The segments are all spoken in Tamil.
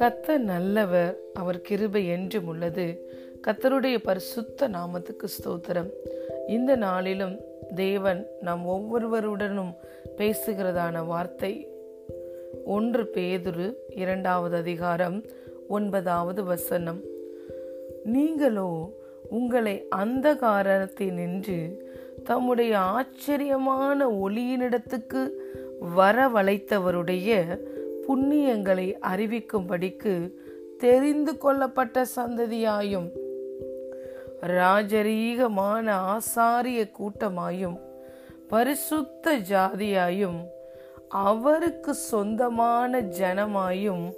கத்த நல்லவர் அவர் கிருபை என்றும் உள்ளது. கத்தருடைய பரிசுத்த நாமத்துக்கு ஸ்தோத்திரம். இந்த நாளிலும் தேவன் நாம் ஒவ்வொருவருடனும் பேசுகிறதான வார்த்தை ஒன்று பேதுரு இரண்டாவது அதிகாரம் ஒன்பதாவது வசனம். நீங்களோ உங்களை அந்தகாரத்தினின்று தம்முடைய ஆச்சரியமான ஒளியினிடத்துக்கு வரவழைத்தவருடைய புண்ணியங்களை அறிவிக்கும்படிக்கு தெரிந்து கொள்ளப்பட்ட சந்ததியாயும் ராஜரீகமான ஆசாரிய கூட்டமாயும் பரிசுத்த ஜாதியாயும் அவருக்கு சொந்தமான ஜனமாயும்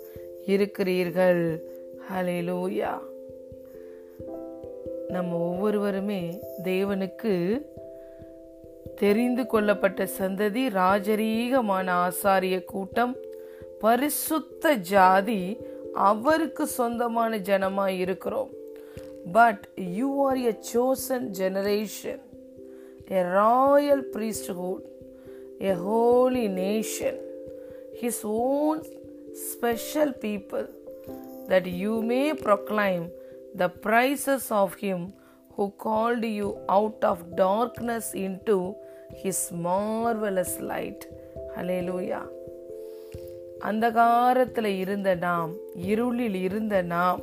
இருக்கிறீர்கள். ஹalleluya. நம்ம ஒவ்வொருவருமே தேவனுக்கு தெரிந்து கொள்ளப்பட்ட சந்ததி ராஜரீகமான ஆசாரிய கூட்டம் பரிசுத்த ஜாதி அவருக்கு சொந்தமான ஜனமாய் இருக்கிறோம் but you are a chosen generation a royal priesthood a holy nation his own special people that you may proclaim the praises of him who called you out of darkness into his marvelous light hallelujah அந்தகாரத்தில் இருந்த நாம் இருளில் இருந்த நாம்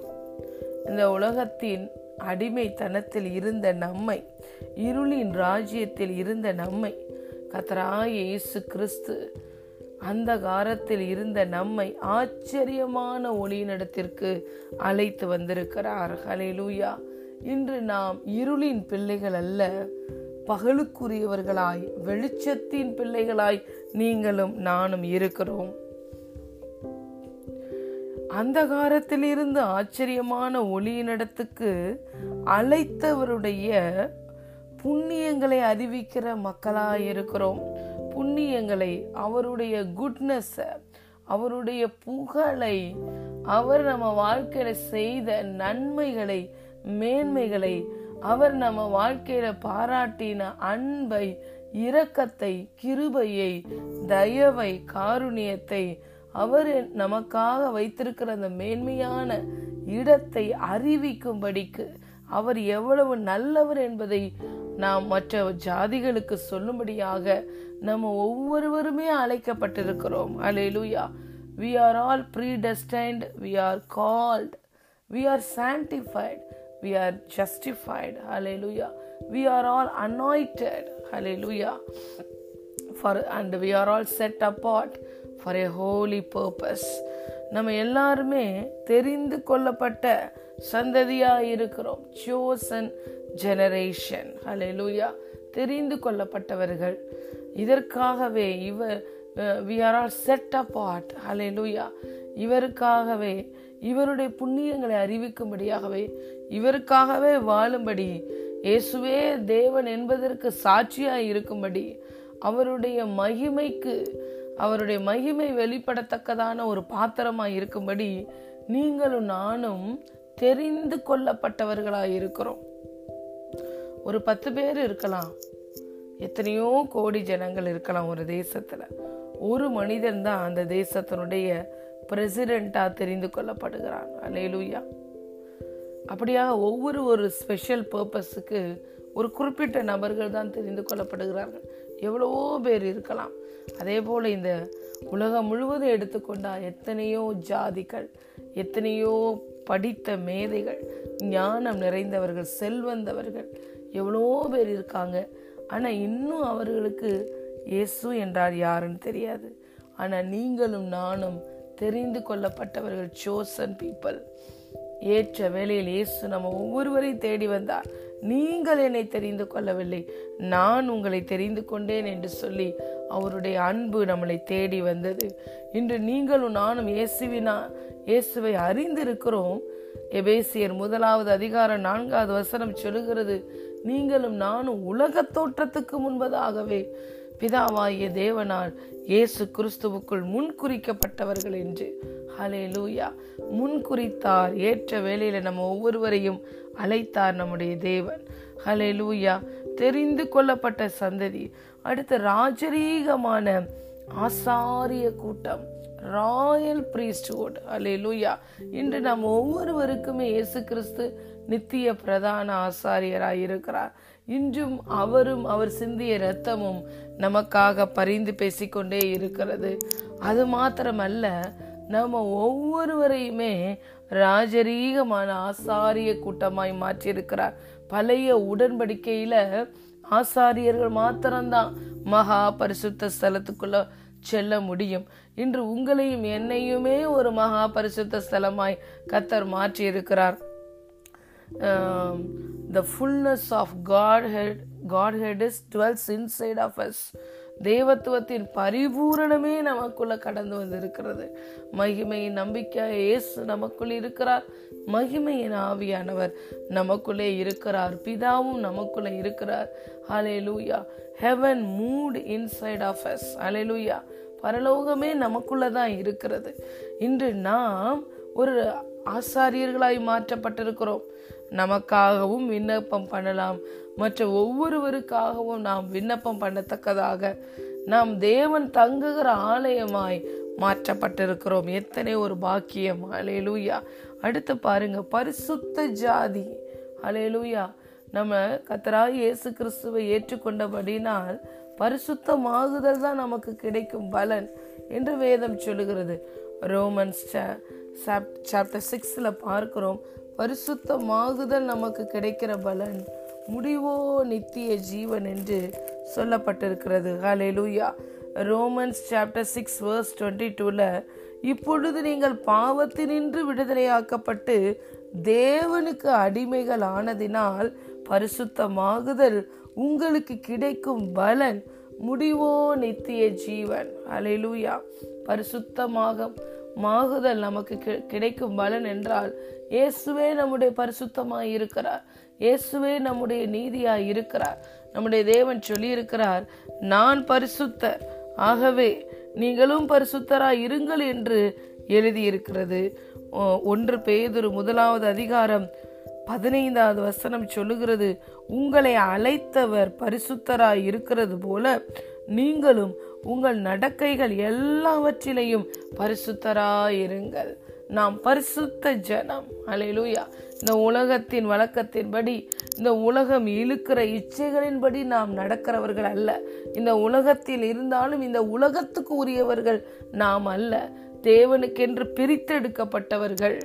இந்த உலகத்தின் அடிமைத்தனத்தில் இருந்த நம்மை இருளின் ராஜ்யத்தில் இருந்த நம்மை கத்தராய இயேசு கிறிஸ்து அந்த காரத்தில் இருந்த நம்மை ஆச்சரியமான ஒளியினிடத்திற்கு அழைத்து வந்திருக்கிறார். ஹalleluya. இன்று நாம் இருளின் பிள்ளைகள் அல்ல பகலுக்குரியவர்களாய் வெளிச்சத்தின் பிள்ளைகளாய் நீங்களும் நானும் இருக்கிறோம். அந்தகாரத்திலிருந்து ஆச்சரியமான ஒளியினிடத்துக்கு அழைத்தவருடைய புண்ணியங்களை அறிவிக்கிற மக்களாக இருக்கிறோம். புண்ணியங்களை அவருடைய குட்னஸ் அவருடைய புகழை அவர் நம்ம வாழ்க்கையில செய்த நன்மைகளை மேன்மைகளை அவர் நம்ம வாழ்க்கையில பாராட்டின அன்பை இரக்கத்தை கிருபையை தயவை காருணியத்தை அவர் நமக்காக வைத்திருக்கிற அந்த மேன்மையான இடத்தை அறிவிக்கும்படிக்கு அவர் எவ்வளவு நல்லவர் என்பதை நாம் மற்ற ஜாதிகளுக்கு சொல்லும்படியாக நம்ம ஒவ்வொருவருமே அழைக்கப்பட்டிருக்கிறோம். Hallelujah we are all predestined we are called we are sanctified we are justified hallelujah we are all anointed hallelujah for and we are all set apart for a holy purpose நம்ம எல்லாருமே தெரிந்து கொள்ளப்பட்ட சந்ததியாக இருக்கிறோம். சோசன் ஜெனரேஷன் ஹalleluya தெரிந்து கொள்ளப்பட்டவர்கள். இதற்காகவே இவர் we are all set apart hallelujah இவருக்காகவே இவருடைய புண்ணியங்களை அறிவிக்கும்படியாகவே இவருக்காகவே வாழும்படி இயேசுவே தேவன் என்பதற்கு சாட்சியாய் இருக்கும்படி அவருடைய மகிமைக்கு அவருடைய மகிமை வெளிப்படத்தக்கதான ஒரு பாத்திரமாக இருக்கும்படி நீங்களும் நானும் தெரிந்து கொள்ளப்பட்டவர்களாக இருக்கிறோம். ஒரு பத்து பேர் இருக்கலாம். எத்தனையோ கோடி ஜனங்கள் இருக்கலாம் ஒரு தேசத்தில். ஒரு மனிதன் தான் அந்த தேசத்தினுடைய பிரசிடெண்ட்டாக தெரிந்து கொள்ளப்படுகிறான். அலேலுயா அப்படியாக ஒவ்வொரு ஒரு ஸ்பெஷல் பர்பஸுக்கு ஒரு குறிப்பிட்ட நபர்கள் தான் தெரிந்து கொள்ளப்படுகிறார்கள். எவ்வளவோ பேர் இருக்கலாம். அதே போல இந்த உலகம் முழுவதும் எடுத்துக்கொண்டா எத்தனையோ ஜாதிகள் எத்தனையோ படித்த மேதைகள் ஞானம் நிறைந்தவர்கள் செல்வந்தவர்கள் எவ்வளோ பேர் இருக்காங்க. ஆனால் இன்னும் அவர்களுக்கு இயேசு என்றார் யாருன்னு தெரியாது. ஆனால் நீங்களும் நானும் தெரிந்து கொள்ளப்பட்டவர்கள் சோசன் பீப்புள் ஏற்ற வேளையில் இயேசு நம்ம ஒவ்வொருவரையும் தேடி வந்தார். நீங்கள் என்னை தெரிந்து கொள்ளவில்லை. நான் உங்களை தெரிந்து கொண்டேன் என்று சொல்லி அவருடைய அன்பு நம்மளை தேடி வந்தது. இன்று நீங்களும் நானும் இயேசுவினா இயேசுவை அறிந்திருக்கிறோம். எபேசியர் முதலாவது அதிகாரம் நான்காவது வசனம் சொல்லுகிறது நீங்களும் நானும் உலக தோற்றத்துக்கு முன்பதாகவே பிதாவாகிய தேவனால் இயேசு கிறிஸ்துவுக்குள் முன்குறிக்கப்பட்டவர்கள் என்று. ஹலே லூயா முன்குறித்தார். ஏற்ற வேலையில் நம்ம ஒவ்வொருவரையும் அழைத்தார் நம்முடைய தேவன். ஹலே லூயா தெரிந்து கொள்ளப்பட்ட சந்ததி. அடுத்த ராஜரீகமான ஆசாரிய கூட்டம். ராயல் பிரீஸ்ட்ஹுட் லூயா இன்று நாம் ஒவ்வொருவருக்குமே இயேசு கிறிஸ்து நித்திய பிரதான ஆசாரியராக இருக்கிறார் இன்றும் அவரும் அவர் சிந்திய இரத்தமும் நமக்காக பரிந்து பேசிக்கொண்டே இருக்கிறது. அது மாத்திரமல்ல நம்ம ஒவ்வொருவரையுமே ராஜரீகமான ஆசாரிய கூட்டமாய் மாற்றியிருக்கிறார். பழைய உடன்படிக்கையில ஆசாரியர்கள் மாத்திரம்தான் மகா பரிசுத்த ஸ்தலத்துக்குள்ள செல்ல முடியும். இன்று உங்களையும் என்னையுமே ஒரு மகா பரிசுத்த ஸ்தலமாய் கத்தர் மாற்றியிருக்கிறார். The fullness of Godhead Godhead is dwells inside of us தேவத்துவத்தின் பரிபூரணமே நமக்குள்ள கடந்து வந்திருக்கிறது. மகிமையின் நம்பிக்கை இயேசு நமக்குள் இருக்கிறார். மகிமையின் ஆவியானவர் நமக்குள்ளே இருக்கிறார். பிதாவும் நமக்குள்ளே இருக்கிறார். Hallelujah heaven moved inside of us hallelujah பரலோகமே நமக்குள்ளே தான் இருக்கிறது. இன்று நாம் ஒரு ஆசாரியர்களாய் மாற்றப்பட்டிருக்கிறோம். நமக்காகவும் விண்ணப்பம் பண்ணலாம். மற்ற ஒவ்வொருவருக்காகவும் நாம் விண்ணப்பம் பண்ணத்தக்கதாக நாம் தேவன் தங்குகிற ஆலயமாய் மாற்றப்பட்டிருக்கிறோம். எத்தனை ஒரு பாக்கியம். அலையலூயா அடுத்து பாருங்க பரிசுத்த ஜாதி. அலையலூயா நம்ம கத்தராக இயேசு கிறிஸ்துவை ஏற்றுக்கொண்டபடினால் பரிசுத்தமாகுதல் தான் நமக்கு கிடைக்கும் பலன் என்று வேதம் சொல்லுகிறது. ரோமன்ஸ் சாப்டர் சிக்ஸில் பார்க்கிறோம். பரிசுத்தமாகுதல் நமக்கு கிடைக்கிற பலன் முடிவோ நித்திய ஜீவன் என்று சொல்லப்பட்டிருக்கிறது. Hallelujah Romans chapter six verse twenty டூவில் இப்பொழுது நீங்கள் பாவத்தினின்று விடுதலையாக்கப்பட்டு தேவனுக்கு அடிமைகள் ஆனதினால் பரிசுத்தமாகுதல் உங்களுக்கு கிடைக்கும் பலன் முடிவோ நித்திய ஜீவன். அலையிலூயா பரிசுத்தமாக மாகுதல் நமக்கு கிடைக்கும் பலன் என்றால் இயேசுவே நம்முடைய பரிசுத்தமாய் இருக்கிறார். இயேசுவே நம்முடைய நீதியாய் இருக்கிறார். நம்முடைய தேவன் சொல்லியிருக்கிறார் நான் பரிசுத்தர். ஆகவே நீங்களும் பரிசுத்தராய் இருங்கள் என்று எழுதியிருக்கிறது. ஒன்று பேதுரு முதலாவது அதிகாரம் பதினைந்தாவது வசனம் சொல்லுகிறது உங்களை அழைத்தவர் பரிசுத்தராய் இருக்கிறது போல நீங்களும் உங்கள் நடக்கைகள் எல்லாவற்றிலையும் பரிசுத்தராயிருங்கள் நாம் பரிசுத்த ஜனம். அலையிலூயா இந்த உலகத்தின் வழக்கத்தின்படி இந்த உலகம் இழுக்கிற இச்சைகளின்படி நாம் நடக்கிறவர்கள் அல்ல. இந்த உலகத்தில் இருந்தாலும் இந்த உலகத்துக்கு உரியவர்கள் நாம் அல்ல. தேவனுக்கென்று பிரித்தெடுக்கப்பட்டவர்கள்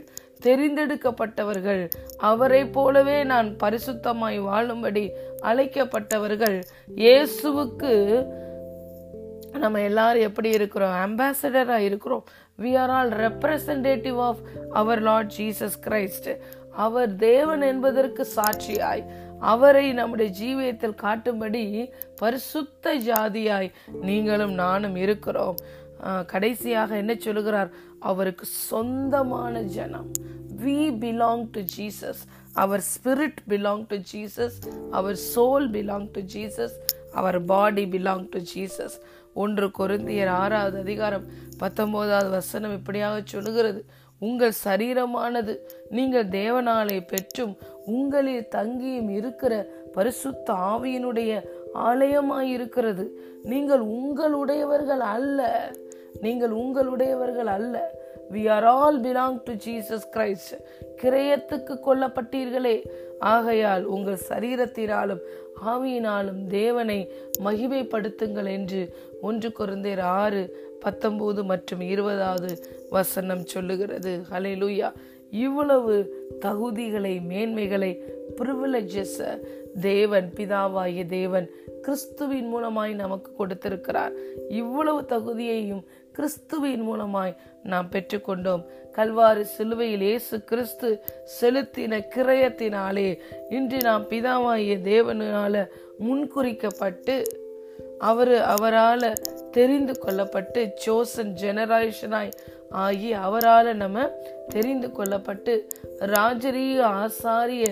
தெரிந்தெடுக்கப்பட்டவர்கள் அவரை போலவே நான் பரிசுத்தமாய் வாழும்படி அழைக்கப்பட்டவர்கள். இயேசுவுக்கு நம்ம எல்லாரும் எப்படி இருக்கிறோம்? அம்பாசடராக இருக்கிறோம். We are all representative of our Lord Jesus Christ அவர் தேவன் என்பதற்கு சாட்சியாய். அவரை நம்முடைய ஜீவியத்தில் காட்டும்படி பரிசுத்த ஜாதியாய் நீங்களும் நானும் இருக்கிறோம். கடைசியாக என்ன சொல்லுகிறார்? அவருக்கு சொந்தமான ஜனம். We belong to Jesus our spirit belong to Jesus our soul belong to Jesus our body belong to Jesus ஒன்று கொருந்தியர் ஆறாவது அதிகாரம் பத்தொன்பதாவது வசனம் இப்படியாக சொல்லுகிறது. உங்கள் சரீரமானது நீங்கள் தேவனாலே பெற்றும் உங்களில் தங்கியும் இருக்கிற பரிசுத்த ஆவியினுடைய ஆலயமாய் இருக்கிறது நீங்கள் உங்களுடையவர்கள் அல்ல. நீங்கள் உங்களுடையவர்கள் அல்ல. We are all belong to Jesus Christ கிரயத்துக்கு கொல்லப்பட்டீர்களே. ஆகையால் உங்கள் சரீரத்தினாலும் ஆவியினாலும் தேவனை மகிமைப்படுத்துங்கள் என்று ஒன்று குறைந்தேர் ஆறு பத்தொம்போது மற்றும் இருபதாவது வசனம் சொல்லுகிறது. ஹலெலுயா இவ்வளவு தகுதிகளை மேன்மைகளை ப்ரிவிலேஜஸ் தேவன் பிதாவாகிய தேவன் கிறிஸ்துவின் மூலமாய் நமக்கு கொடுத்திருக்கிறார். இவ்வளவு தகுதியையும் கிறிஸ்துவின் மூலமாய் நாம் பெற்றுக்கொண்டோம். கல்வாறு சிலுவையில் இயேசு கிறிஸ்து செலுத்தின கிரயத்தினாலே இன்று நாம் பிதாவாகிய தேவனால முன்குறிக்கப்பட்டு அவர் அவரால் தெரிந்து கொள்ளப்பட்டு சோசன் ஜெனரேஷனாய் ஆகி அவரால் நம்ம தெரிந்து கொள்ளப்பட்டு ராஜரீக ஆசாரிய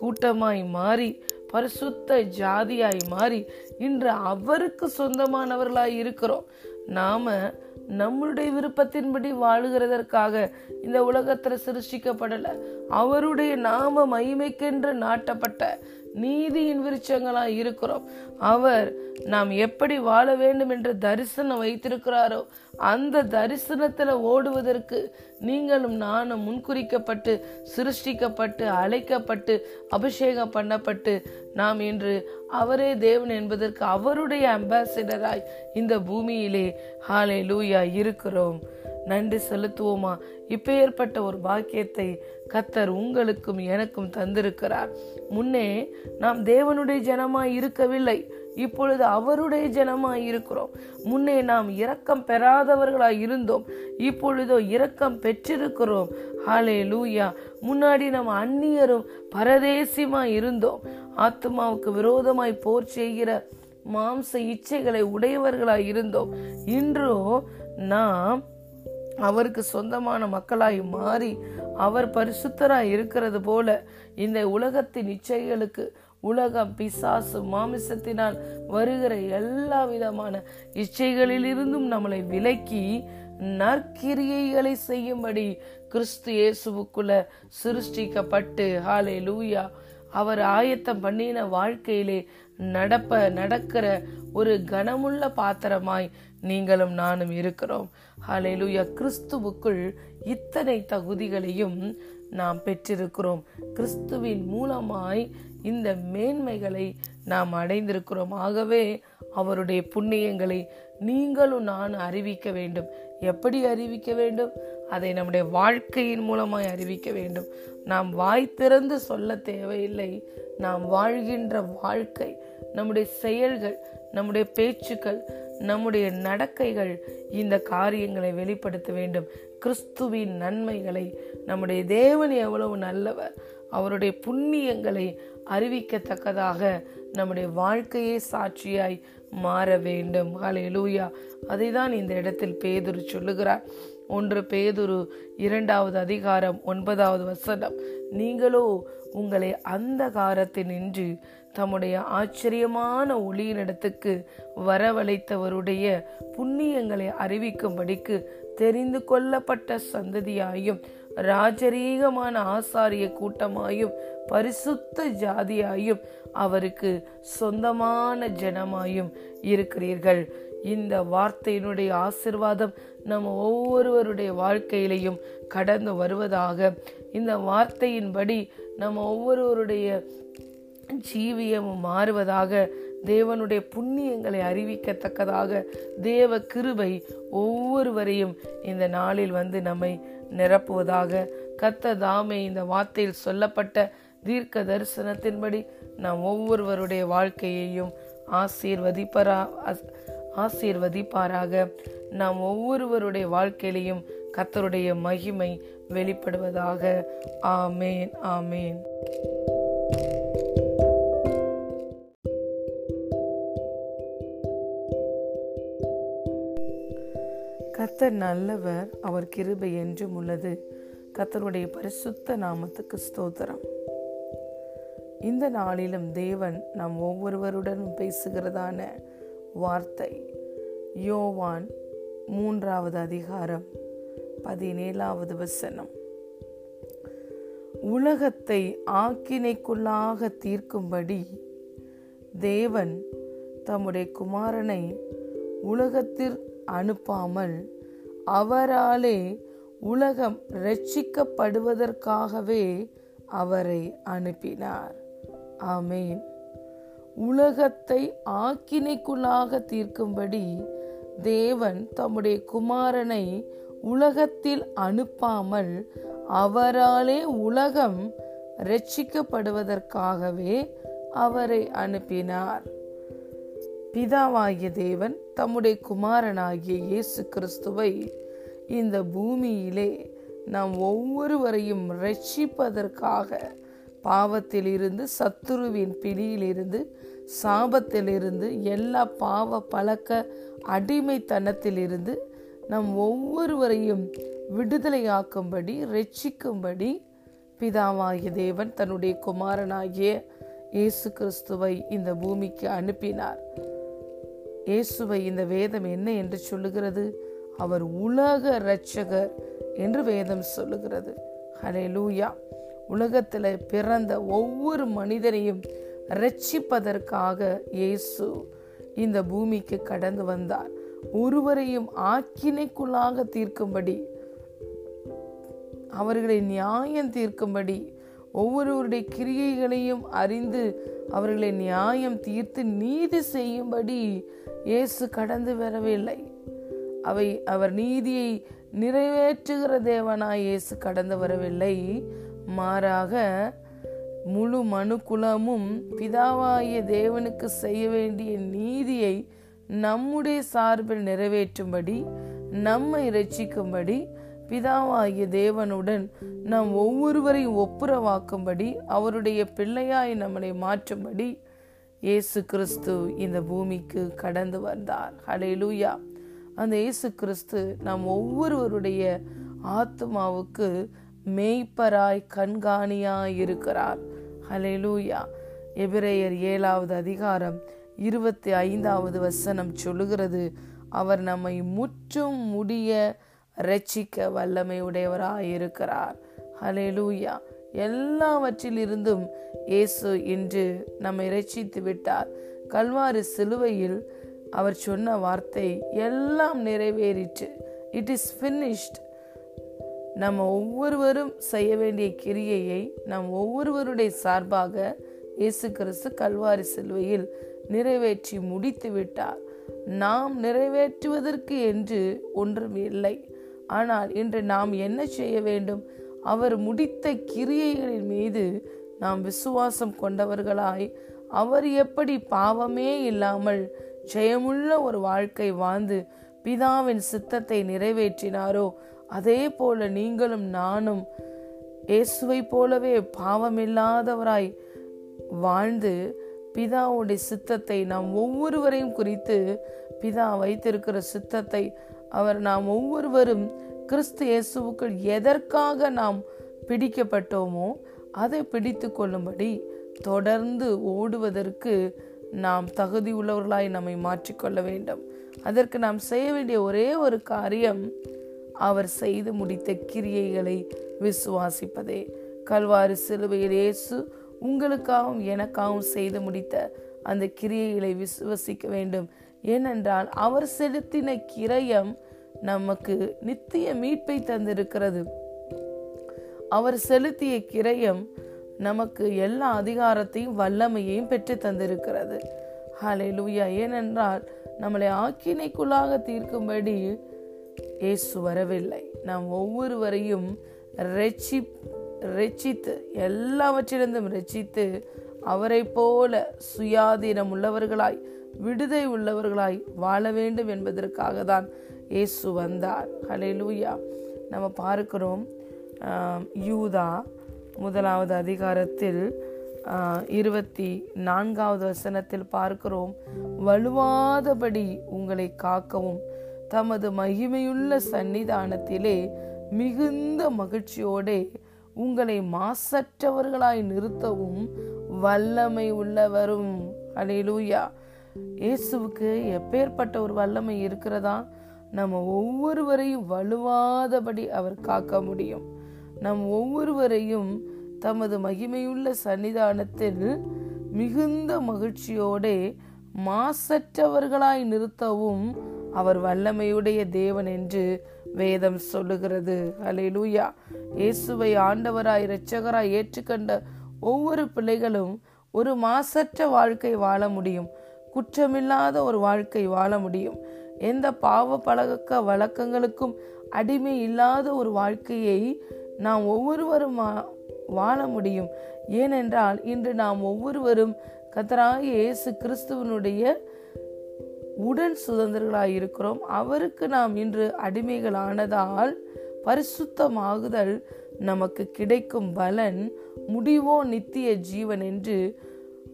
கூட்டமாய் மாறி பரிசுத்த ஜாதியாய் மாறி இன்று அவருக்கு சொந்தமானவர்களாய் இருக்கிறோம். நாம நம்மளுடைய விருப்பத்தின்படி வாழுகிறதற்காக இந்த உலகத்துல சிருஷ்டிக்கப்படல. அவருடைய நாம மகிமைக்கென்று நாட்டப்பட்ட நீதியின் விருச்சங்களாக இருக்கிறோம். அவர் நாம் எப்படி வாழ வேண்டும் என்ற தரிசனம் வைத்திருக்கிறாரோ அந்த தரிசனத்தில் ஓடுவதற்கு நீங்களும் நானும் முன்குறிக்கப்பட்டு சிருஷ்டிக்கப்பட்டு அழைக்கப்பட்டு அபிஷேகம் பண்ணப்பட்டு நாம் இன்று அவரே தேவன் என்பதற்கு அவருடைய அம்பாசிடராய் இந்த பூமியிலே ஹாலே லூயா இருக்கிறோம். நன்றி செலுத்துவோமா? இப்போ ஏற்பட்ட ஒரு பாக்கியத்தை கத்தர் உங்களுக்கும் எனக்கும் தந்திருக்கிறார். முன்னே நாம் தேவனுடைய ஜனமாய் இருக்கவில்லை. இப்பொழுது அவருடைய ஜனமாய் இருக்கிறோம். முன்னே நாம் இரக்கம் பெறாதவர்களாய் இருந்தோம். இப்பொழுதோ இரக்கம் பெற்றிருக்கிறோம். ஹாலே லூயா முன்னாடி நாம் அந்நியரும் பரதேசியமாய் இருந்தோம். ஆத்மாவுக்கு விரோதமாய் போர் செய்கிற மாம்ச இச்சைகளை உடையவர்களாய் இருந்தோம். இன்றோ நாம் அவருக்கு சொந்தமான மக்களாய் மாறி அவர் பரிசுத்தராய் இருக்கிறது போல இந்த உலகத்தின் இச்சைகளுக்கு உலகம் பிசாசு மாமிசத்தினால் வருகிற எல்லா விதமான இச்சைகளிலிருந்தும் நம்மளை விலக்கி நற்கிரியைகளை செய்யும்படி கிறிஸ்து இயேசுவுக்குள்ள சிருஷ்டிக்கப்பட்டு ஹாலே லூயா அவர் ஆயத்தம் பண்ணின வாழ்க்கையிலே நடப்ப நடக்கிற ஒரு கனமுள்ள பாத்திரமாய் நீங்களும் நானும் இருக்கிறோம். ஹாலே லூயா கிறிஸ்துவுக்குள் இத்தனை தகுதிகளையும் நாம் பெற்றிருக்கிறோம். கிறிஸ்துவின் மூலமாய் இந்த மேன்மைகளை நாம் அடைந்திருக்கிறோம். ஆகவே அவருடைய புண்ணியங்களை நீங்களும் நான் அறிவிக்க வேண்டும். எப்படி அறிவிக்க வேண்டும்? அதை நம்முடைய வாழ்க்கையின் மூலமாய் அறிவிக்க வேண்டும். நாம் வாய் திறந்து சொல்ல தேவையில்லை. நாம் வாழ்கின்ற வாழ்க்கை நம்முடைய செயல்கள் நம்முடைய பேச்சுக்கள் நம்முடைய நடக்கைகள் இந்த காரியங்களை வெளிப்படுத்த வேண்டும். கிறிஸ்துவின் நன்மைகளை நம்முடைய தேவன் எவ்வளவு நல்லவர் அவருடைய புண்ணியங்களை அறிவிக்கத்தக்கதாக நம்முடைய வாழ்க்கையே சாட்சியாய் மாற வேண்டும். ஹalleluya. அதை தான் இந்த இடத்தில் பேதுரு சொல்லுகிறார். ஒன்று பேதுரு இரண்டாவது அதிகாரம் ஒன்பதாவது வசனம். நீங்களோ உங்களை அந்த காரத்தினின்று தம்முடைய ஆச்சரியமான ஒளியினிடத்துக்கு வரவழைத்தவருடைய புண்ணியங்களை அறிவிக்கும்படிக்கு தெரிந்து கொள்ளப்பட்ட சந்ததியாயும் ராஜரீகமான ஆசாரிய கூட்டமாயும் பரிசுத்த ஜாதியாயும் அவருக்கு சொந்தமான ஜனமாயும் இருக்கிறீர்கள். இந்த வார்த்தையினுடைய ஆசிர்வாதம் நம்ம ஒவ்வொருவருடைய வாழ்க்கையிலையும் கடந்து வருவதாக. இந்த வார்த்தையின்படி நம்ம ஒவ்வொருவருடைய ஜீவியமும் மாறுவதாக. தேவனுடைய புண்ணியங்களை அறிவிக்கத்தக்கதாக. தேவ கிருபை ஒவ்வொருவரையும் இந்த நாளில் வந்து நம்மை நிரப்புவதாக. கத்த தாமே இந்த வார்த்தையில் சொல்லப்பட்ட தீர்க்க தரிசனத்தின்படி நாம் ஒவ்வொருவருடைய வாழ்க்கையையும் ஆசீர்வதிப்பரா ஆசீர்வதிப்பாராக. நாம் ஒவ்வொருவருடைய வாழ்க்கையிலையும் கத்தருடைய மகிமை வெளிப்படுவதாக. ஆமேன் ஆமேன். கத்தர் நல்லவர் அவர் கிருபை என்றும் உள்ளது. கத்தருடைய பரிசுத்த நாமத்துக்கு ஸ்தோத்திரம். இந்த நாளிலும் தேவன் நாம் ஒவ்வொருவருடனும் பேசுகிறதான வார்த்தை. யோவான் மூன்றாவது அதிகாரம் பதினேழாவது வசனம். உலகத்தை ஆக்கினைக்குள்ளாக தீர்க்கும்படி தேவன் தம்முடைய குமாரனை உலகத்தில் அனுப்பாமல் அவராலே உலகம் ரட்சிக்கப்படுவதற்காகவே அவரை அனுப்பினார். ஆமேன். உலகத்தை ஆக்கினைக்குள்ளாக தீர்க்கும்படி தேவன் தம்முடைய குமாரனை உலகத்தில் அனுப்பாமல் அவராலே உலகம் ரட்சிக்கப்படுவதற்காகவே அவரை அனுப்பினார். பிதாவாகிய தேவன் தம்முடைய குமாரனாகிய இயேசு கிறிஸ்துவை இந்த பூமியிலே நாம் ஒவ்வொருவரையும் ரட்சிப்பதற்காக பாவத்திலிருந்து சத்துருவின் பிடியிலிருந்து சாபத்திலிருந்து எல்லா பாவ பழக்க அடிமைத்தனத்திலிருந்து நம் ஒவ்வொருவரையும் விடுதலையாக்கும்படி ரட்சிக்கும்படி பிதாவாகிய தேவன் தன்னுடைய குமாரனாகிய இயேசு கிறிஸ்துவை இந்த பூமிக்கு அனுப்பினார். இயேசுவை இந்த வேதம் என்ன என்று சொல்லுகிறது? அவர் உலக இரட்சகர் என்று வேதம் சொல்லுகிறது. ஹலே லூயா உலகத்தில் பிறந்த ஒவ்வொரு மனிதனையும் ரட்சிப்பதற்காக இயேசு இந்த பூமிக்கு கடந்து வந்தார். ஒருவரையும் ஆக்கினைக்குள்ளாக தீர்க்கும்படி அவர்களை நியாயம் தீர்க்கும்படி ஒவ்வொருவருடைய கிரியைகளையும் அறிந்து அவர்களை நியாயம் தீர்த்து நீதி செய்யும்படி இயேசு கடந்து வரவில்லை. அவை அவர் நீதியை நிறைவேற்றுகிற தேவனாய் இயேசு கடந்து வரவில்லை. மாறாக முழு மனுக்குலமும் பிதாவாகிய தேவனுக்கு செய்ய வேண்டிய நீதியை நம்முடைய சார்பில் நிறைவேற்றும்படி நம்மை ரட்சிக்கும்படி பிதாவாகிய தேவனுடன் நாம் ஒவ்வொருவரையும் ஒப்புரவாக்கும்படி அவருடைய பிள்ளையாய் நம்மளை மாற்றும்படி இயேசு கிறிஸ்து இந்த பூமிக்கு கடந்து வந்தார். ஹலேலூயா அந்த இயேசு கிறிஸ்து நாம் ஒவ்வொருவருடைய ஆத்மாவுக்கு மேய்ப்பராய் கண்காணியாய் இருக்கிறார் ஹலேலூயா எபிரேயர் ஏழாவது அதிகாரம் இருபத்தி ஐந்தாவது வசனம் சொல்லுகிறது அவர் நம்மை முற்றும் முடிய ரட்சிக்க வல்லமை உடையவராயிருக்கிறார் இருக்கிறார் எல்லாவற்றிலிருந்தும் இயேசு இன்று நம்மை ரட்சித்து விட்டார். கல்வாறு சிலுவையில் அவர் சொன்ன வார்த்தை எல்லாம் நிறைவேறிற்று. இட் இஸ் ஃபினிஷ்ட் நம்ம ஒவ்வொருவரும் செய்ய வேண்டிய கிரியையை நம் ஒவ்வொருவருடைய சார்பாக இயேசு கிறிஸ்து கல்வாரி சிலுவையில் நிறைவேற்றி முடித்து விட்டார். நாம் நிறைவேற்றுவதற்கு என்று ஒன்றும் இல்லை. ஆனால் இன்று நாம் என்ன செய்ய வேண்டும்? அவர் முடித்த கிரியைகளின் மீது நாம் விசுவாசம் கொண்டவர்களாய் அவர் எப்படி பாவமே இல்லாமல் ஜெயமுள்ள ஒரு வாழ்க்கை வாழ்ந்து பிதாவின் சித்தத்தை நிறைவேற்றினாரோ அதே போல நீங்களும் நானும் இயேசுவை போலவே பாவமில்லாதவராய் வாழ்ந்து பிதாவுடைய சித்தத்தை நாம் ஒவ்வொருவரையும் குறித்து பிதா வைத்திருக்கிற சித்தத்தை அவர் நாம் ஒவ்வொருவரும் கிறிஸ்து இயேசுவுக்குள் எதற்காக நாம் பிடிக்கப்பட்டோமோ அதை பிடித்து கொள்ளும்படி தொடர்ந்து ஓடுவதற்கு நாம் தகுதி உள்ளவர்களாய் நம்மை மாற்றிக்கொள்ள வேண்டும். அதற்கு நாம் செய்ய வேண்டிய ஒரே ஒரு காரியம் அவர் செய்து முடித்த கிரியைகளை விசுவாசிப்பதே. கல்வாறு சிலுவையில் இயேசு உங்களுக்காகவும் எனக்காகவும் செய்து முடித்த அந்த கிரியைகளை விசுவசிக்க வேண்டும். ஏனென்றால் அவர் செலுத்தின கிரயம் நமக்கு நித்திய மீட்பை தந்திருக்கிறது. அவர் செலுத்திய கிரயம் நமக்கு எல்லா அதிகாரத்தையும் வல்லமையையும் பெற்று தந்திருக்கிறது. ஹலே லூயா ஏனென்றால் நம்மளை ஆக்கினைக்குள்ளாக தீர்க்கும்படி இயேசு வரவில்லை. நாம் ஒவ்வொருவரையும் ரெச்சி ரெச்சித்து எல்லாவற்றிலிருந்தும் ரெச்சித்து அவரை போல சுயாதீனம் உள்ளவர்களாய் விடுதை உள்ளவர்களாய் வாழ வேண்டும் என்பதற்காக தான் இயேசு வந்தார். ஹலெலூயா நம்ம பார்க்கிறோம் யூதா முதலாவது அதிகாரத்தில் இருபத்தி நான்காவது வசனத்தில் பார்க்கிறோம் வலுவாதபடி உங்களை காக்கவும் தமது மகிமையுள்ள சன்னிதானத்திலே மிகுந்த மகிழ்ச்சியோடே உங்களை மாசற்றவர்களாய் நிறுத்தவும் வல்லமை உள்ளவரும். அலையிலூயா இயேசுவுக்கு எப்பேற்பட்ட ஒரு வல்லமை இருக்கிறதா? நம்ம ஒவ்வொருவரையும் வலுவாதபடி அவர் காக்க முடியும். நம் ஒவ்வொருவரையும் தமது மகிமையுள்ள சன்னிதானத்தில் மிகுந்த மகிழ்ச்சியோட மாசற்றவர்களாய் நிறுத்தவும் அவர் வல்லமையுடைய தேவன் என்று வேதம் சொல்லுகிறது. அலையிலூயா இயேசுவை ஆண்டவராய் இரட்சகராய் ஏற்றுக்கொண்ட ஒவ்வொரு பிள்ளைகளும் ஒரு மாசற்ற வாழ்க்கை வாழ முடியும். குற்றமில்லாத ஒரு வாழ்க்கை வாழ முடியும். எந்த பாவ பழக்க வழக்கங்களுக்கும் அடிமை இல்லாத ஒரு வாழ்க்கையை நாம் ஒவ்வொருவரும் வாழ முடியும். ஏனென்றால் இன்று நாம் ஒவ்வொருவரும் கத்தராக இயேசு கிறிஸ்துவனுடைய உடன் சுதந்திரர்களாய் இருக்கிறோம். அவருக்கு நாம் இன்று அடிமைகள் ஆனதால் பரிசுத்தமாகுதல் நமக்கு கிடைக்கும் பலன். முடிவோ நித்திய ஜீவன் என்று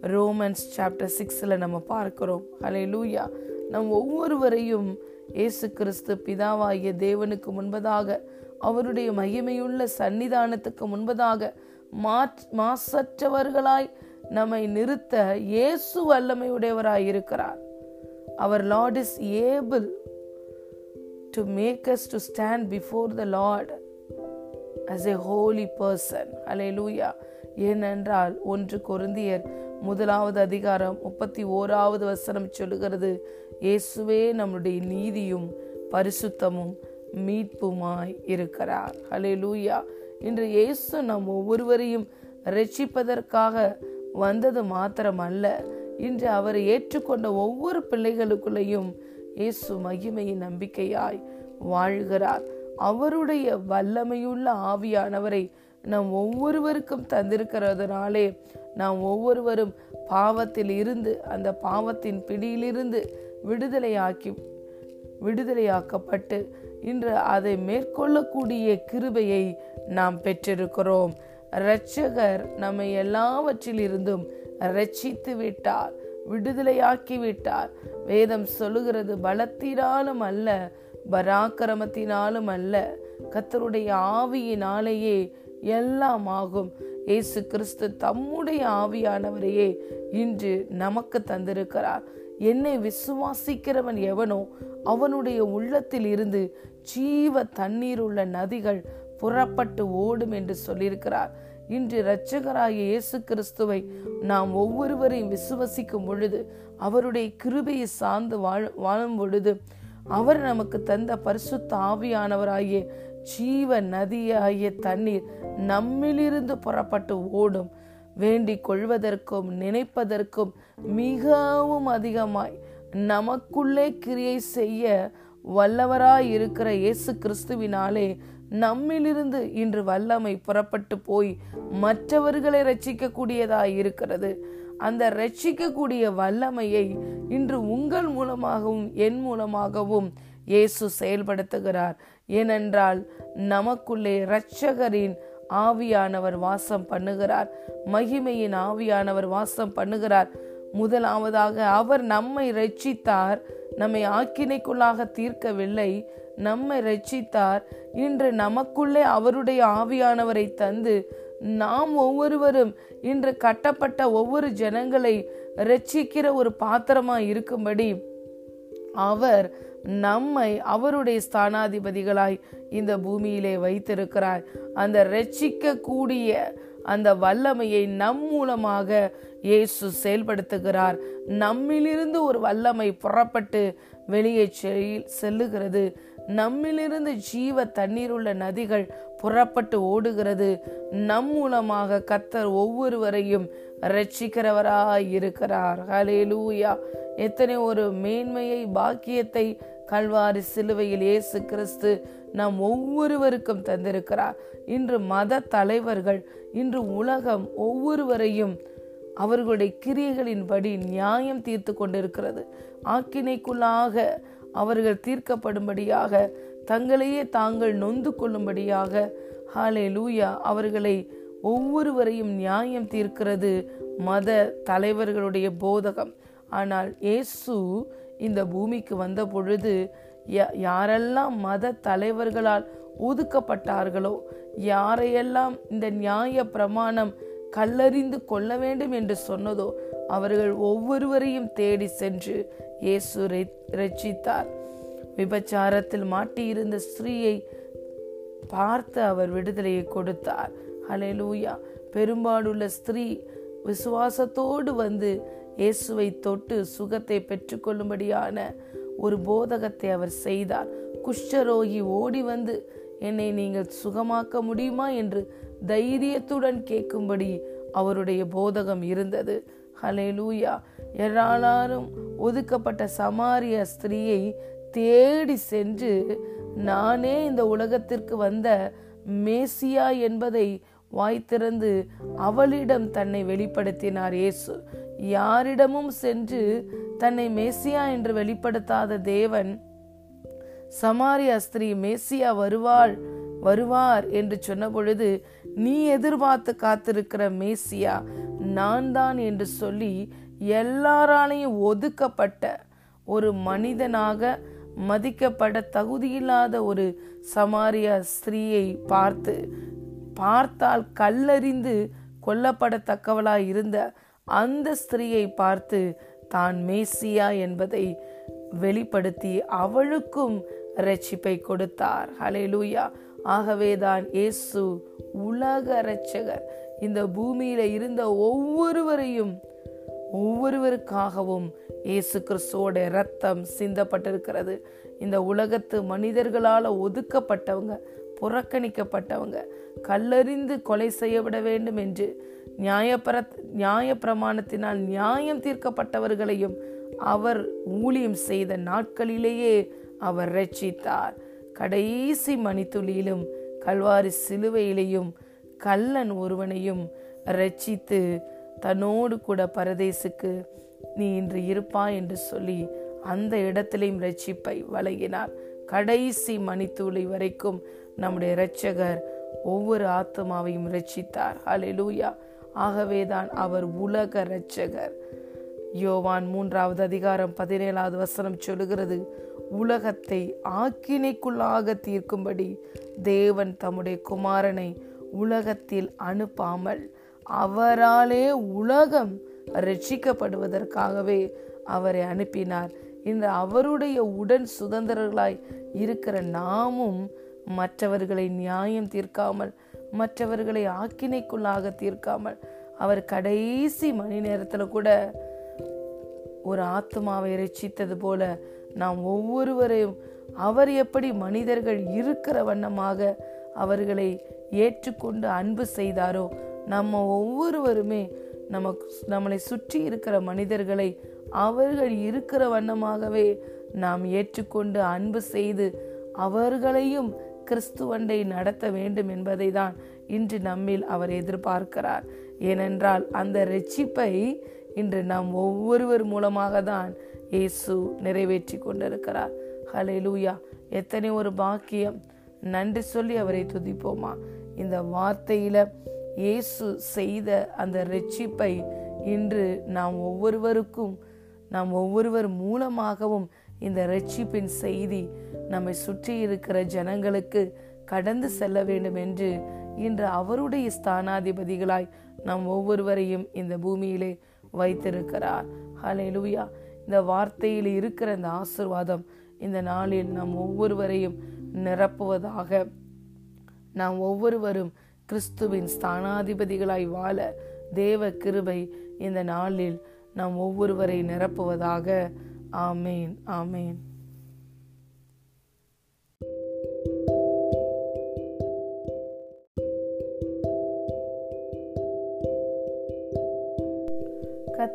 ரோமன்ஸ் சாப்டர் சிக்ஸில் நம்ம பார்க்கிறோம். அலை லூயா நம் ஒவ்வொருவரையும் இயேசு கிறிஸ்து பிதாவாகிய தேவனுக்கு முன்பதாக அவருடைய மகிமையுள்ள சன்னிதானத்துக்கு முன்பதாக மாசற்றவர்களாய் நம்மை நிறுத்த இயேசு வல்லமையுடையவராய் இருக்கிறார். Our Lord is able to make us to stand before the Lord as a holy person hallelujah ஏனென்றால் ஒன்று கொருந்தியர் முதலாவது அதிகாரம் முப்பத்தி ஓராவது வசனம் சொல்லுகிறது இயேசுவே நம்முடைய நீதியும் பரிசுத்தமும் மீட்புமாய் இருக்கிறார். ஹலே லூயா இன்று இயேசு நம் ஒவ்வொருவரையும் ரட்சிப்பதற்காக வந்தது மாத்திரமல்ல இன்று அவரை ஏற்றுக்கொண்ட ஒவ்வொரு பிள்ளைகளுக்குள்ளேயும் இயேசு மகிமையின் நம்பிக்கையாய் வாழ்கிறார். அவருடைய வல்லமையுள்ள ஆவியானவரை நாம் ஒவ்வொருவருக்கும் தந்திருக்கிறதுனாலே நாம் ஒவ்வொருவரும் பாவத்தில் இருந்து அந்த பாவத்தின் பிடியிலிருந்து விடுதலையாக்கி விடுதலையாக்கப்பட்டு இன்று அதை மேற்கொள்ளக்கூடிய கிருபையை நாம் பெற்றிருக்கிறோம். இரட்சகர் நம்மை எல்லாவற்றிலிருந்தும் ரட்சித்து விட்டார் விடுதலையாக்கி விட்டார் வேதம் சொல்லுகிறது பலத்தினாலும் அல்ல பராக்கிரமத்தினாலும் அல்ல. கத்தருடைய ஆவியினாலேயே எல்லாம் ஆகும். இயேசு கிறிஸ்து தம்முடைய ஆவியானவரையே இன்று நமக்கு தந்திருக்கிறார். என்னை விசுவாசிக்கிறவன் எவனோ அவனுடைய உள்ளத்தில் இருந்து ஜீவ தண்ணீர் உள்ள நதிகள் புறப்பட்டு ஓடும் என்று சொல்லியிருக்கிறார். இன்று இரட்சகராகிய இயேசு கிறிஸ்துவை நாம் ஒவ்வொருவரையும் விசுவசிக்கும் பொழுது அவருடைய கிருபையை சார்ந்து வாழ் வாழும் பொழுது அவர் நமக்கு தந்த பரிசுத்த ஆவியானவராகிய ஜீவ நதியாகிய தண்ணீர் நம்மிலிருந்து புறப்பட்டு ஓடும். வேண்டிக் கொள்வதற்கும் நினைப்பதற்கும் மிகவும் அதிகமாய் நமக்குள்ளே கிரியை செய்ய வல்லவராய் இருக்கிற இயேசு கிறிஸ்துவினாலே நம்மிலிருந்து இன்று வல்லமை புறப்பட்டு போய் மற்றவர்களை ரட்சிக்கக்கூடியதாய் இருக்கிறது. அந்த ரட்சிக்கக்கூடிய வல்லமையை இன்று உங்கள் மூலமாகவும் என் மூலமாகவும் இயேசு செயல்படுத்துகிறார். ஏனென்றால் நமக்குள்ளே இரட்சகரின் ஆவியானவர் வாசம் பண்ணுகிறார். மகிமையின் ஆவியானவர் வாசம் பண்ணுகிறார். முதலாவதாக அவர் நம்மை ரட்சித்தார். நம்மை ஆக்கினைக்குள்ளாக தீர்க்கவில்லை. நம்மை ரட்சித்தார். இன்று நமக்குள்ளே அவருடைய ஆவியானவரை தந்து நாம் ஒவ்வொருவரும் இன்று கட்டப்பட்ட ஒவ்வொரு ஜனங்களை ரட்சிக்கிற ஒரு பாத்திரமா இருக்கும்படி அவர் நம்மை அவருடைய ஸ்தானாதிபதிகளாய் இந்த பூமியிலே வைத்திருக்கிறார். அந்த ரட்சிக்க கூடிய அந்த வல்லமையை நம் மூலமாக இயேசு செயல்படுத்துகிறார். நம்மிலிருந்து ஒரு வல்லமை புறப்பட்டு வெளியே செல்லுகிறது. நம்மிலிருந்து ஜீவ தண்ணீர் உள்ள நதிகள் புறப்பட்டு ஓடுகிறது. நம் மூலமாக கத்தர் ஒவ்வொருவரையும் ரட்சிக்கிறவராய் இருக்கிறார். ஹலேலூயா எத்தனை ஒரு மேன்மையை பாக்கியத்தை கல்வாரி சிலுவையில் இயேசு கிறிஸ்து நாம் ஒவ்வொருவருக்கும் தந்திருக்கிறார். இன்று மத தலைவர்கள் இன்று உலகம் ஒவ்வொருவரையும் அவர்களுடைய கிரியைகளின்படி நியாயம் தீர்த்து கொண்டிருக்கிறது. ஆக்கினைக்குள்ளாக அவர்கள் தீர்க்கப்படும்படியாக தங்களையே தாங்கள் நொந்து கொள்ளும்படியாக. ஹாலே லூயா அவர்களை ஒவ்வொருவரையும் நியாயம் தீர்க்கிறது மத தலைவர்களுடைய போதகம். ஆனால் இயேசு இந்த பூமிக்கு வந்த பொழுது யாரெல்லாம் மத தலைவர்களால் ஒதுக்கப்பட்டார்களோ யாரையெல்லாம் இந்த நியாய பிரமாணம் கல்லறிந்து கொள்ள வேண்டும் என்று சொன்னதோ அவர்கள் ஒவ்வொருவரையும் தேடி சென்று இயேசு ரட்சித்தார். விபச்சாரத்தில் மாட்டியிருந்த ஸ்திரீயை பார்த்து அவர் விடுதலையை கொடுத்தார். ஹலெலூயா பெரும்பாலுள்ள ஸ்திரீ விசுவாசத்தோடு வந்து இயேசுவை தொட்டு சுகத்தை பெற்றுக்கொள்ளும்படியான ஒரு போதகத்தை அவர் செய்தார். குஷ்டரோகி ஓடி வந்து என்னை நீங்கள் சுகமாக்க முடியுமா? என்று தைரியத்துடன் கேட்கும்படி அவருடைய போதகம் இருந்தது. ஹலே லூயா எல்லாரும் ஒதுக்கப்பட்ட சமாரிய ஸ்திரீயை தேடி சென்று நானே இந்த உலகத்திற்கு வந்த மேசியா என்பதை வாய்த்திறந்து அவளிடம் தன்னை வெளிப்படுத்தினார் இயேசு. யாரிடமும் சென்று தன்னை மேசியா என்று வெளிப்படுத்தாத தேவன் சமாரிய ஸ்திரீ மேசியா வருவாள் வருவார் என்று சொன்னபொழுது நீ எதிர்பார்த்து காத்திருக்கிற மேசியா நான் தான் என்று சொல்லி எல்லாராலையும் ஒதுக்கப்பட்ட ஒரு மனிதனாக மதிக்கப்பட தகுதியில்லாத ஒரு சமாரிய ஸ்திரீயை பார்த்து பார்த்தால் கல்லறிந்து கொல்லப்படத்தக்கவளாய் இருந்த அந்த ஸ்திரீயை பார்த்து தான் மேசியா என்பதை வெளிப்படுத்தி அவளுக்கும் ரட்சிப்பை கொடுத்தார். ஹலேலூயா ஆகவேதான் இயேசு உலக ரட்சகர் இந்த பூமியில இருந்த ஒவ்வொருவரையும் ஒவ்வொருவருக்காகவும் இயேசு கிறிஸ்துவோட ரத்தம் சிந்தப்பட்டிருக்கிறது. இந்த உலகத்து மனிதர்களால் ஒதுக்கப்பட்டவங்க புறக்கணிக்கப்பட்டவங்க கல்லறிந்து கொலை செய்யப்பட வேண்டும் என்று நியாயப்பிர நியாய பிரமாணத்தினால் நியாயம் தீர்க்கப்பட்டவர்களையும் அவர் ஊழியம் செய்த நாட்களிலேயே அவர் ரட்சித்தார் கடைசி மணித்துளியிலும் கல்வாரி சிலுவையிலையும் கல்லன் ஒருவனையும் ரட்சித்து தன்னோடு கூட பரதேசுக்கு நீ இன்று இருப்பாய் என்று சொல்லி அந்த இடத்திலையும் ரட்சிப்பை வழங்கினார். கடைசி மணித்தூளை வரைக்கும் நம்முடைய இரட்சகர் ஒவ்வொரு ஆத்மாவையும் ரட்சித்தார் அலெலூயா ஆகவேதான் அவர் உலக இரட்சகர். யோவான் மூன்றாவது அதிகாரம் பதினேழாவது வசனம் சொல்லுகிறது உலகத்தை ஆக்கினைக்குள்ளாக தீர்க்கும்படி தேவன் தம்முடைய குமாரனை உலகத்தில் அனுப்பாமல் அவராலே உலகம் ரட்சிக்கப்படுவதற்காகவே அவரை அனுப்பினார். இன்று அவருடைய உடன் சுதந்திரர்களாய் இருக்கிற நாமும் மற்றவர்களை நியாயம் தீர்க்காமல் மற்றவர்களை ஆக்கினைக்குள்ளாக தீர்க்காமல் அவர் கடைசி மணி நேரத்தில் கூட ஒரு ஆத்மாவை ரட்சித்தது போல நாம் ஒவ்வொருவரையும் அவர் எப்படி மனிதர்கள் இருக்கிற வண்ணமாக அவர்களை ஏற்றுக்கொண்டு அன்பு செய்தாரோ நம்ம ஒவ்வொருவருமே நமக்கு நம்மளை சுற்றி இருக்கிற மனிதர்களை அவர்கள் இருக்கிற வண்ணமாகவே நாம் ஏற்றுக்கொண்டு அன்பு செய்து அவர்களையும் கிறிஸ்துவண்டை நடத்த வேண்டும் என்பதை தான் இன்று நம்மில் அவர் எதிர்பார்க்கிறார். ஏனென்றால் அந்த ரட்சிப்பை இன்று நாம் ஒவ்வொருவர் மூலமாக தான் இயேசு நிறைவேற்றி கொண்டிருக்கிறார். ஹலே லூயா எத்தனை ஒரு பாக்கியம். நன்றி சொல்லி அவரை துதிப்போமா. இந்த வார்த்தையில இயேசு செய்த அந்த ரட்சிப்பை இன்று நாம் ஒவ்வொருவருக்கும் நாம் ஒவ்வொருவர் மூலமாகவும் இந்த ரட்சிப்பின் செய்தி நம்மை சுற்றி இருக்கிற ஜனங்களுக்கு கடந்து செல்ல வேண்டும் என்று இன்று அவருடைய ஸ்தானாதிபதிகளாய் நாம் ஒவ்வொருவரையும் இந்த பூமியிலே வைத்திருக்கிறார். ஹலே லூயா இந்த வார்த்தையில் இருக்கிற இந்த ஆசிர்வாதம் இந்த நாளில் நாம் ஒவ்வொருவரையும் நிரப்புவதாக. நாம் ஒவ்வொருவரும் கிறிஸ்துவின் ஸ்தானாதிபதிகளாய் வாழ தேவ கிருபை இந்த நாளில் நாம் ஒவ்வொருவரை நிரப்புவதாக. ஆமேன் ஆமேன்.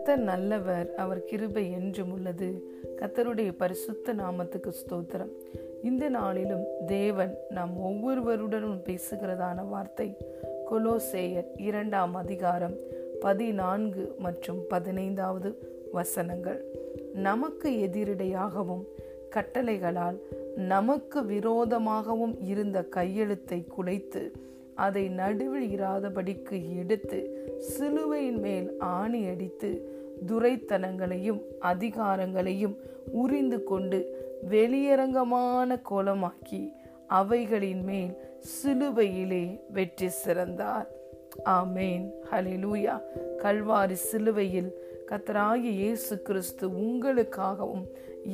கத்தர் நல்லவர் அவர் கிருபை என்றும் உள்ளது. கத்தருடைய பரிசுத்த நாமத்துக்கு ஸ்தோத்திரம். இந்த நாளிலும் தேவன் நாம் ஒவ்வொருவருடனும் பேசுகிறதான வார்த்தை கொலோசேயர் இரண்டாம் அதிகாரம் பதினான்கு மற்றும் பதினைந்தாவது வசனங்கள். நமக்கு எதிரிடையாகவும் கட்டளைகளால் நமக்கு விரோதமாகவும் இருந்த கையெழுத்தை குலைத்து அதை நடுவில் இராதபடிக்கு எடுத்து சிலுவையின் மேல் ஆணி அடித்து துரைத்தனங்களையும் அதிகாரங்களையும் உரிந்து கொண்டு வெளியரங்கமான கோலமாக்கி அவைகளின் மேல் சிலுவையிலே வெற்றி சிறந்தார். ஆமேன். ஹலிலூயா கல்வாரி சிலுவையில் கத்தராகி இயேசு கிறிஸ்து உங்களுக்காகவும்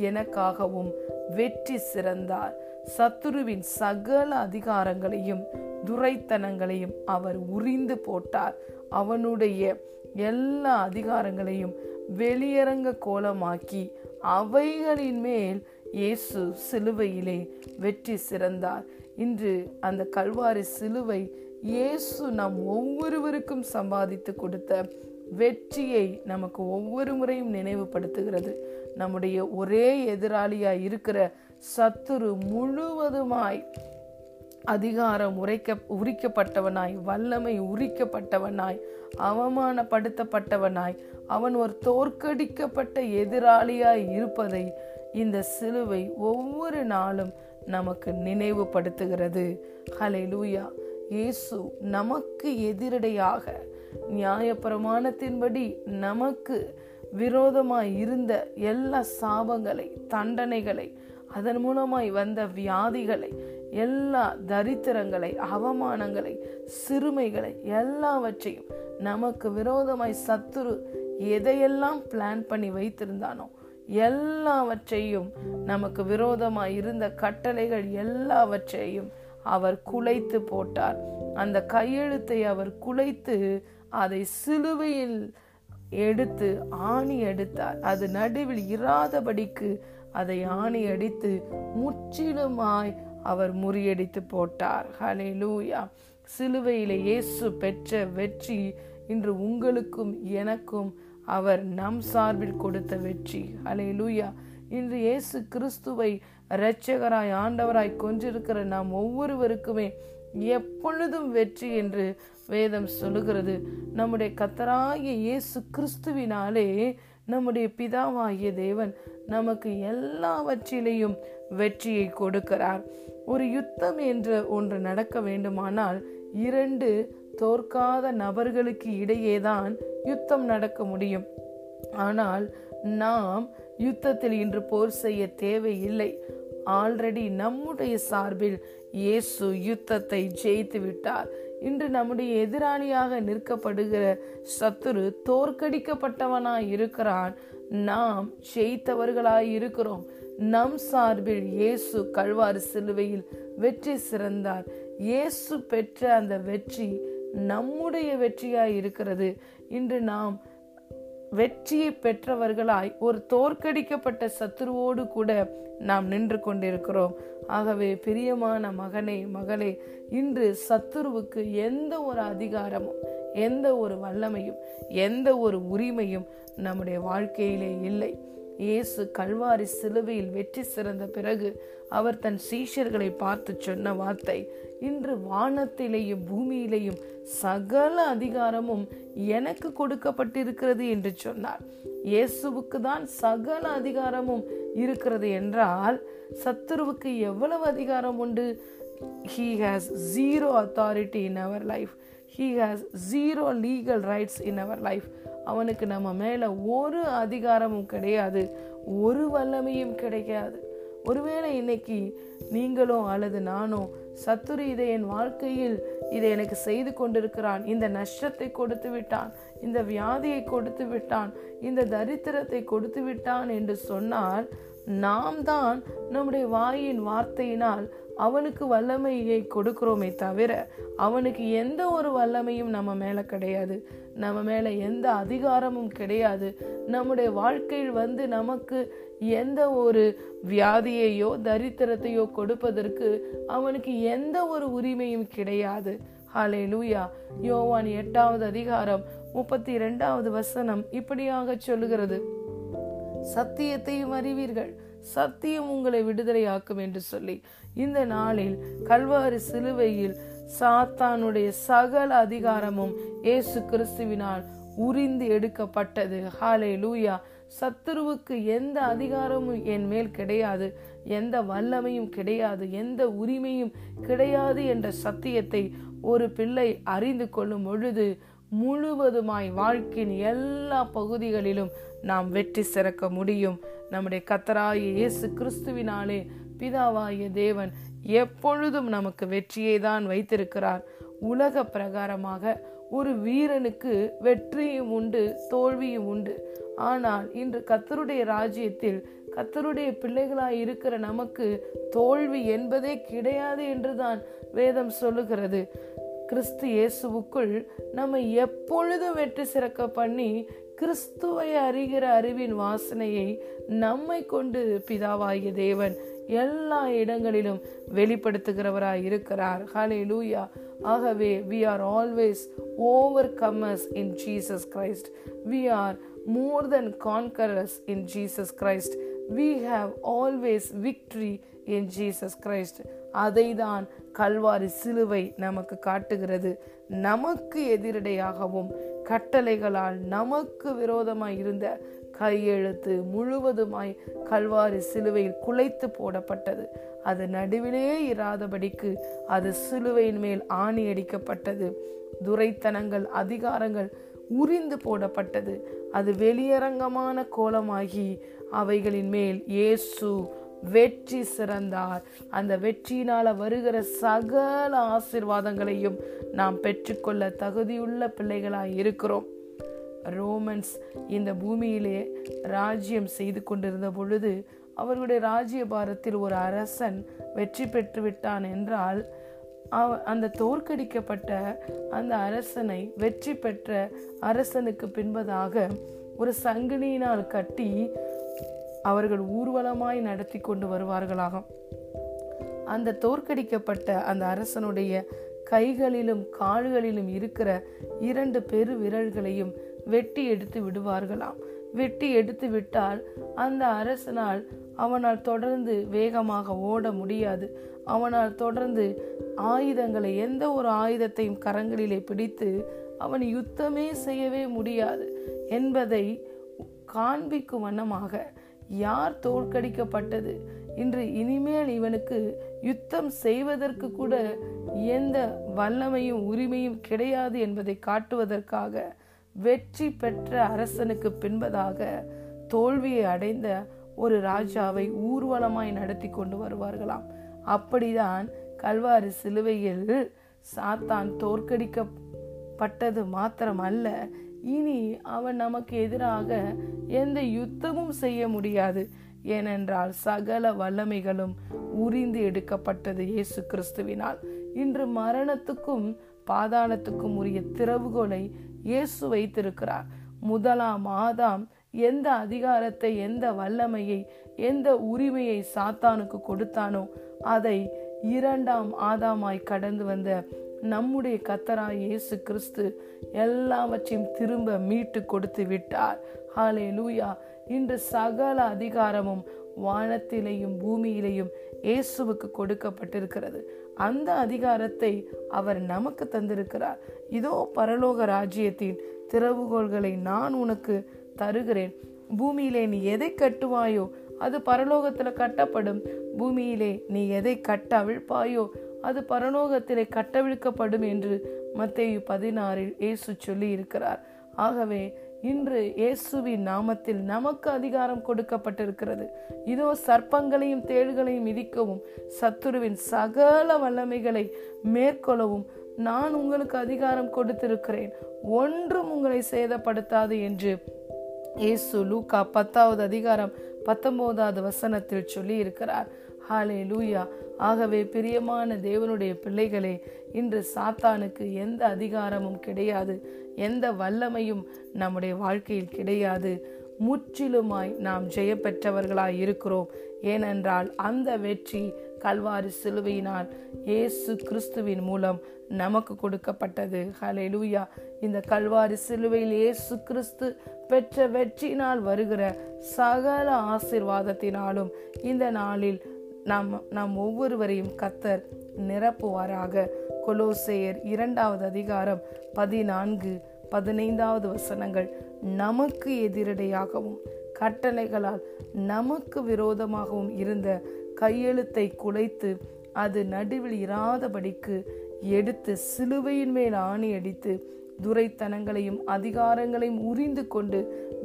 எனக்காகவும் வெற்றி சிறந்தார். சத்துருவின் சகல அதிகாரங்களையும் துரைத்தனங்களையும் அவர் உரிந்து போட்டார். அவனுடைய எல்லா அதிகாரங்களையும் வெளியரங்க கோலமாக்கி அவைகளின் மேல் இயேசு சிலுவையிலே வெற்றி சிறந்தார். இன்று அந்த கல்வாரி சிலுவை இயேசு நம் ஒவ்வொருவருக்கும் சம்பாதித்து கொடுத்த வெற்றியை நமக்கு ஒவ்வொரு முறையும் நினைவுபடுத்துகிறது. நம்முடைய ஒரே எதிராளியாய் இருக்கிற சத்துரு முழுவதுமாய் அதிகாரம் உரைக்க உரிக்கப்பட்டவனாய் வல்லமை உரிக்கப்பட்டவனாய் அவமானப்படுத்தப்பட்டவனாய் அவன் ஒரு தோற்கடிக்கப்பட்ட எதிராளியாய் இருப்பதை இந்த சிலுவை ஒவ்வொரு நாளும் நமக்கு நினைவுபடுத்துகிறது. ஹலே லூயா இயேசு நமக்கு எதிரடையாக நியாய பிரமாணத்தின்படி நமக்கு விரோதமாய் இருந்த எல்லா சாபங்களை தண்டனைகளை அதன் மூலமாய் வந்த வியாதிகளை எல்லா தரித்திரங்களை அவமானங்களை சிறுமைகளை எல்லாவற்றையும் நமக்கு விரோதமாய் சத்துரு எதையெல்லாம் பிளான் பண்ணி வைத்திருந்தானோ எல்லாவற்றையும் நமக்கு விரோதமாய் இருந்த கட்டளைகள் எல்லாவற்றையும் அவர் குலைத்து போட்டார். அந்த கையெழுத்தை அவர் குலைத்து அதை சிலுவையில் எடுத்து ஆணி எடுத்தார் அது நடுவில் இராதபடிக்கு அதை ஆணி அடித்து முற்றிலுமாய் அவர் முறியடித்து போட்டார். ஹலே லூயா சிலுவையிலே இயேசு பெற்ற வெற்றி இன்று உங்களுக்கும் எனக்கும் அவர் நம் சார்பில் கொடுத்த வெற்றி. ஹலே லூயா இன்று இயேசு கிறிஸ்துவை இரட்சகராய் ஆண்டவராய் கொஞ்சிருக்கிற நாம் ஒவ்வொருவருக்குமே எப்பொழுதும் வெற்றி என்று வேதம் சொல்லுகிறது. நம்முடைய கத்தராகிய இயேசு கிறிஸ்துவினாலே நம்முடைய பிதாவாகிய தேவன் நமக்கு எல்லாவற்றிலையும் வெற்றியை கொடுக்கிறார். ஒரு யுத்தம் என்று ஒன்று நடக்க வேண்டுமானால் இரண்டு தோற்காத நபர்களுக்கு இடையேதான் யுத்தம் நடக்க முடியும். ஆனால் நாம் யுத்தத்தில் இன்று போர் செய்ய தேவையில்லை. ஆல்ரெடி நம்முடைய சார்பில் இயேசு யுத்தத்தை ஜெயித்து விட்டார். இன்று நம்முடைய எதிராளியாக நிற்கப்படுகிற சத்துரு தோற்கடிக்கப்பட்டவனாய் இருக்கிறான் நாம் ஜெயித்தவர்களாய் இருக்கிறோம் நம் சார்பில் இயேசு கழ்வாறு சிலுவையில் வெற்றி சிறந்தார். இயேசு பெற்ற அந்த வெற்றி நம்முடைய வெற்றியாய் இருக்கிறது. இன்று நாம் வெற்றியை பெற்றவர்களாய் ஒரு தோற்கடிக்கப்பட்ட சத்துருவோடு கூட நாம் நின்று கொண்டிருக்கிறோம். ஆகவே பிரியமான மகனே மகளே இன்று சத்துருவுக்கு எந்த ஒரு அதிகாரமும் எந்த ஒரு வல்லமையும் எந்த ஒரு உரிமையும் நம்முடைய வாழ்க்கையிலே இல்லை. இயேசு கல்வாரி சிலுவையில் வெற்றி சிறந்த பிறகு அவர் தன் சீஷர்களை பார்த்து சொன்ன வார்த்தை இன்று வானத்திலேயும் பூமியிலேயும் சகல அதிகாரமும் எனக்கு கொடுக்கப்பட்டிருக்கிறது என்று சொன்னார். இயேசுவுக்கு தான் சகல அதிகாரமும் இருக்கிறது என்றால் சத்துருவுக்கு எவ்வளவு அதிகாரம் உண்டு? He has zero authority in our life he has zero legal rights in our life அவனுக்கு நம்ம மேலே ஒரு அதிகாரமும் கிடையாது ஒரு வல்லமையும் கிடைக்காது. ஒருவேளை இன்னைக்கு நீங்களோ அல்லது நானோ சத்துரு இதை என் வாழ்க்கையில் இதை எனக்கு செய்து கொண்டிருக்கிறான். இந்த நஷ்டத்தை கொடுத்து விட்டான் இந்த வியாதியை கொடுத்து விட்டான் இந்த தரித்திரத்தை கொடுத்து விட்டான் என்று சொன்னால் நாம் தான் நம்முடைய வாயின் வார்த்தையினால் அவனுக்கு வல்லமையை கொடுக்கிறோமே தவிர அவனுக்கு எந்த ஒரு வல்லமையும் நம்ம மேலே கிடையாது. நம்ம மேல எந்த அதிகாரமும் கிடையாது. நம்முடைய வாழ்க்கையில் வந்து நமக்கு எந்த ஒரு வியாதியையோ தரித்திரத்தையோ கொடுப்பதற்கு அவனுக்கு எந்த ஒரு உரிமையும் கிடையாது. ஹலே லூயா யோவான் எட்டாவது அதிகாரம் முப்பத்தி இரண்டாவது வசனம் இப்படியாக சொல்லுகிறது. சத்தியத்தையும் அறிவீர்கள். சத்தியம் உங்களை விடுதலையாக்கும் என்று சொல்லி இந்த நாளில் கல்வாரி சிலுவையில் சாத்தானுடைய சகல அதிகாரமும் இயேசு கிறிஸ்துவினால் உரிந்து எடுக்கப்பட்டது. ஹாலே லூயா சத்துருவுக்கு எந்த அதிகாரமும் என் மேல் கிடையாது. எந்த வல்லமையும் கிடையாது. எந்த உரிமையும் கிடையாது என்ற சத்தியத்தை ஒரு பிள்ளை அறிந்து கொள்ளும் பொழுது முழுவதுமாய் வாழ்க்கையின் எல்லா பகுதிகளிலும் நாம் வெற்றி சிறக்க முடியும். நம்முடைய கத்தராய இயேசு கிறிஸ்துவினாலே பிதாவாய தேவன் எப்பொழுதும் நமக்கு வெற்றியை தான் வைத்திருக்கிறார். உலக பிரகாரமாக ஒரு வீரனுக்கு வெற்றியும் உண்டு தோல்வியும் உண்டு. ஆனால் இன்று கத்தருடைய ராஜ்யத்தில் கத்தருடைய பிள்ளைகளாய் இருக்கிற நமக்கு தோல்வி என்பதே கிடையாது என்றுதான் வேதம் சொல்லுகிறது. கிறிஸ்து இயேசுவுக்குள் நம்ம எப்பொழுதும் வெற்றி சிறக்க பண்ணி கிறிஸ்துவை அறிகிற அறிவின் வாசனையை நம்மை கொண்டு பிதாவாகிய தேவன் எல்லா இடங்களிலும் வெளிப்படுத்துகிறவராய் இருக்கிறார். ஹலே லூயா ஆகவே we are always overcomers in Jesus Christ we are more than conquerors in Jesus Christ we have always victory in Jesus Christ அதை தான் கல்வாரி சிலுவை நமக்கு காட்டுகிறது. நமக்கு எதிரடையாகவும் கட்டளைகளால் நமக்கு விரோதமாக இருந்த கையெழுத்து முழுவதுமாய் கல்வாரி சிலுவையில் குலைத்து போடப்பட்டது. அது நடுவிலே இராதபடிக்கு அது சிலுவையின் மேல் ஆணி அடிக்கப்பட்டது. துரைத்தனங்கள் அதிகாரங்கள் உரிந்து போடப்பட்டது. அது வெளியரங்கமான கோலமாகி அவைகளின் மேல் இயேசு வெற்றி சிறந்தார். அந்த வெற்றியினால வருகிற சகல ஆசிர்வாதங்களையும் நாம் பெற்றுக்கொள்ள தகுதியுள்ள பிள்ளைகளாய் இருக்கிறோம். ரோமன்ஸ் இந்த பூமியிலே ராஜ்யம் செய்து கொண்டிருந்த பொழுது அவர்களுடைய ராஜ்ய பாரத்தில் ஒரு அரசன் வெற்றி பெற்று விட்டான் என்றால் அவ- அந்த தோற்கடிக்கப்பட்ட அந்த அரசனை வெற்றி பெற்ற அரசனுக்கு பின்பதாக ஒரு சங்கினியினால் கட்டி அவர்கள் ஊர்வலமாய் நடத்தி கொண்டு வருவார்களாகும். அந்த தோற்கடிக்கப்பட்ட அந்த அரசனுடைய கைகளிலும் கால்களிலும் இருக்கிற இரண்டு பெரு விரல்களையும் வெட்டி எடுத்து விடுவார்களாம். வெட்டி எடுத்து விட்டால் அந்த அரசனால் அவனால் தொடர்ந்து வேகமாக ஓட முடியாது. அவனால் தொடர்ந்து ஆயுதங்களை எந்த ஒரு ஆயுதத்தையும் கரங்களிலே பிடித்து அவன் யுத்தமே செய்யவே முடியாது என்பதை காண்பிக்கும் வண்ணமாக யார் தோற்கடிக்கப்பட்டது? இன்று இனிமேல் இவனுக்கு யுத்தம் செய்வதற்கு கூட எந்த வல்லமையும் உரிமையும் கிடையாது என்பதை காட்டுவதற்காக வெற்றி பெற்ற அரசனுக்கு பின்பதாக தோல்வியை அடைந்த ஒரு ராஜாவை ஊர்வலமாய் நடத்தி கொண்டு வருவார்களாம். அப்படிதான் கல்வாரி சிலுவையில் சாத்தான் தோற்கடிக்கப்பட்டது மாத்திரமல்ல இனி அவன் நமக்கு எதிராக எந்த யுத்தமும் செய்ய முடியாது ஏனென்றால் சகல வல்லமைகளும் உரிந்து எடுக்கப்பட்டது இயேசு கிறிஸ்துவினால். இன்று மரணத்துக்கும் பாதாளத்துக்கும் உரிய திறவுகோலை இயேசு வைத்திருக்கிறார். முதலாம் ஆதாம் எந்த அதிகாரத்தை எந்த வல்லமையை எந்த உரிமையை சாத்தானுக்கு கொடுத்தானோ அதை இரண்டாம் ஆதாமாய் கடந்து வந்த நம்முடைய கத்தராய் இயேசு கிறிஸ்து எல்லாவற்றையும் திரும்ப மீட்டு கொடுத்து விட்டார். ஹாலே லூயா இன்று சகல அதிகாரமும் வானத்திலேயும் பூமியிலேயும் இயேசுவுக்கு கொடுக்கப்பட்டிருக்கிறது. அந்த அதிகாரத்தை அவர் நமக்கு தந்திருக்கிறார். இதோ பரலோக ராஜ்யத்தின் திறவுகோள்களை நான் உனக்கு தருகிறேன். பூமியிலே நீ எதை கட்டுவாயோ அது பரலோகத்தில் கட்டப்படும். பூமியிலே நீ எதை கட்டவிழ்ப்பாயோ அது பரலோகத்திலே கட்டவிழ்க்கப்படும் என்று மத்தேயு பதினாறில் இயேசு சொல்லி இருக்கிறார் ஆகவே இன்று இயேசுவின் நாமத்தில் நமக்கு அதிகாரம் கொடுக்கப்பட்டிருக்கிறது. இதோ சர்ப்பங்களையும் தேள்களையும் மிதிக்கவும் சத்துருவின் சகல வல்லமைகளை மேற்கொள்ளவும் நான் உங்களுக்கு அதிகாரம் கொடுத்திருக்கிறேன். ஒன்றும் உங்களை சேதப்படுத்தாது என்று இயேசு லூக்கா பத்தாவது அதிகாரம் பத்தொன்பதாவது வசனத்தில் சொல்லி இருக்கிறார் ஹாலே லூயா ஆகவே பிரியமான தேவனுடைய பிள்ளைகளே இன்று சாத்தானுக்கு எந்த அதிகாரமும் கிடையாது. எந்த வல்லமையும் நம்முடைய வாழ்க்கையில் கிடையாது. முற்றிலுமாய் நாம் ஜெய பெற்றவர்களாய் இருக்கிறோம். ஏனென்றால் அந்த வெற்றி கல்வாரி சிலுவையினால் இயேசு கிறிஸ்துவின் மூலம் நமக்கு கொடுக்கப்பட்டது. ஹலே லூயா இந்த கல்வாரி சிலுவையில் இயேசு கிறிஸ்து பெற்ற வெற்றியினால் வருகிற சகல ஆசிர்வாதத்தினாலும் இந்த நாளில் நாம் நாம் ஒவ்வொருவரையும் கத்தர் நிரப்புவாராக. கொலோசேயர் இரண்டாவது அதிகாரம் பதினான்கு பதினைந்தாவது வசனங்கள். நமக்கு எதிரடையாகவும் கட்டளைகளால் நமக்கு விரோதமாகவும் இருந்த கையெழுத்தை குலைத்து அது நடுவில் இராதபடிக்கு எடுத்து சிலுவையின் மேல் ஆணி அடித்து துரைத்தனங்களையும் அதிகாரங்களையும் உறிந்து கொண்டு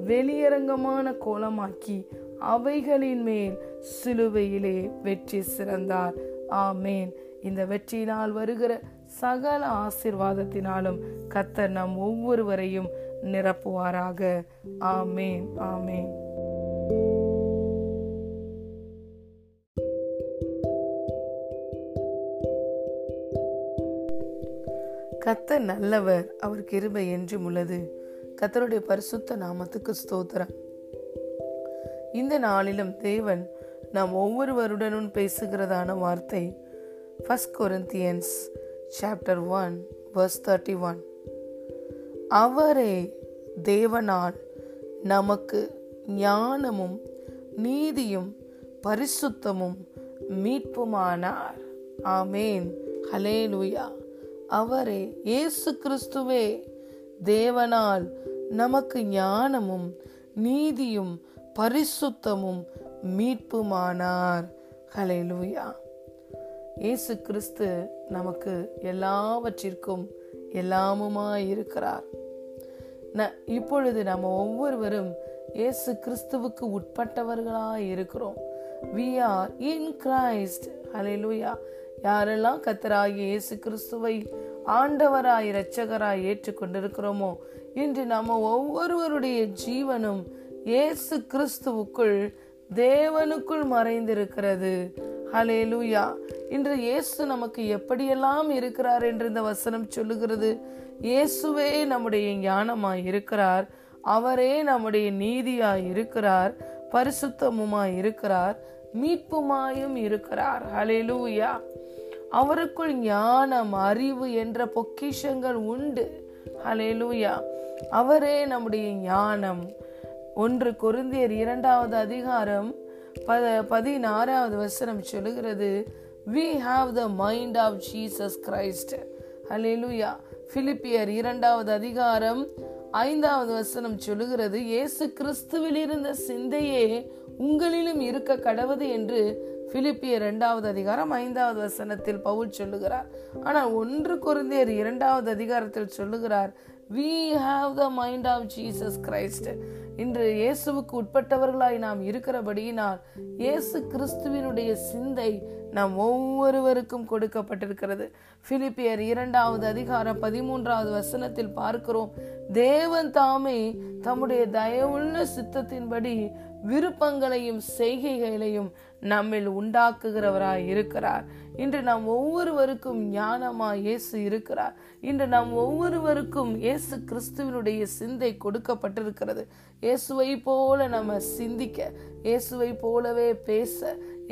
வெளியரங்கமான கோலமாக்கி அவைகளின் மேல் சிலுவையிலே வெற்றி சிறந்தார். ஆமேன். இந்த வெற்றியினால் வருகிற சகல ஆசிர்வாதத்தினாலும் கத்தர் நம் ஒவ்வொருவரையும் நிரப்புவாராக. ஆமேன். ஆமேன். கத்தர் நல்லவர் அவர் கிருபை என்றும் உள்ளது. கத்தருடைய பரிசுத்த நாமத்துக்கு ஸ்தோத்திரம். இந்த நாளிலும் தேவன் நாம் ஒவ்வொருவருடனும் பேசுகிறதான வார்த்தை first Corinthians chapter one verse thirty one அவரே தேவனால் நமக்கு ஞானமும் நீதியும் பரிசுத்தமும் மீட்புமானார். ஆமேன். ஹலேலுயா அவரே இயேசு கிறிஸ்துவே தேவனால் நமக்கு ஞானமும் நீதியும் பரிசுத்தமும் மீட்புமானார். ஹலேலுயா இயேசு கிறிஸ்து நமக்கு எல்லாவற்றிற்கும் எல்லாமுமாய் இருக்கிறார் ந- இப்பொழுது நம்ம ஒவ்வொருவரும் இயேசு கிறிஸ்துவுக்கு உட்பட்டவர்களாய் இருக்கிறோம் we are in Christ hallelujah யாரெல்லாம் கத்தராகி இயேசு கிறிஸ்துவை ஆண்டவராய் இரட்சகராய் ஏற்றுக்கொண்டிருக்கிறோமோ இன்று நம்ம ஒவ்வொருவருடைய ஜீவனும் இயேசு கிறிஸ்துவுக்குள் தேவனுக்குள் மறைந்திருக்கிறது. ஹalleluya. இன்று இயேசு நமக்கு எப்படியெல்லாம் இருக்கிறார் என்று இந்த வசனம் சொல்லுகிறது? இயேசுவே நம்முடைய ஞானமாய் இருக்கிறார். அவரே நம்முடைய நீதியாய் இருக்கிறார். பரிசுத்தமுமாய் இருக்கிறார். மீட்புமாயும் இருக்கிறார். ஹalleluya. அவருக்குள் ஞானம் அறிவு என்ற பொக்கிஷங்கள் உண்டு. ஹalleluya. அவரே நம்முடைய ஞானம். ஒன்று குருந்தியர் இரண்டாவது அதிகாரம் பத பதினாறாவது வசனம் சொல்லுகிறது we have the mind of Jesus Christ hallelujah பிலிப்பியர் இரண்டாவது அதிகாரம் ஐந்தாவது வசனம் சொல்லுகிறது இயேசு கிறிஸ்துவில் இருந்த சிந்தையே உங்களிலும் இருக்க கடவுது என்று பிலிப்பியர் இரண்டாவது அதிகாரம் ஐந்தாவது வசனத்தில் பவுல் சொல்லுகிறார். ஆனால் ஒன்று குருந்தியர் இரண்டாவது அதிகாரத்தில் சொல்லுகிறார் we have the mind of Jesus Christ இன்று இயேசுவுக்கு உட்பட்டவர்களாய் நாம் இருக்கிறபடியினால் இயேசு கிறிஸ்துவினுடைய சிந்தை நாம் ஒவ்வொருவருக்கும் கொடுக்கப்பட்டிருக்கிறது. பிலிப்பியர் இரண்டாவது அதிகாரம் பதிமூன்றாவது வசனத்தில் பார்க்கிறோம். தேவன் தாமே தம்முடைய தயவுள்ள சித்தத்தின்படி விருப்பங்களையும் செய்கைகளையும் நம்மில் உண்டாக்குகிறவராய் இருக்கிறார் இன்று நாம் ஒவ்வொருவருக்கும் ஞானமா இயேசு இருக்கிறார். இன்று நாம் ஒவ்வொருவருக்கும் இயேசு கிறிஸ்துவனுடைய சிந்தை கொடுக்கப்பட்டிருக்கிறது. இயேசுவை போல நம்ம சிந்திக்க இயேசுவை போலவே பேச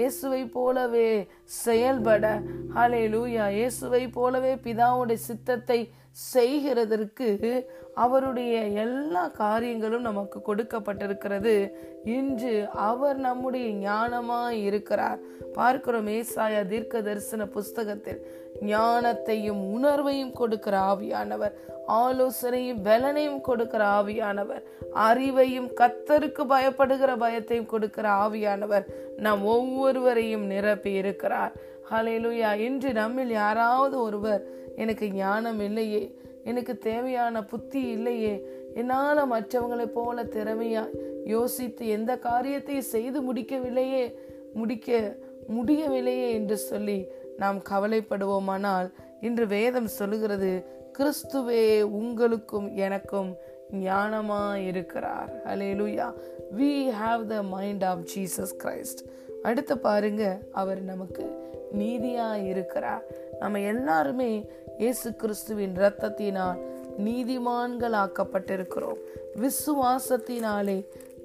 இயேசுவை போலவே செயல்பட. ஹலே லூயா இயேசுவை போலவே பிதாவுடைய சித்தத்தை செய்கிறதற்கு அவருடைய எல்லா காரியங்களும் நமக்கு கொடுக்கப்பட்டிருக்கிறது. இன்று அவர் நம்முடைய ஞானமாய் இருக்கிறார். பார்க்கிறோம் ஏசாயா தீர்க்க தரிசன புஸ்தகத்தில். ஞானத்தையும் உணர்வையும் கொடுக்கிற ஆவியானவர் ஆலோசனையும் பலனையும் கொடுக்கிற ஆவியானவர் அறிவையும் கத்தருக்கு பயப்படுகிற பயத்தையும் கொடுக்கிற ஆவியானவர் நம் ஒவ்வொருவரையும் நிரப்பி இருக்கிறார். ஹலேலுயா இன்று நம்மில் யாராவது ஒருவர் எனக்கு ஞானம் இல்லையே எனக்கு தேவையான புத்தி இல்லையே என்னால் மற்றவங்களைப் போல திறமையா யோசித்து எந்த காரியத்தையும் செய்து முடிக்கவில்லையே முடிக்க முடியவில்லையே என்று சொல்லி நாம் கவலைப்படுவோமானால் இன்று வேதம் சொல்லுகிறது கிறிஸ்துவே உங்களுக்கும் எனக்கும் ஞானமா இருக்கிறார் hallelujah we have the mind of Jesus Christ அடுத்து பாருங்க அவர் நமக்கு நீதியா இருக்கிறார் நம்ம எல்லாருமே இயேசு கிறிஸ்துவின் இரத்தத்தினால் நீதிமான்கள் ஆக்கப்பட்டிருக்கிறோம் விசுவாசத்தினாலே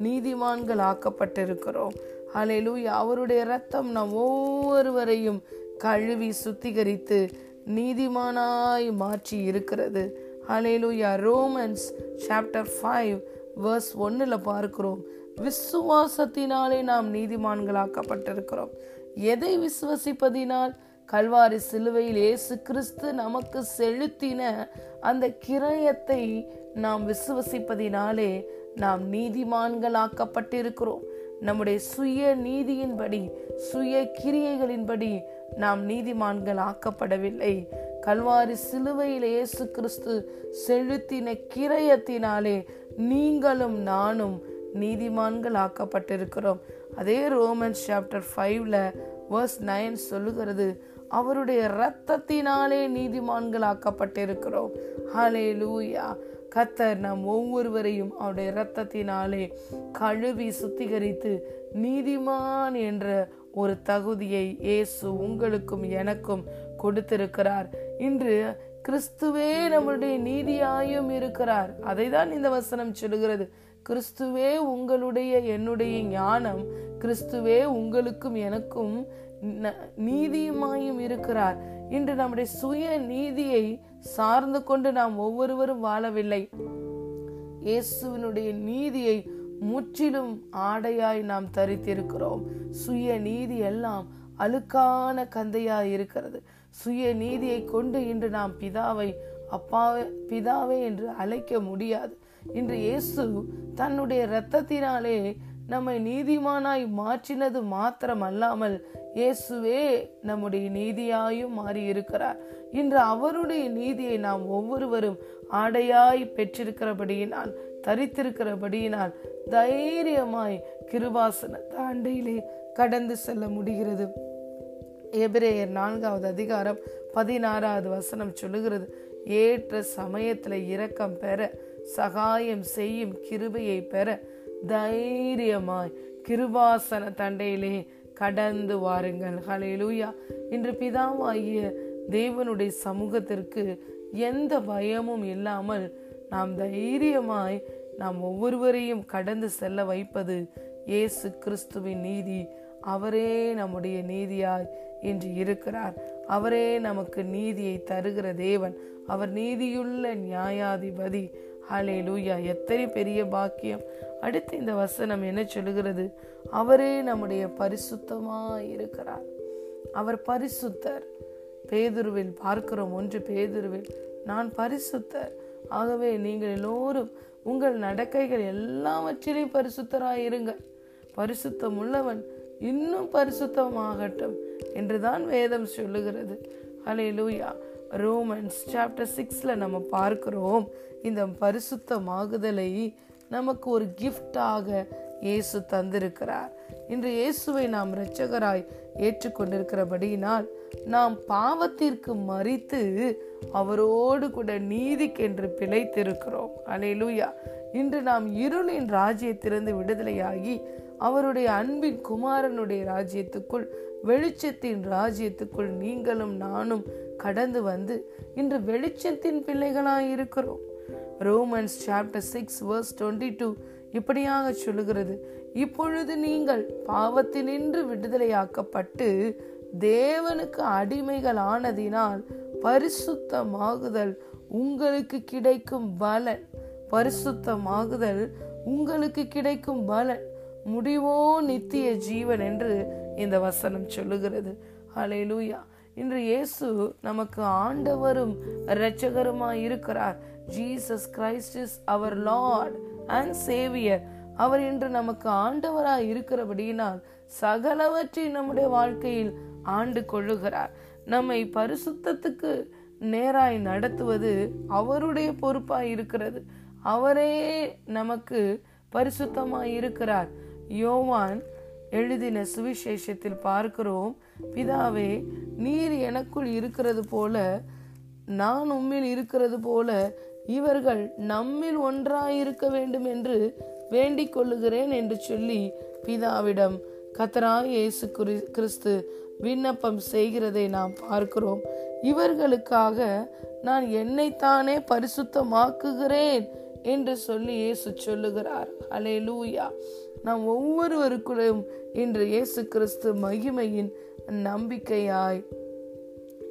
நீதிமான்கள் ஆக்கப்பட்டிருக்கிறோம் லூயா அவருடைய ரத்தம் நம் ஒவ்வொருவரையும் கழுவி சுத்திகரித்து நீதிமானாய் மாற்றி இருக்கிறது. Hallelujah Romans chapter five verse ஒன்றில் பார்க்கிறோம். விசுவாசத்தினாலே நாம் நீதிமான்களாக்கப்பட்டிருக்கிறோம். எதை விசுவசிப்பதினால்? கல்வாரி சிலுவையில் இயேசு கிறிஸ்து நமக்கு செலுத்தின அந்த கிரயத்தை நாம் விசுவசிப்பதினாலே நாம் நீதிமான்களாக்கப்பட்டிருக்கிறோம். நம்முடைய சுய நீதியின்படி சுய கிரியைகளின்படி நாம் நீதிமான்கள் ஆக்கப்படவில்லை கல்வாரி சிலுவையில் இயேசு கிறிஸ்து செலுத்தின கிரயத்தினாலே நீங்களும் நானும் நீதிமான்கள் ஆக்கப்பட்டிருக்கிறோம் அதே ரோமன்ஸ் சாப்டர் ஃபைவ்ல வர்ஸ் நைன் சொல்லுகிறது அவருடைய இரத்தத்தினாலே நீதிமான்கள் ஆக்கப்பட்டிருக்கிறோம் ஹலே லூயா கத்தர் நாம் ஒவ்வொருவரையும் அவருடைய இரத்தத்தினாலே கழுவி சுத்திகரித்து நீதிமான் என்ற ஒரு தகுதியை இயேசு உங்களுக்கும் எனக்கும் கொடுத்திருக்கிறார். இன்று கிறிஸ்துவே நம்முடைய நீதியாயும் இருக்கிறார். அதை தான் இந்த வசனம் சொல்லுகிறது. கிறிஸ்துவே உங்களுடைய என்னுடைய ஞானம் கிறிஸ்துவே உங்களுக்கும் எனக்கும் நீதியுமாயும் இருக்கிறார். இன்று நம்முடைய சுய நீதியை சார்ந்து கொண்டு நாம் ஒவ்வொருவரும் வாழவில்லை. இயேசுவினுடைய நீதியை முற்றிலும் ஆடையாய் நாம் தரித்திருக்கிறோம். சுய நீதி எல்லாம் அழுக்கான கந்தையாய் இருக்கிறது. சுய நீதியை கொண்டு இன்று நாம் பிதாவை அப்பாவே பிதாவே என்று அழைக்க முடியாது. இன்று இயேசு தன்னுடைய இரத்தத்தினாலே நம்மை நீதிமானாய் மாற்றினது மாத்திரம் அல்லாமல் இயேசுவே நம்முடைய நீதியாயும் மாறி இருக்கிறார் இன்று அவருடைய நீதியை நாம் ஒவ்வொருவரும் ஆடையாய் பெற்றிருக்கிறபடியினால் தரித்திருக்கிறபடியினால் தைரியமாய் கிருபாசன தாண்டையிலே கடந்து செல்ல முடிகிறது. எபிரேயர் நான்காவது அதிகாரம் பதினாறாவது வசனம் சொல்லுகிறது ஏற்ற சமயத்தில் இரக்கம் பெற சகாயம் செய்யும் கிருபையை பெற தைரியமாய் கிருபாசன தண்டையிலே கடந்து வாருங்கள். ஹலேலூயா இன்று பிதாவாகிய தேவனுடைய சமூகத்திற்கு எந்த பயமும் இல்லாமல் நாம் தைரியமாய் நாம் ஒவ்வொருவரையும் கடந்து செல்ல வைப்பது இயேசு கிறிஸ்துவின் நீதி. அவரே நம்முடைய நீதியாய் இன்று இருக்கிறார். அவரே நமக்கு நீதியை தருகிற தேவன். அவர் நீதியுள்ள நியாயாதிபதி. ஹலே லூயா எத்தனை பெரிய பாக்கியம். அடுத்து இந்த வசனம் என்ன சொல்லுகிறது? அவரே நம்முடைய பரிசுத்தமாய் இருக்கிறார். அவர் பரிசுத்தர். பேதுருவில் பார்க்கிறோம். ஒன்று பேதுருவில். நான் பரிசுத்தர். ஆகவே நீங்கள் எல்லோரும் உங்கள் நடக்கைகள் எல்லாவற்றிலும் பரிசுத்தராய் இருங்கள் பரிசுத்தம் உள்ளவன் இன்னும் பரிசுத்தமாகட்டும் என்றுதான் வேதம் சொல்லுகிறது. ஹலே லூயா ரோமன்ஸ் சாப்டர் சிக்ஸில் நம்ம பார்க்கிறோம். இந்த பரிசுத்தமாகுதலை நமக்கு ஒரு கிஃப்டாக இயேசு தந்திருக்கிறார். இன்று இயேசுவை நாம் இரட்சகராய் ஏற்றுக்கொண்டிருக்கிறபடியினால் நாம் பாவத்திற்கு மறித்து அவரோடு கூட நீதிக்கென்று பிழைத்திருக்கிறோம். அலையிலூயா. இன்று நாம் இருளின் ராஜ்யத்திலிருந்து விடுதலையாகி அவருடைய அன்பின் குமாரனுடைய ராஜ்யத்துக்குள் வெளிச்சத்தின் ராஜ்யத்துக்குள் நீங்களும் நானும் கடந்து வந்து இன்று வெளிச்சத்தின் பிள்ளைகளாய் இருக்கிறோம் Romans chapter six verse twenty two இப்படியாக சொல்லுகிறது. இப்பொழுது நீங்கள் பாவத்தினின்று விடுதலையாக்கப்பட்டு தேவனுக்கு அடிமைகள் ஆனதினால் பரிசுத்தமாகுதல் உங்களுக்கு கிடைக்கும் பலன். பரிசுத்தமாகுதல் உங்களுக்கு கிடைக்கும் பலன். முடிவோ நித்திய ஜீவன் என்று இந்த வசனம் சொல்லுகிறது. ஹalleluya. இன்று இயேசு நமக்கு ஆண்டவரும் இரட்சகருமாய் இருக்கிறார். Jesus Christ is our Lord and Saviour அவர் இன்று நமக்கு ஆண்டவராய் இருக்கிறபடியினால் சகலவற்றை நம்முடைய வாழ்க்கையில் ஆண்டு கொள்ளுகிறார். நம்மை பரிசுத்தத்துக்கு நேராய் நடத்துவது அவருடைய பொறுப்பாய் இருக்கிறது. அவரே நமக்கு பரிசுத்தமாய் இருக்கிறார். யோவான் எழுதின சுவிசேஷத்தில் பார்க்கிறோம் பிதாவே நீர் எனக்குள் இருக்கிறது போல நான் உம்மில் இருக்கிறது போல இவர்கள் நம்மில் ஒன்றாயிருக்க வேண்டும் என்று வேண்டிக் கொள்ளுகிறேன் என்று சொல்லி பிதாவிடம் கத்தராய் இயேசு கிறிஸ்து விண்ணப்பம் செய்கிறதை நாம் பார்க்கிறோம். இவர்களுக்காக நான் என்னைத்தானே பரிசுத்தமாக்குகிறேன் என்று சொல்லி இயேசு சொல்லுகிறார். அலே லூயா நாம் ஒவ்வொருவருக்குள்ளும் இன்று இயேசு கிறிஸ்து மகிமையின் நம்பிக்கையாய்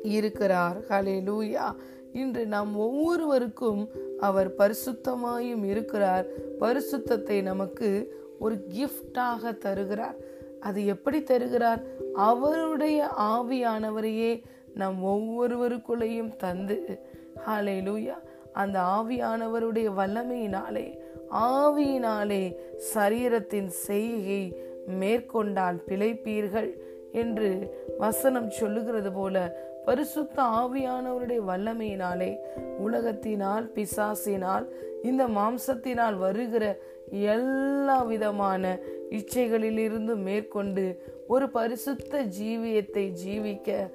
இருக்கிறார். ஹலே லூயா இன்று நாம் ஒவ்வொருவருக்கும் அவர் பரிசுத்தமாயும் இருக்கிறார். பரிசுத்தத்தை நமக்கு ஒரு கிஃப்டாக தருகிறார். அது எப்படி தருகிறார்? அவருடைய ஆவியானவரையே நம் ஒவ்வொருவருக்குள்ளேயும் தந்து. ஹாலே லூயா அந்த ஆவியானவருடைய வல்லமையினாலே ஆவியினாலே சரீரத்தின் செய்கை மேற்கொண்டால் பிழைப்பீர்கள் என்று வசனம் சொல்லுகிறது போல பரிசுத்த ஆவியானவருடைய வல்லமையினாலே உலகத்தினால் பிசாசினால் இந்த மாம்சத்தினால் வருகிற எல்லா விதமான இச்சைகளிலிருந்து மேற்கொண்டு ஒரு பரிசுத்த ஜீவியத்தை ஜீவிக்க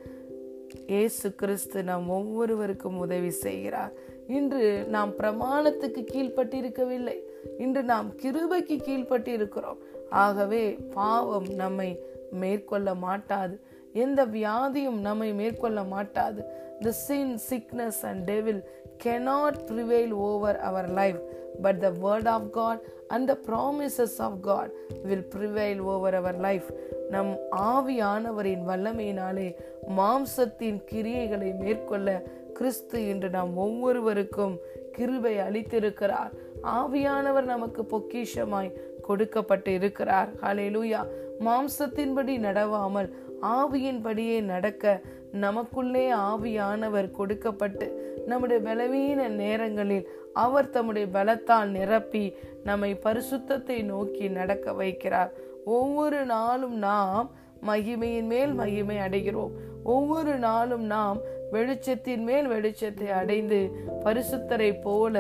இயேசு கிறிஸ்து நாம் ஒவ்வொருவருக்கும் உதவி செய்கிறார். இன்று நாம் பிரமாணத்துக்கு கீழ்ப்பட்டிருக்கவில்லை. இன்று நாம் கிருபைக்கு கீழ்பட்டு இருக்கிறோம் ஆகவே பாவம் நம்மை மேற்கொள்ள மாட்டாது. எந்த வியாதியும் நம்மை மேற்கொள்ள மாட்டாது. The sin sickness and devil cannot prevail over our life but the word of god and the promises of god will prevail over our life. நம் ஆவியானவரின் வல்லமையினாலே மாம்சத்தின் கிரியைகளை மேற்கொள்ள கிறிஸ்து என்று நாம் ஒவ்வொருவருக்கும் கிருபை அளித்திருக்கிறார். ஆவியானவர் நமக்கு பொக்கிஷமாய் கொடுக்கப்பட்டு இருக்கிறார். ஹalleluya மாம்சத்தின்படி நடவாமல் ஆவியின்படியே நடக்க நமக்குள்ளே ஆவியானவர் கொடுக்கப்பட்டு நம்முடைய பலவீன நேரங்களில் அவர் தம்முடைய பலத்தால் நிரப்பி நம்மை பரிசுத்தத்தை நோக்கி நடக்க வைக்கிறார். ஒவ்வொரு நாளும் நாம் மகிமையின் மேல் மகிமை அடைகிறோம். ஒவ்வொரு நாளும் நாம் வெளிச்சத்தின் மேல் வெளிச்சத்தை அடைந்து பரிசுத்தரை போல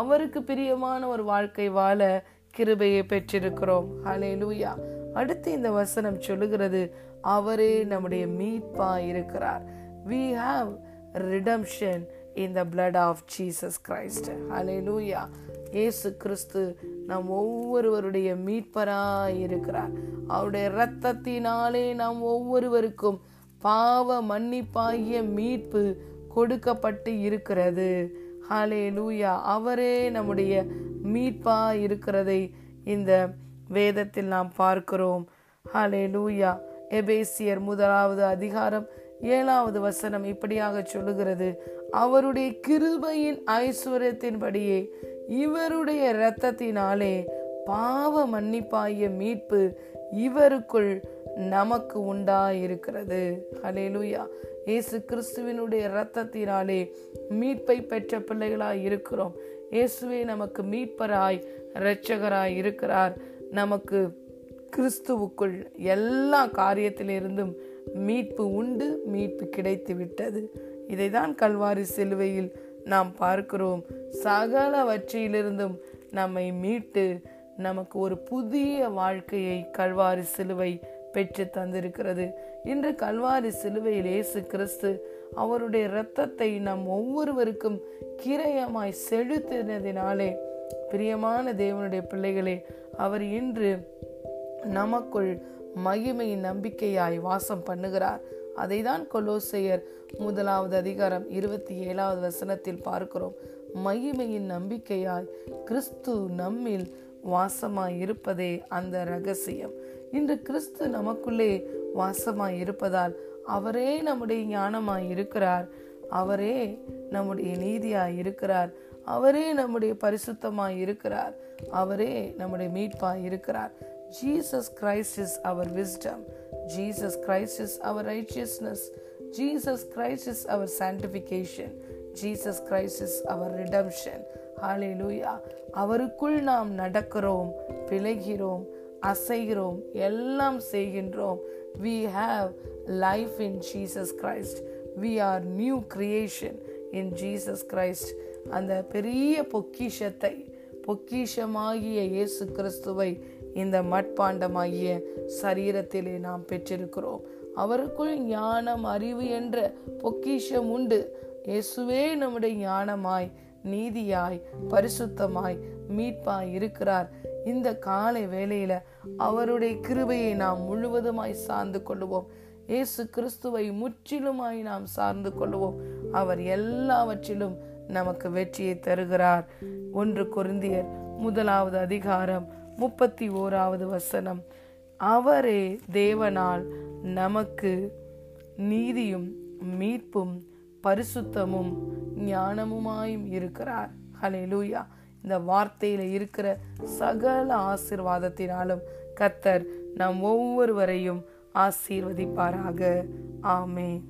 அவருக்கு பிரியமான ஒரு வாழ்க்கை வாழ கிருபையை பெற்றிருக்கிறோம். ஹலே லூயா அடுத்து இந்த வசனம் சொல்லுகிறது அவரே நம்முடைய மீட்பா இருக்கிறார் we have redemption in the blood of Jesus Christ hallelujah இயேசு கிறிஸ்து நம் ஒவ்வொருவருடைய மீட்பராய் இருக்கிறார். அவருடைய இரத்தத்தினாலே நாம் ஒவ்வொருவருக்கும் பாவ மன்னிப்பாகிய மீட்பு கொடுக்கப்பட்டு இருக்கிறது. ஹாலே லூயா அவரே நம்முடைய மீட்பா இருக்கிறதை இந்த வேதத்தில் நாம் பார்க்கிறோம். ஹாலே லூயா எபேசியர் முதலாவது அதிகாரம் ஏழாவது வசனம் இப்படியாக சொல்லுகிறது. அவருடைய கிருபையின் ஐஸ்வர்யத்தின்படியே இவருடைய இரத்தத்தினாலே பாவ மன்னிப்பாய மீட்பு இவருக்குள் நமக்கு உண்டாயிருக்கிறது. ஹலேலூயா இயேசு கிறிஸ்துவினுடைய இரத்தத்தினாலே மீட்பை பெற்ற பிள்ளைகளாய் இருக்கிறோம். இயேசுவே நமக்கு மீட்பராய் இரட்சகராய் இருக்கிறார். நமக்கு கிறிஸ்துவுக்குள் எல்லா காரியத்திலிருந்தும் மீட்பு உண்டு மீட்பு கிடைத்து விட்டது இதைதான் கல்வாரி சிலுவையில் நாம் பார்க்கிறோம். சகலவற்றிலிருந்தும் நம்மை மீட்டு நமக்கு ஒரு புதிய வாழ்க்கையை கல்வாரி சிலுவை பெற்று தந்திருக்கிறது. இன்று கல்வாரி சிலுவையில் இயேசு கிறிஸ்து அவருடைய இரத்தத்தை நம் ஒவ்வொருவருக்கும் கிரயமாய் செலுத்தினதினாலே பிரியமான தேவனுடைய பிள்ளைகளே அவர் இன்று நமக்குள் மகிமையின் நம்பிக்கையாய் வாசம் பண்ணுகிறார். அதை தான் கொலோசையர் முதலாவது அதிகாரம் இருபத்தி ஏழாவது வசனத்தில் பார்க்கிறோம். மகிமையின் நம்பிக்கையாய் கிறிஸ்து நம்மில் வாசமாய் இருப்பதே அந்த ரகசியம். இன்று கிறிஸ்து நமக்குள்ளே வாசமாய் இருப்பதால் அவரே நம்முடைய ஞானமாய் இருக்கிறார் அவரே நம்முடைய நீதியாய் இருக்கிறார் அவரே நம்முடைய பரிசுத்தமாய் இருக்கிறார் அவரே நம்முடைய மீட்பாய் இருக்கிறார் Jesus Christ is our wisdom Jesus Christ is our righteousness Jesus Christ is our sanctification Jesus Christ is our redemption hallelujah அவருக்குள் நாம் நடக்கிறோம் பிழைகிறோம் அசைகிறோம் எல்லாம் செய்கின்றோம். We have life in Jesus Christ we are new creation in Jesus Christ அந்த பெரிய பொக்கிஷத்தை பொக்கிஷமாகிய இயேசு கிறிஸ்துவை இந்த மட்பாண்டமாகிய சரீரத்திலே நாம் பெற்றிருக்கிறோம். அவருக்குள் ஞானம் அறிவு என்ற பொக்கிஷம் உண்டு. இயேசுவே நம்முடைய ஞானமாய் நீதியாய் பரிசுத்தமாய் மீட்பாய் இருக்கிறார். இந்த காலை வேளையில அவருடைய கிருபையை நாம் முழுவதுமாய் சார்ந்து கொள்வோம் இயேசு கிறிஸ்துவை முற்றிலுமாய் நாம் சார்ந்து கொள்வோம் அவர் எல்லாவற்றிலும் நமக்கு வெற்றியை தருகிறார். ஒன்று குருந்தியர் முதலாவது அதிகாரம் முப்பத்தி ஓராவது வசனம். அவரே தேவனால் நமக்கு நீதியும் மீட்பும் பரிசுத்தமும் ஞானமுமாயும் இருக்கிறார். ஹலே லூயா இந்த வார்த்தையில இருக்கிற சகல ஆசிர்வாதத்தினாலும் கத்தர் நம் ஒவ்வொருவரையும் ஆசீர்வதிப்பாராக. ஆமே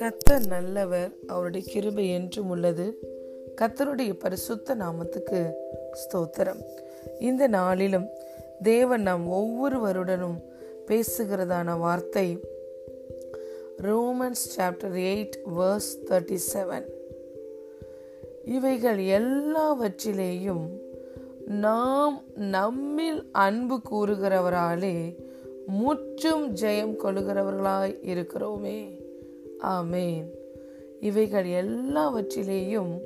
கத்தர் நல்லவர் அவருடைய கிருபை என்றும் உள்ளது. கத்தருடைய பரிசுத்த நாமத்துக்கு ஸ்தோத்திரம். இந்த நாளிலும் தேவன் நாம் ஒவ்வொருவருடனும் பேசுகிறதான வார்த்தை Romans chapter eight verse thirty seven. இவைகள் எல்லாவற்றிலேயும் நாம் நம்மில் அன்பு கூறுகிறவராலே முற்றும் ஜெயம் கொள்கிறவர்களாய் இருக்கிறோமே. ஆமேன். இவைகள் எல்லாவற்றிலேயும்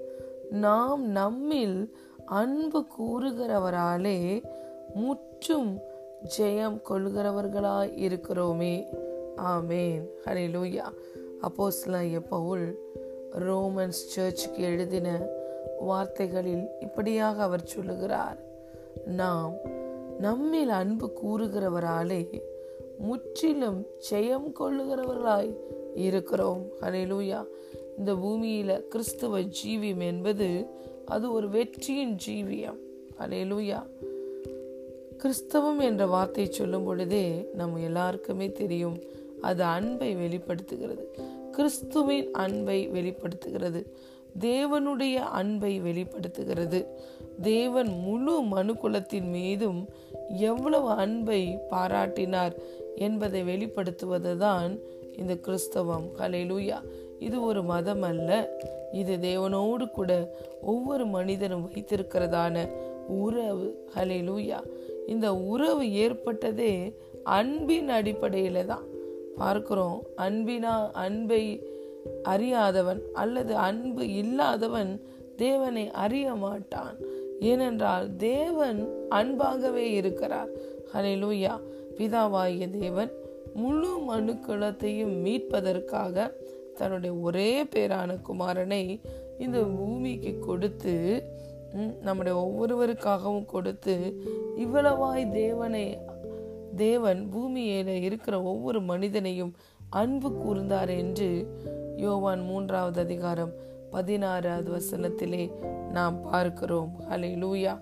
நாம் நம்மில் அன்பு கூறுகிறவராலே முற்றும் ஜெயம் கொள்கிறவர்களாய் இருக்கிறோமே. ஆமேன். ஹரே லூயா அப்போஸ்லாய பவுல் ரோமன்ஸ் சர்ச்சுக்கு எழுதின வார்த்தைகளில் இப்படியாக அவர் சொல்லுகிறார். நாம் நம்மில் அன்பு கூறுகிறவராலே முற்றிலும் ஜெயம் கொள்ளுகிறவர்களாய் இருக்கிறோம். ஹலெலூயா இந்த பூமியில கிறிஸ்துவ ஜீவியம் என்பது அது ஒரு வெற்றியின் ஜீவியம். ஹலெலூயா கிறிஸ்தவம் என்ற வார்த்தை சொல்லும் பொழுதே நம்ம எல்லாருக்குமே தெரியும். அது அன்பை வெளிப்படுத்துகிறது. கிறிஸ்துவின் அன்பை வெளிப்படுத்துகிறது. தேவனுடைய அன்பை வெளிப்படுத்துகிறது. தேவன் முழு மனுக்குலத்தின் மீதும் எவ்வளவு அன்பை பாராட்டினார் என்பதை வெளிப்படுத்துவதுதான் இந்த கிறிஸ்தவம். ஹலேலூயா இது ஒரு மதம் அல்ல இது தேவனோடு கூட ஒவ்வொரு மனிதனும் வைத்திருக்கிறதான உறவு. ஹலேலூயா இந்த உறவு ஏற்பட்டதே அன்பின் அடிப்படையில் தான். பார்க்கிறோம் அன்பினா அன்பை அறியாதவன் அல்லது அன்பு இல்லாதவன் தேவனை அறிய மாட்டான். ஏனென்றால் தேவன் அன்பாகவே இருக்கிறார். ஹalleluya பிதாவாகிய தேவன் முழு மனுக்குலத்தையும் மீட்பதற்காக தன்னுடைய ஒரே பேரான குமாரனை இந்த பூமிக்கு கொடுத்து நம்முடைய ஒவ்வொருவருக்காகவும் கொடுத்து இவ்வளவாய் தேவனை தேவன் பூமியில இருக்கிற ஒவ்வொரு மனிதனையும் அன்பு கூர்ந்தார் என்று யோவான் மூன்றாவது அதிகாரம் பதினாறாவது வசனத்திலே நாம் பார்க்கிறோம். ஹலே லூயா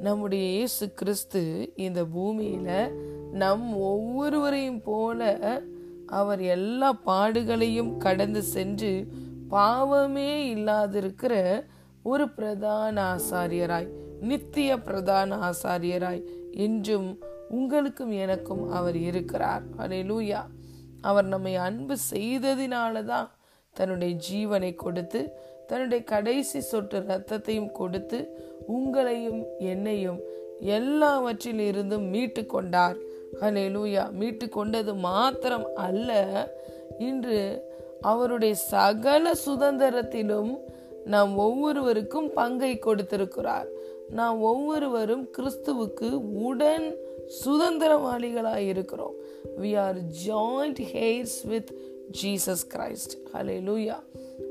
நம்முடைய இயேசு கிறிஸ்து இந்த பூமியில நம் ஒவ்வொருவரையும் போல அவர் எல்லா பாடுகளையும் கடந்து சென்று பாவமே இல்லாதிருக்கிற ஒரு பிரதான ஆசாரியராய் நித்திய பிரதான ஆசாரியராய் என்றும் உங்களுக்கும் எனக்கும் அவர் இருக்கிறார். அல்லேலூயா அவர் நம்மை அன்பு செய்ததினால தான் தன்னுடைய ஜீவனை கொடுத்து தன்னுடைய கடைசி சொட்டு ரத்தத்தையும் கொடுத்து உங்களையும் என்னையும் எல்லாவற்றில் இருந்தும் மீட்டு கொண்டார் லூயா மீட்டு கொண்டது மாத்திரம் அல்ல இன்று அவருடைய சகல சுதந்திரத்திலும் நாம் ஒவ்வொருவருக்கும் பங்கை கொடுத்திருக்கிறார். நாம் ஒவ்வொருவரும் கிறிஸ்துவுக்கு உடன் சுதந்திரவாளிகளாய் இருக்கிறோம். We are joint heirs with Jesus Christ hallelujah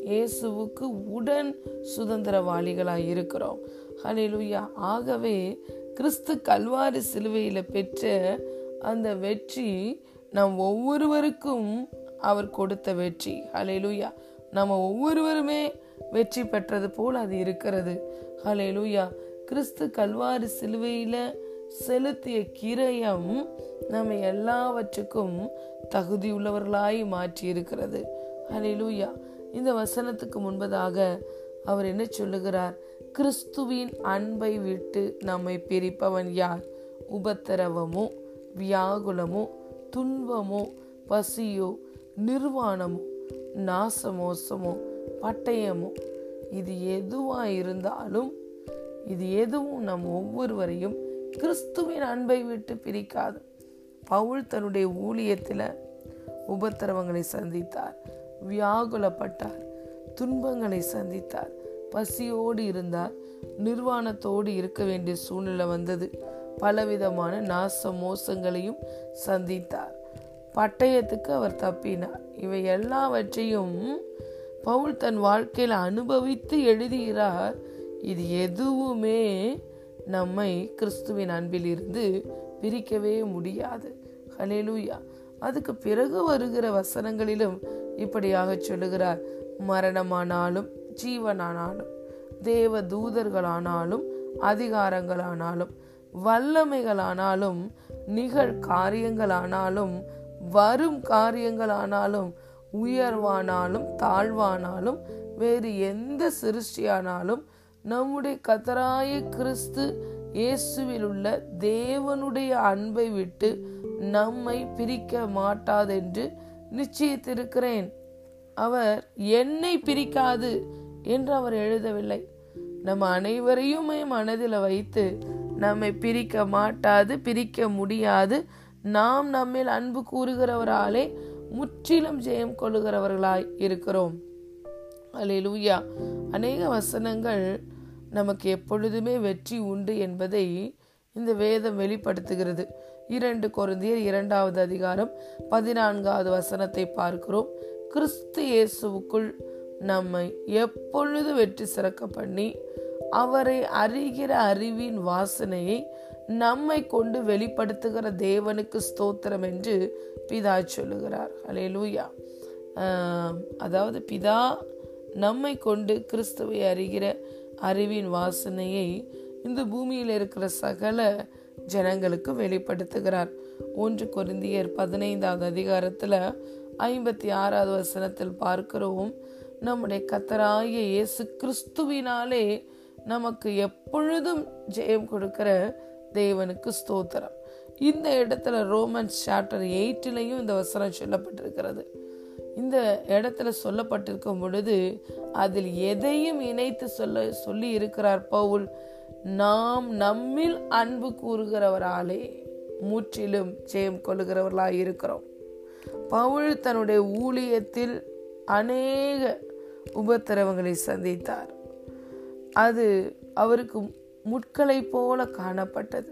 இயேசுவுக்கு உடன் சுதந்திரவாளிகளாய் இருக்கிறோம். ஹalleluya. ஆகவே கிறிஸ்து கல்வாரி சிலுவையில் பெற்ற அந்த வெற்றி நம் ஒவ்வொருவருக்கும் அவர் கொடுத்த வெற்றி. ஹalleluya. நம்ம ஒவ்வொருவருமே வெற்றி பெற்றது போல் அது இருக்கிறது. ஹalleluya. கிறிஸ்து கல்வாரி சிலுவையில் செலுத்திய கிரயம் நம்ம எல்லாவற்றுக்கும் தகுதியுள்ளவர்களாய் மாற்றி இருக்கிறது ஹalleluya. இந்த வசனத்துக்கு முன்பதாக அவர் என்ன சொல்லுகிறார்? கிறிஸ்துவின் அன்பை விட்டு நம்மை பிரிப்பவன் யார்? உபத்திரவமோ வியாகுலமோ துன்பமோ பசியோ நிர்வாணமோ நாசமோசமோ பட்டயமோ இது எதுவா இருந்தாலும் இது எதுவும் நம் ஒவ்வொருவரையும் கிறிஸ்துவின் அன்பை விட்டு பிரிக்காது. பவுல் தன்னுடைய ஊழியத்தில் உபத்திரவங்களை சந்தித்தார் வியாகுலப்பட்டார் துன்பங்களை சந்தித்தார். பசியோடு இருந்தார். நிர்வாணத்தோடு இருக்க வேண்டிய சூழ்நிலை வந்தது. பலவிதமான நாச மோசங்களையும் சந்தித்தார். பட்டயத்துக்கு அவர் தப்பினார். இவை எல்லாவற்றையும் பவுல் தன் வாழ்க்கையில் அனுபவித்து எழுதுகிறார். இது எதுவுமே நம்மை கிறிஸ்துவின் அன்பில் இருந்து பிரிக்கவே முடியாது. ஹலேலூயா அதுக்கு பிறகு வருகிற வசனங்களிலும் இப்படியாக சொல்லுகிறார். மரணமானாலும் ஜீவனானாலும் தேவ தூதர்களானாலும் அதிகாரங்களானாலும் வல்லமைகளானாலும் நிகழ் காரியங்களானாலும் வரும் காரியங்களானாலும் உயர்வானாலும் தாழ்வானாலும் வேறு எந்த சிருஷ்டியானாலும் நம்முடைய கத்தராய கிறிஸ்து இயேசுவில் உள்ள தேவனுடைய அன்பை விட்டு நம்மை பிரிக்க மாட்டாதென்று நிச்சயித்திருக்கிறேன். அவர் என்னை பிரிக்காது. என்று அவர் எழுதவில்லை. நம்ம அனைவரையுமே மனதில் வைத்து நம்மை பிரிக்க மாட்டாது பிரிக்க முடியாது. நாம் நம்மில் அன்பு கூறுகிறவராலே முற்றிலும் ஜெயம் கொள்ளுகிறவர்களாய் இருக்கிறோம். அல்லேலூயா அநேக வசனங்கள் நமக்கு எப்பொழுதுமே வெற்றி உண்டு என்பதை இந்த வேதம் வெளிப்படுத்துகிறது. இரண்டு குருந்தியர் இரண்டாவது அதிகாரம் பதினான்காவது வசனத்தை பார்க்கிறோம். கிறிஸ்து இயேசுவுக்குள் நம்மை எப்பொழுது வெற்றி சிறக்க பண்ணி அவரை அறிகிற அறிவின் வாசனையை நம்மை கொண்டு வெளிப்படுத்துகிற தேவனுக்கு ஸ்தோத்திரம் என்று பிதா சொல்லுகிறார். அலேலூயா அதாவது பிதா நம்மை கொண்டு கிறிஸ்துவை அறிகிற அறிவின் வாசனையை இந்த பூமியில் இருக்கிற சகல ஜனங்களுக்கு வெளிப்படுத்துகிறார். ஒன்று குருந்தியர் பதினைந்தாவது அதிகாரத்தில் ஐம்பத்தி ஆறாவது வசனத்தில் பார்க்கிறோம். நம்முடைய கத்தராகிய இயேசு கிறிஸ்துவினாலே நமக்கு எப்பொழுதும் ஜெயம் கொடுக்கிற தேவனுக்கு ஸ்தோத்திரம். இந்த இடத்துல ரோமன்ஸ் சாப்டர் எயிட்டிலையும் இந்த வசனம் சொல்லப்பட்டிருக்கிறது. இந்த இடத்துல சொல்லப்பட்டிருக்கும் பொழுது அதில் எதையும் இணைத்து சொல்ல சொல்லி இருக்கிறார் பவுல் நாம் நம்மில் அன்பு கூறுகிறவராலே முற்றிலும் ஜெயம் கொள்ளுகிறவர்களாய் இருக்கிறோம் பவுல் தன்னுடைய ஊழியத்தில் அநேக உபத்திரவங்களை சந்தித்தார். அது அவருக்கு முட்களை போல காணப்பட்டது.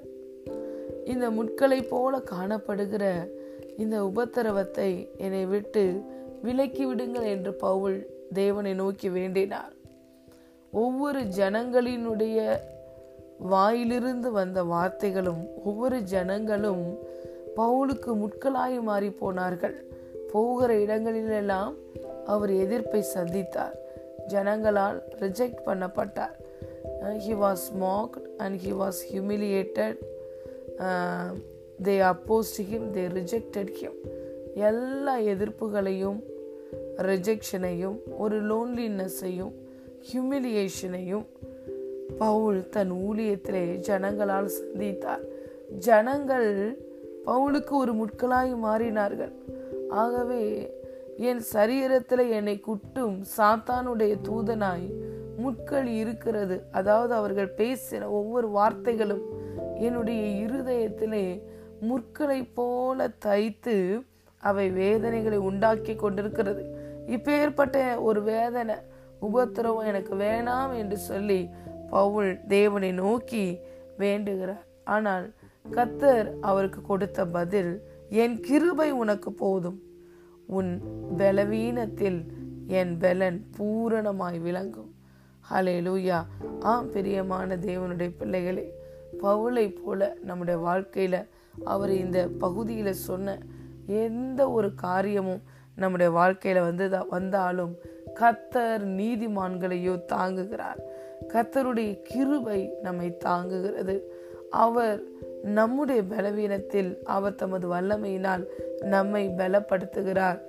இந்த முட்களை போல காணப்படுகிற இந்த உபத்திரவத்தை என்னை விட்டு விலக்கி விடுங்கள் என்று பவுல் தேவனை நோக்கி வேண்டினார். ஒவ்வொரு ஜனங்களினுடைய வாயிலிருந்து வந்த வார்த்தைகளும் ஒவ்வொரு ஜனங்களும் பவுலுக்கு முட்களாய் மாறி போனார்கள். போகிற இடங்களிலெல்லாம் அவர் எதிர்ப்பை சந்தித்தார். ஜனங்களால் reject பண்ணப்பட்டார். He was mocked and he was humiliated they opposed him they rejected him எல்லா எதிர்ப்புகளையும் ரிஜெக்ஷனையும் ஒரு லோன்லினஸ்ஸையும் ஹியூமிலியேஷனையும் பவுல் தன் ஊழியத்திலே ஜனங்களால் சந்தித்தார். ஜனங்கள் பவுலுக்கு ஒரு முட்களாய் மாறினார்கள். ஆகவே என் சரீரத்தில் என்னை குட்டும் சாத்தானுடைய தூதனாய் முட்கள் இருக்கிறது. அதாவது அவர்கள் பேசின ஒவ்வொரு வார்த்தைகளும் என்னுடைய இருதயத்திலே முற்களை போல தைத்து அவை வேதனைகளை உண்டாக்கி கொண்டிருக்கிறது. இப்பேற்பட்ட ஒரு வேதனை உபத்திரவம் எனக்கு வேணாம் என்று சொல்லி பவுல் தேவனை நோக்கி வேண்டுகிறார். ஆனால் கத்தர் அவருக்கு கொடுத்த பதில் என் கிருபை உனக்கு போதும். உன் பலவீனத்தில் என் பலன் பூரணமாய் விளங்கும். ஹலே லூயா ஆம் பிரியமான தேவனுடைய பிள்ளைகளே பவுளை போல நம்முடைய வாழ்க்கையில அவர் இந்த பகுதியில சொன்ன எந்த ஒரு காரியமும் நம்முடைய வாழ்க்கையில வந்து வந்தாலும் கத்தர் நீதிமான்களையோ தாங்குகிறார். கத்தருடைய கிருபை நம்மை தாங்குகிறது. அவர் நம்முடைய பலவீனத்தில் அவர் தமது வல்லமையினால் நம்மை பலப்படுத்துகிறார்.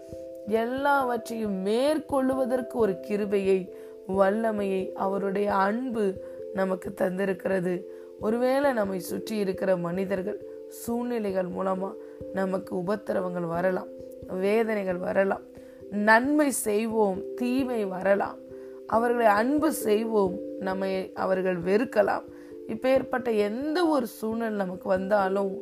எல்லாவற்றையும் மேற்கொள்ளுவதற்கு ஒரு கிருபையை வல்லமையை அவருடைய அன்பு நமக்கு தந்திருக்கிறது. ஒருவேளை நம்மை சுற்றி இருக்கிற மனிதர்கள் சூழ்நிலைகள் மூலமா நமக்கு உபத்திரவங்கள் வரலாம் வேதனைகள் வரலாம் நன்மை செய்வோம் தீமை வரலாம் அவர்களை அன்பு செய்வோம் நம்மை அவர்கள் வெறுக்கலாம். இப்போ ஏற்பட்ட எந்த ஒரு சூழ்நிலை நமக்கு வந்தாலும்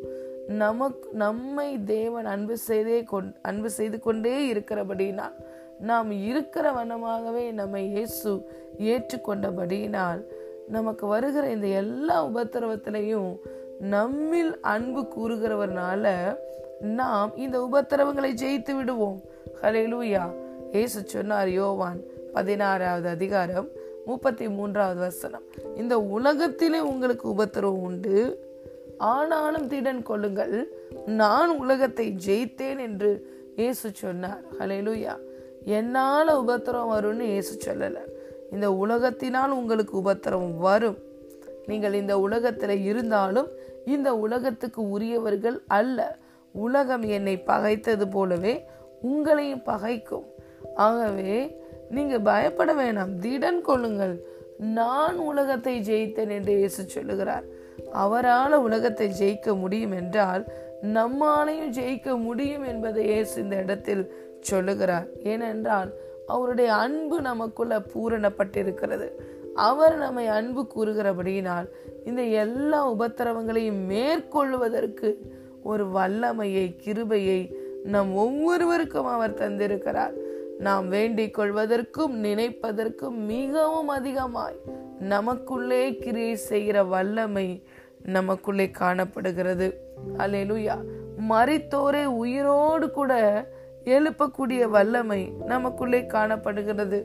நமக்கு நம்மை தேவன் அன்பு செய்தே கொண் அன்பு செய்து கொண்டே இருக்கிறபடினால் நாம் இருக்கிற வனமாகவே நம்மை இயேசு ஏற்றுக்கொண்டபடியினால் நமக்கு வருகிற இந்த எல்லா உபத்திரவத்திலையும் நம்மில் அன்பு கூறுகிறவர்னால நாம் இந்த உபத்திரவங்களை ஜெயித்து விடுவோம். ஹலேலூயா ஏசு சொன்னார் யோவான் பதினாறாவது அதிகாரம் முப்பத்தி மூன்றாவது வசனம். இந்த உலகத்திலே உங்களுக்கு உபத்திரவம் உண்டு. ஆனாலும் திடன் கொள்ளுங்கள். நான் உலகத்தை ஜெயித்தேன் என்று இயேசு சொன்னார். ஹலெலுயா என்னால உபத்திரம் வரும்னு இயேசு சொல்லல. இந்த உலகத்தினால் உங்களுக்கு உபத்திரம் வரும். நீங்கள் இந்த உலகத்தில் இருந்தாலும் இந்த உலகத்துக்கு உரியவர்கள் அல்ல. உலகம் என்னை பகைத்தது போலவே உங்களையும் பகைக்கும். ஆகவே நீங்க பயப்பட வேணாம். திடன் கொள்ளுங்கள். நான் உலகத்தை ஜெயித்தேன் என்று இயேசு சொல்லுகிறார். அவரால் உலகத்தை ஜெயிக்க முடியும் என்றால் நம்மாலையும் ஜெயிக்க முடியும் என்பதை இயேசு இந்த இடத்தில் சொல்லுகிறார். ஏனென்றால் அவருடைய அன்பு நமக்குள்ள பூரணப்பட்டிருக்கிறது. அவர் நம்மை அன்பு கூறுகிறபடியினால் இந்த எல்லா உபத்திரவங்களையும் மேற்கொள்வதற்கு ஒரு வல்லமையை கிருபையை நம் ஒவ்வொருவருக்கும் அவர் தந்திருக்கிறார். நாம் வேண்டிக் கொள்வதற்கும் நினைப்பதற்கும் மிகவும் அதிகமாய் நமக்குள்ளே கிரியை செய்கிற வல்லமை நமக்குள்ளே காணப்படுகிறது. அலையலுயா மறித்தோரை உயிரோடு கூட எழுப்பக்கூடிய வல்லமை நமக்குள்ளே காணப்படுகிறது.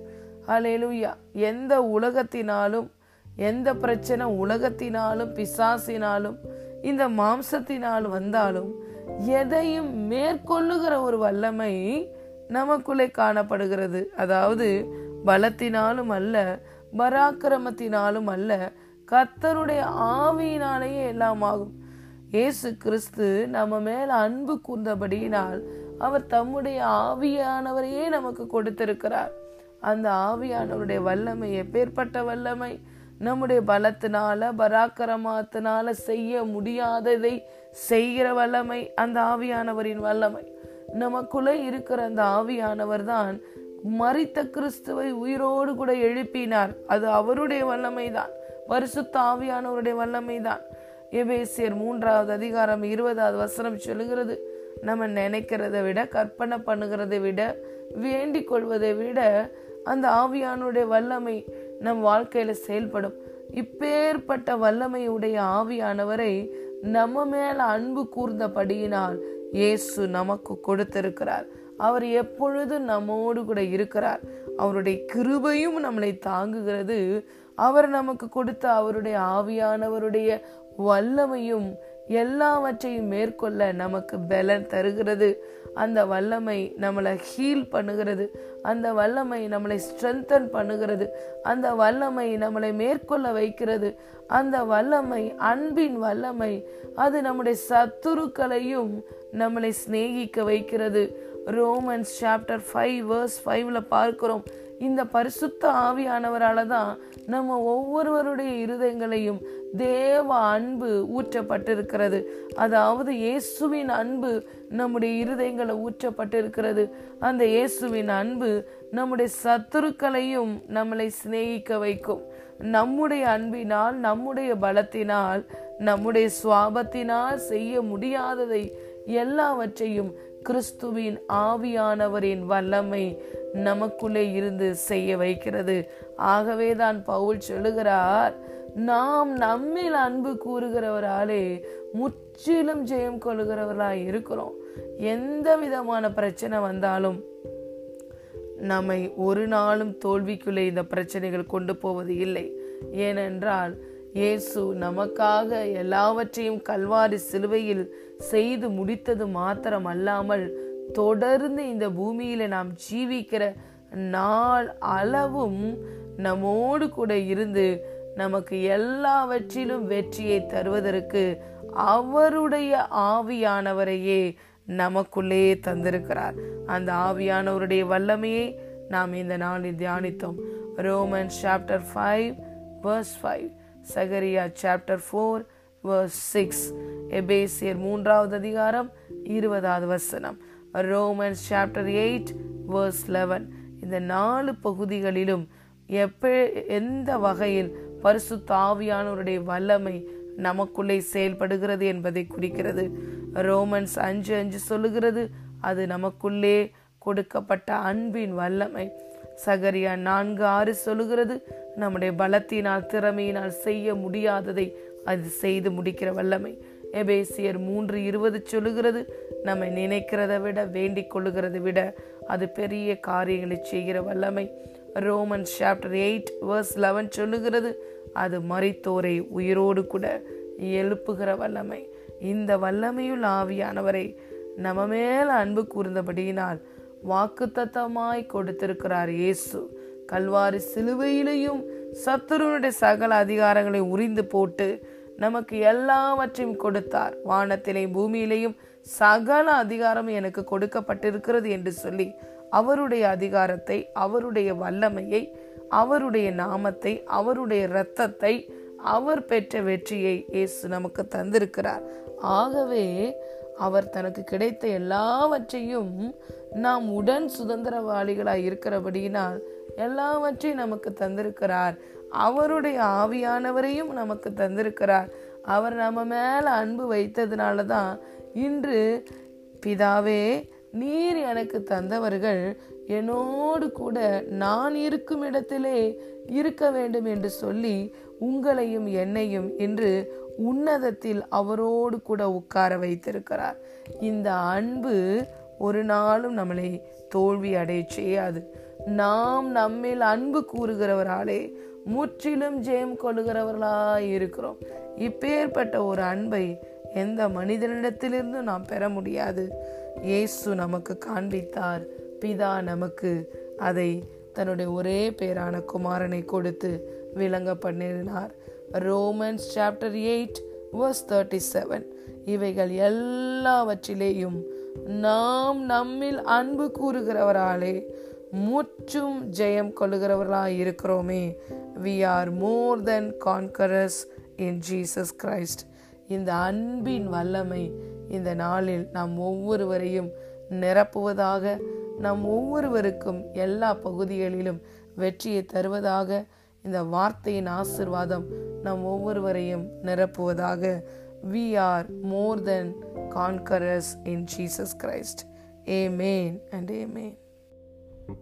அலையலுயா எந்த உலகத்தினாலும் எந்த பிரச்சனை உலகத்தினாலும் பிசாசினாலும் இந்த மாம்சத்தினால் வந்தாலும் எதையும் மேற்கொள்ளுகிற ஒரு வல்லமை நமக்குள்ளே காணப்படுகிறது. அதாவது பலத்தினாலும் அல்ல பராக்கிரமத்தினாலும் அல்ல கத்தருடைய ஆவியினாலேயே எல்லாம் ஆகும். இயேசு கிறிஸ்து நம்ம மேல அன்பு கூர்ந்தபடியினால் அவர் தம்முடைய ஆவியானவரையே நமக்கு கொடுத்திருக்கிறார். அந்த ஆவியானவருடைய வல்லமை எப்பேற்பட்ட வல்லமை? நம்முடைய பலத்தினால பராக்கிரமத்தினால செய்ய முடியாததை செய்கிற வல்லமை அந்த ஆவியானவரின் வல்லமை. நமக்குள்ளே இருக்கிற அந்த ஆவியானவர் தான் மறித்த கிறிஸ்துவை உயிரோடு கூட எழுப்பினார். அது அவருடைய வல்லமை தான் பரிசுத்த ஆவியானவருடைய வல்லமை தான் எபேசியர் மூன்றாவது அதிகாரம் இருபதாவது வசனம் சொல்லுகிறது நம்ம நினைக்கிறதை விட கற்பனை பண்ணுகிறதை விட வேண்டிக் கொள்வதை விட அந்த ஆவியானுடைய வல்லமை நம் வாழ்க்கையில செயல்படும். இப்பேற்பட்ட வல்லமையுடைய ஆவியானவரை நம்ம மேல அன்பு கூர்ந்தபடியினால் இயேசு நமக்கு கொடுத்திருக்கிறார். அவர் எப்பொழுதும் நம்மோடு கூட இருக்கிறார்? அவருடைய கிருபையும் நம்மளை தாங்குகிறது. அவர் நமக்கு கொடுத்த அவருடைய ஆவியானவருடைய வல்லமையும் எல்லாவற்றையும் மேற்கொள்ள நமக்கு பலன் தருகிறது. அந்த வல்லமை நம்மளை ஹீல் பண்ணுகிறது. அந்த வல்லமை நம்மளை ஸ்ட்ரென்தன் பண்ணுகிறது. அந்த வல்லமை நம்மளை மேற்கொள்ள வைக்கிறது. அந்த வல்லமை அன்பின் வல்லமை அது நம்முடைய சத்துருக்களையும் நம்மளை சிநேகிக்க வைக்கிறது. ரோமன்ஸ் சாப்டர் ஃபைவ் வேர்ஸ் ஃபைவ்ல பார்க்கிறோம். இந்த பரிசுத்த ஆவியானவரால் தான் நம்ம ஒவ்வொருவருடைய இருதயங்களையும் தேவ அன்பு ஊற்றப்பட்டிருக்கிறது. அதாவது இயேசுவின் அன்பு நம்முடைய இருதயங்களை ஊற்றப்பட்டிருக்கிறது. அந்த இயேசுவின் அன்பு நம்முடைய சத்துருக்களையும் நம்மளை சிநேகிக்க வைக்கும். நம்முடைய அன்பினால் நம்முடைய பலத்தினால் நம்முடைய சுவாபத்தினால் செய்ய முடியாததை எல்லாவற்றையும் கிறிஸ்துவின் ஆவியானவரின் வல்லமை நமக்குள்ளே இருந்து செய்ய வைக்கிறது. ஆகவேதான் பவுல் சொல்லுகிறார் நாம் நம்மில் அன்பு கூறுகிறவராலே முற்றிலும் ஜெயம் கொள்கிறவர்களாய் இருக்கிறோம். எந்த விதமான பிரச்சனை வந்தாலும் நம்மை ஒரு நாளும் தோல்விக்குள்ளே இந்த பிரச்சனைகள் கொண்டு போவது இல்லை. ஏனென்றால் இயேசு நமக்காக எல்லாவற்றையும் கல்வாரி சிலுவையில் செய்து முடித்தது மாத்திரம் அல்லாமல் தொடர்ந்து இந்த பூமியில நாம் ஜீவிக்கிற நாள் அளவும் நம்மோடு கூட இருந்து நமக்கு எல்லாவற்றிலும் வெற்றியை தருவதற்கு அவருடைய ஆவியானவரையே நமக்குள்ளே தந்திருக்கிறார். அந்த ஆவியானவருடைய வல்லமையை நாம் இந்த நாளில் தியானித்தோம். Roman chapter five verse five சகரியா சாப்டர் ஃபோர் சிக்ஸ் எபேசியர் மூன்றாவது அதிகாரம் இருபதாவது வசனம். Romans chapter eight verse eleven இந்த நாலு பகுதிகளிலும் எப்ப எந்த வகையில் பரிசு தாவியானவருடைய வல்லமை நமக்குள்ளே செயல்படுகிறது என்பதை குறிக்கிறது. ரோமன்ஸ் அஞ்சு அஞ்சு சொல்லுகிறது அது நமக்குள்ளே கொடுக்கப்பட்ட அன்பின் வல்லமை. சகரியா நான்கு ஆறு சொல்லுகிறது நம்முடைய பலத்தினால் திறமையினால் செய்ய முடியாததை அது செய்து முடிக்கிற வல்லமை. எபேசியர் மூன்று இருபது சொல்லுகிறது நம்மை நினைக்கிறத விட வேண்டிக் கொள்ளுகிறதை விட அது பெரிய காரியங்களை செய்கிற வல்லமை. Roman chapter eight verse eleven சொல்லுகிறது அது மறித்தோரை உயிரோடு கூட எழுப்புகிற வல்லமை. இந்த வல்லமையுள் ஆவியானவரை நம்ம மேல் அன்பு கூர்ந்தபடியினால் வாக்குத்தத்தமாய் கொடுத்திருக்கிறார் இயேசு. கல்வாரி சிலுவையிலையும் சத்துருனுடைய சகல அதிகாரங்களை உறிந்து போட்டு நமக்கு எல்லாவற்றையும் கொடுத்தார். வானத்திலையும் பூமியிலையும் சகல அதிகாரம் எனக்கு கொடுக்கப்பட்டிருக்கிறது என்று சொல்லி அவருடைய அதிகாரத்தை அவருடைய வல்லமையை அவருடைய நாமத்தை அவருடைய இரத்தத்தை அவர் பெற்ற வெற்றியை இயேசு நமக்கு தந்திருக்கிறார். ஆகவே அவர் தனக்கு கிடைத்த எல்லாவற்றையும் நாம் உடன் சுதந்திரவாளிகளாய் இருக்கிறபடியினால் எல்லாவற்றையும் நமக்கு தந்திருக்கிறார். அவருடைய ஆவியானவரையும் நமக்கு தந்திருக்கிறார். அவர் நம்ம மேல அன்பு வைத்ததுனால தான் இன்று பிதாவே நீர் எனக்கு தந்தவர்கள் என்னோடு கூட நான் இருக்கும் இடத்திலே இருக்க வேண்டும் என்று சொல்லி உங்களையும் என்னையும் இன்று உன்னதத்தில் அவரோடு கூட உட்கார வைத்திருக்கிறார். இந்த அன்பு ஒரு நாளும் நம்மளை தோல்வி அடைய செய்யாது. நாம் நம்மில் அன்பு கூறுகிறவராலே முற்றிலும் ஜெயம் கொள்ளுகிறவர்களாய் இருக்கிறோம் இப்பேற்பட்ட ஒரு அன்பை எந்த மனிதனிடத்திலிருந்து நாம் பெற முடியாது. இயேசு நமக்கு காண்பித்தார். பிதா நமக்கு அதை தன்னுடைய ஒரே பேரான குமாரனை கொடுத்து விளங்க பண்ணினார். Romans chapter eight verse thirty seven. இவைகள் எல்லாவற்றிலேயும் நாம் நம்மில் அன்பு கூறுகிறவராலே முற்றும் ஜெயம் கொள்ளுகிறவர்களாக இருக்கிறோமே. We are more than conquerors in Jesus Christ இந்த அன்பின் வல்லமை இந்த நாளில் நாம் ஒவ்வொருவரையும் நிரப்புவதாக நம் ஒவ்வொருவருக்கும் எல்லா பகுதிகளிலும் வெற்றியை தருவதாக இந்த வார்த்தையின் ஆசிர்வாதம் நம் ஒவ்வொருவரையும் நிரப்புவதாக. We are more than conquerors in Jesus Christ amen and amen கத்த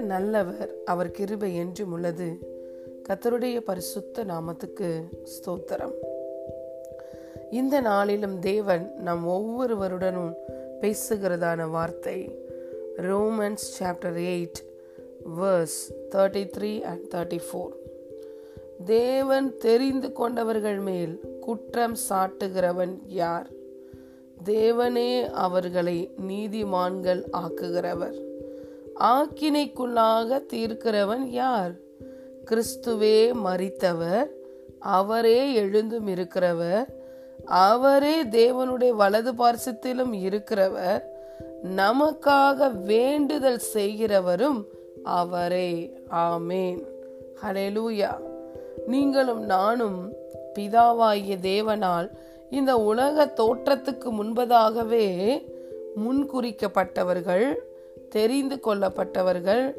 நல்லவர் அவர் கிருபை என்றும் உள்ளது. கத்தருடைய பரிசுத்த நாமத்துக்கு ஸ்தோத்திரம். இந்த நாளிலும் தேவன் நம் ஒவ்வொருவருடனும் பேசுகிறதான வார்த்தை Romans chapter eight verse thirty three and thirty four தேவன் தெரிந்து கொண்டவர்கள் மேல் குற்றம் சாட்டுகிறவன் யார்? தேவனே அவர்களை நீதிமான்கள் ஆக்குகிறவர். ஆக்கினைக்குள்ளாக தீர்க்கிறவன் யார்? கிறிஸ்துவே மறித்தவர் அவரே எழுந்தும் இருக்கிறவர் அவரே தேவனுடைய வலது பார்சத்திலும் இருக்கிறவர் நமக்காக வேண்டுதல் செய்கிறவரும் அவரே. ஆமேன். ஹலெலூயா நீங்களும் நானும் பிதாவாகிய தேவனால் இந்த உலக தோற்றத்துக்கு முன்பதாகவே முன்குறிக்கப்பட்டவர்கள் தெரிந்து கொள்ளப்பட்டவர்கள்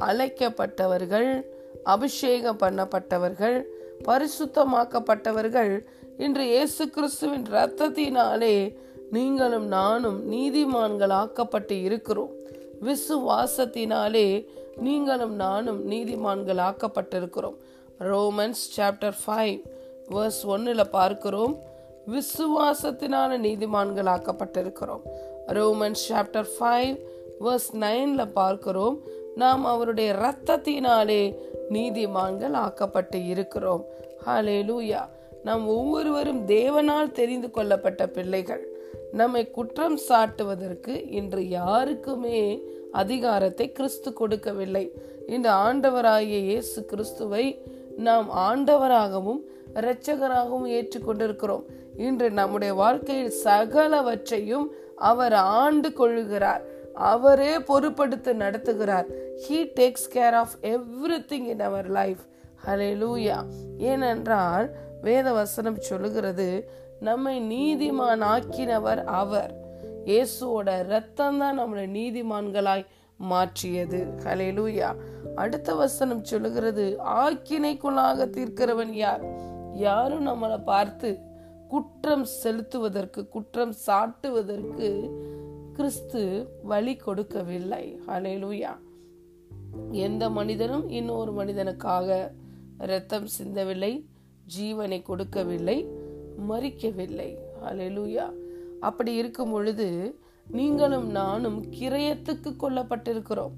அழைக்கப்பட்டவர்கள் அபிஷேகம் பண்ணப்பட்டவர்கள் பரிசுத்தமாக்கப்பட்டவர்கள். இன்று இயேசு கிறிஸ்துவின் இரத்தத்தினாலே நீங்களும் நானும் நீதிமான்கள் ஆக்கப்பட்டு இருக்கிறோம். விசுவாசத்தினாலே நீங்களும் நானும் நீதிமான்கள் ஆக்கப்பட்டிருக்கிறோம் ரோமன்ஸ் சாப்டர் ஃபைவ் வேர்ஸ் ஒன்றில் பார்க்கிறோம். விசுவாசத்தினால நீதிமான்கள் ஆக்கப்பட்டிருக்கிறோம் ரோமன்ஸ் சாப்டர் ஃபைவ் வேர்ஸ் நைனில் பார்க்கிறோம். நாம் அவருடைய இரத்தத்தினாலே நீதிமான்கள் ஆக்கப்பட்டு இருக்கிறோம். ஹலே லூயா நாம் ஒவ்வொருவரும் தேவனால் தெரிந்து கொள்ளப்பட்ட பிள்ளைகள். நம்மை குற்றம் சாட்டுவதற்கு இன்று யாருக்குமே அதிகாரத்தை கிறிஸ்து கொடுக்கவில்லை. இந்த ஆண்டவராகிய இயேசு கிறிஸ்துவை நாம் ஆண்டவராகவும் இரட்சகராகவும் ஏற்றுக்கொண்டிருக்கிறோம். இன்று நம்முடைய வாழ்க்கையில் சகலவற்றையும் அவர் ஆண்டு கொள்கிறார் அவரே பொறுப்படுத்தி நடத்துகிறார். He takes care of everything in our life hallelujah ஏனென்றால் வேத வசனம் சொல்லுகிறது நம்மை நீதிமான் ஆக்கினவர் அவர். இயேசுவோட ரத்தம் தான் நம்மளை நீதிமான்களாய் மாற்றியது. ஹலெலூயா அடுத்த வசனம் சொல்லுகிறது ஆக்கினைக்குள்ளாக தீர்க்கிறவன் யார்? யாரும் நம்மளை பார்த்து குற்றம் செலுத்துவதற்கு குற்றம் சாட்டுவதற்கு கிறிஸ்து வழி கொடுக்கவில்லை. ஹலெலூயா எந்த மனிதனும் இன்னொரு மனிதனுக்காக ரத்தம் சிந்தவில்லை ஜீவனை கொடுக்கவில்லை மறிக்கவில்லை ஹலேலூயா அப்படி இருக்கும் பொழுது நீங்களும் நானும் கிரயத்துக்கு கொல்லப்பட்டிருக்கிறோம்.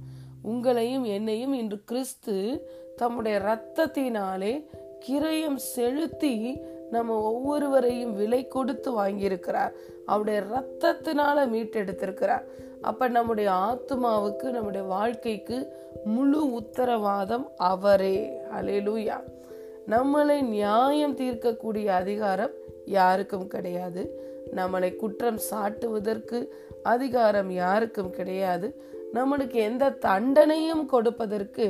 உங்களையும் என்னையும் இன்று கிறிஸ்து தம்முடைய இரத்தத்தினாலே கிரயம் செலுத்தி நம்ம ஒவ்வொருவரையும் விலை கொடுத்து வாங்கியிருக்கிறார். அவருடைய ரத்தத்தினால மீட்டெடுத்திருக்கிறார். அப்ப நம்முடைய ஆத்மாவுக்கு நம்முடைய வாழ்க்கைக்கு முழு உத்தரவாதம் அவரே. அலேலூயா நம்மளை நியாயம் தீர்க்கக்கூடிய அதிகாரம் யாருக்கும் கிடையாது. நம்மளை குற்றம் சாட்டுவதற்கு அதிகாரம் யாருக்கும் கிடையாது. நம்மளுக்கு எந்த தண்டனையும் கொடுப்பதற்கு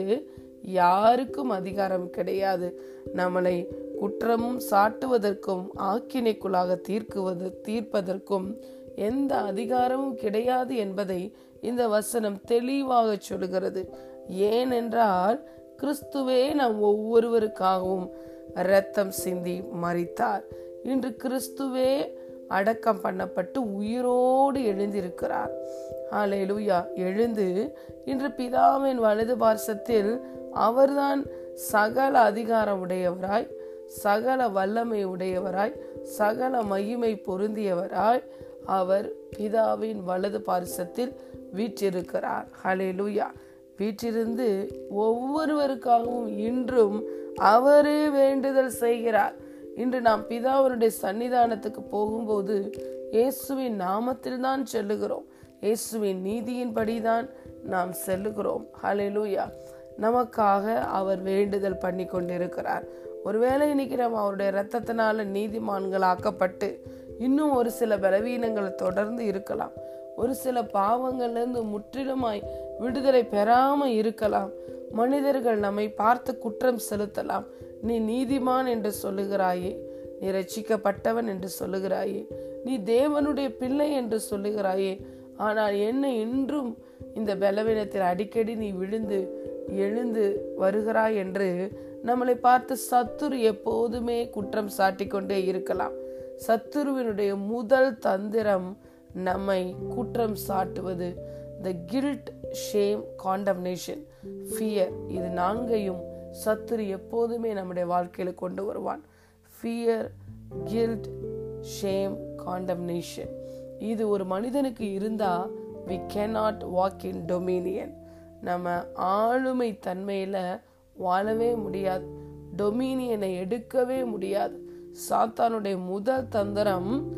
யாருக்கும் அதிகாரம் கிடையாது. நம்மளை குற்றமும் சாட்டுவதற்கும் ஆக்கினைக்குள்ளாக தீர்க்குவது தீர்ப்பதற்கும் எந்த அதிகாரமும் கிடையாது என்பதை இந்த வசனம் தெளிவாக சொல்கிறது ஏனென்றால் கிறிஸ்துவே நம் ஒவ்வொருவருக்காகவும் இரத்தம் சிந்தி மறித்தார் இன்று கிறிஸ்துவே அடக்கம் பண்ணப்பட்டு உயிரோடு எழுந்திருக்கிறார். ஆலேலூயா எழுந்து இன்று பிதாவின் வலது பார்சத்தில் அவர்தான் சகல அதிகாரம் உடையவராய் சகல வல்லமை உடையவராய் சகல மகிமை பொருந்தியவராய் அவர் பிதாவின் வலது பாரிசத்தில் வீற்றிருக்கிறார். ஹலேலுயா வீற்றிருந்து ஒவ்வொருவருக்காகவும் இன்றும் அவரே வேண்டுதல் செய்கிறார். இன்று நாம் பிதாவருடைய சன்னிதானத்துக்கு போகும்போது இயேசுவின் நாமத்தில்தான் செல்லுகிறோம். இயேசுவின் நீதியின்படிதான் நாம் செல்லுகிறோம். ஹலெலூயா நமக்காக அவர் வேண்டுதல் பண்ணி கொண்டிருக்கிறார் ஒருவேளை இன்னைக்கு நம்ம அவருடைய ரத்தத்தினால நீதிமான்கள் ஆக்கப்பட்டு இன்னும் ஒரு சில பலவீனங்கள் தொடர்ந்து இருக்கலாம். ஒரு சில பாவங்கள்லேருந்து முற்றிலுமாய் விடுதலை பெறாமல் இருக்கலாம். மனிதர்கள் நம்மை பார்த்து குற்றம் செலுத்தலாம். நீ நீதிமான் என்று சொல்லுகிறாயே நீ ரட்சிக்கப்பட்டவன் என்று சொல்லுகிறாயே நீ தேவனுடைய பிள்ளை என்று சொல்லுகிறாயே ஆனால் என்ன இன்றும் இந்த பலவீனத்தில் அடிக்கடி நீ விழுந்து எழுந்து வருகிறாய் என்று நம்மளை பார்த்து சத்துரு எப்போதுமே குற்றம் சாட்டிக்கொண்டே இருக்கலாம். சத்துருவினுடைய முதல் தந்திரம் நம்மை குற்றம் சாட்டுவது. The guilt shame condemnation fear இது நான்கையும் சத்துரு எப்போதுமே நம்முடைய வாழ்க்கையில் கொண்டு வருவான். ஃபியர் கில்ட் ஷேம் காண்டம்னேஷன் இது ஒரு மனிதனுக்கு இருந்தால் we cannot walk in dominion நம்ம ஆளுமை தன்மையில் வாழவே முடியாது. டொமினியனை எடுக்கவே முடியாது. சாத்தானுடைய முதல் தந்திரம்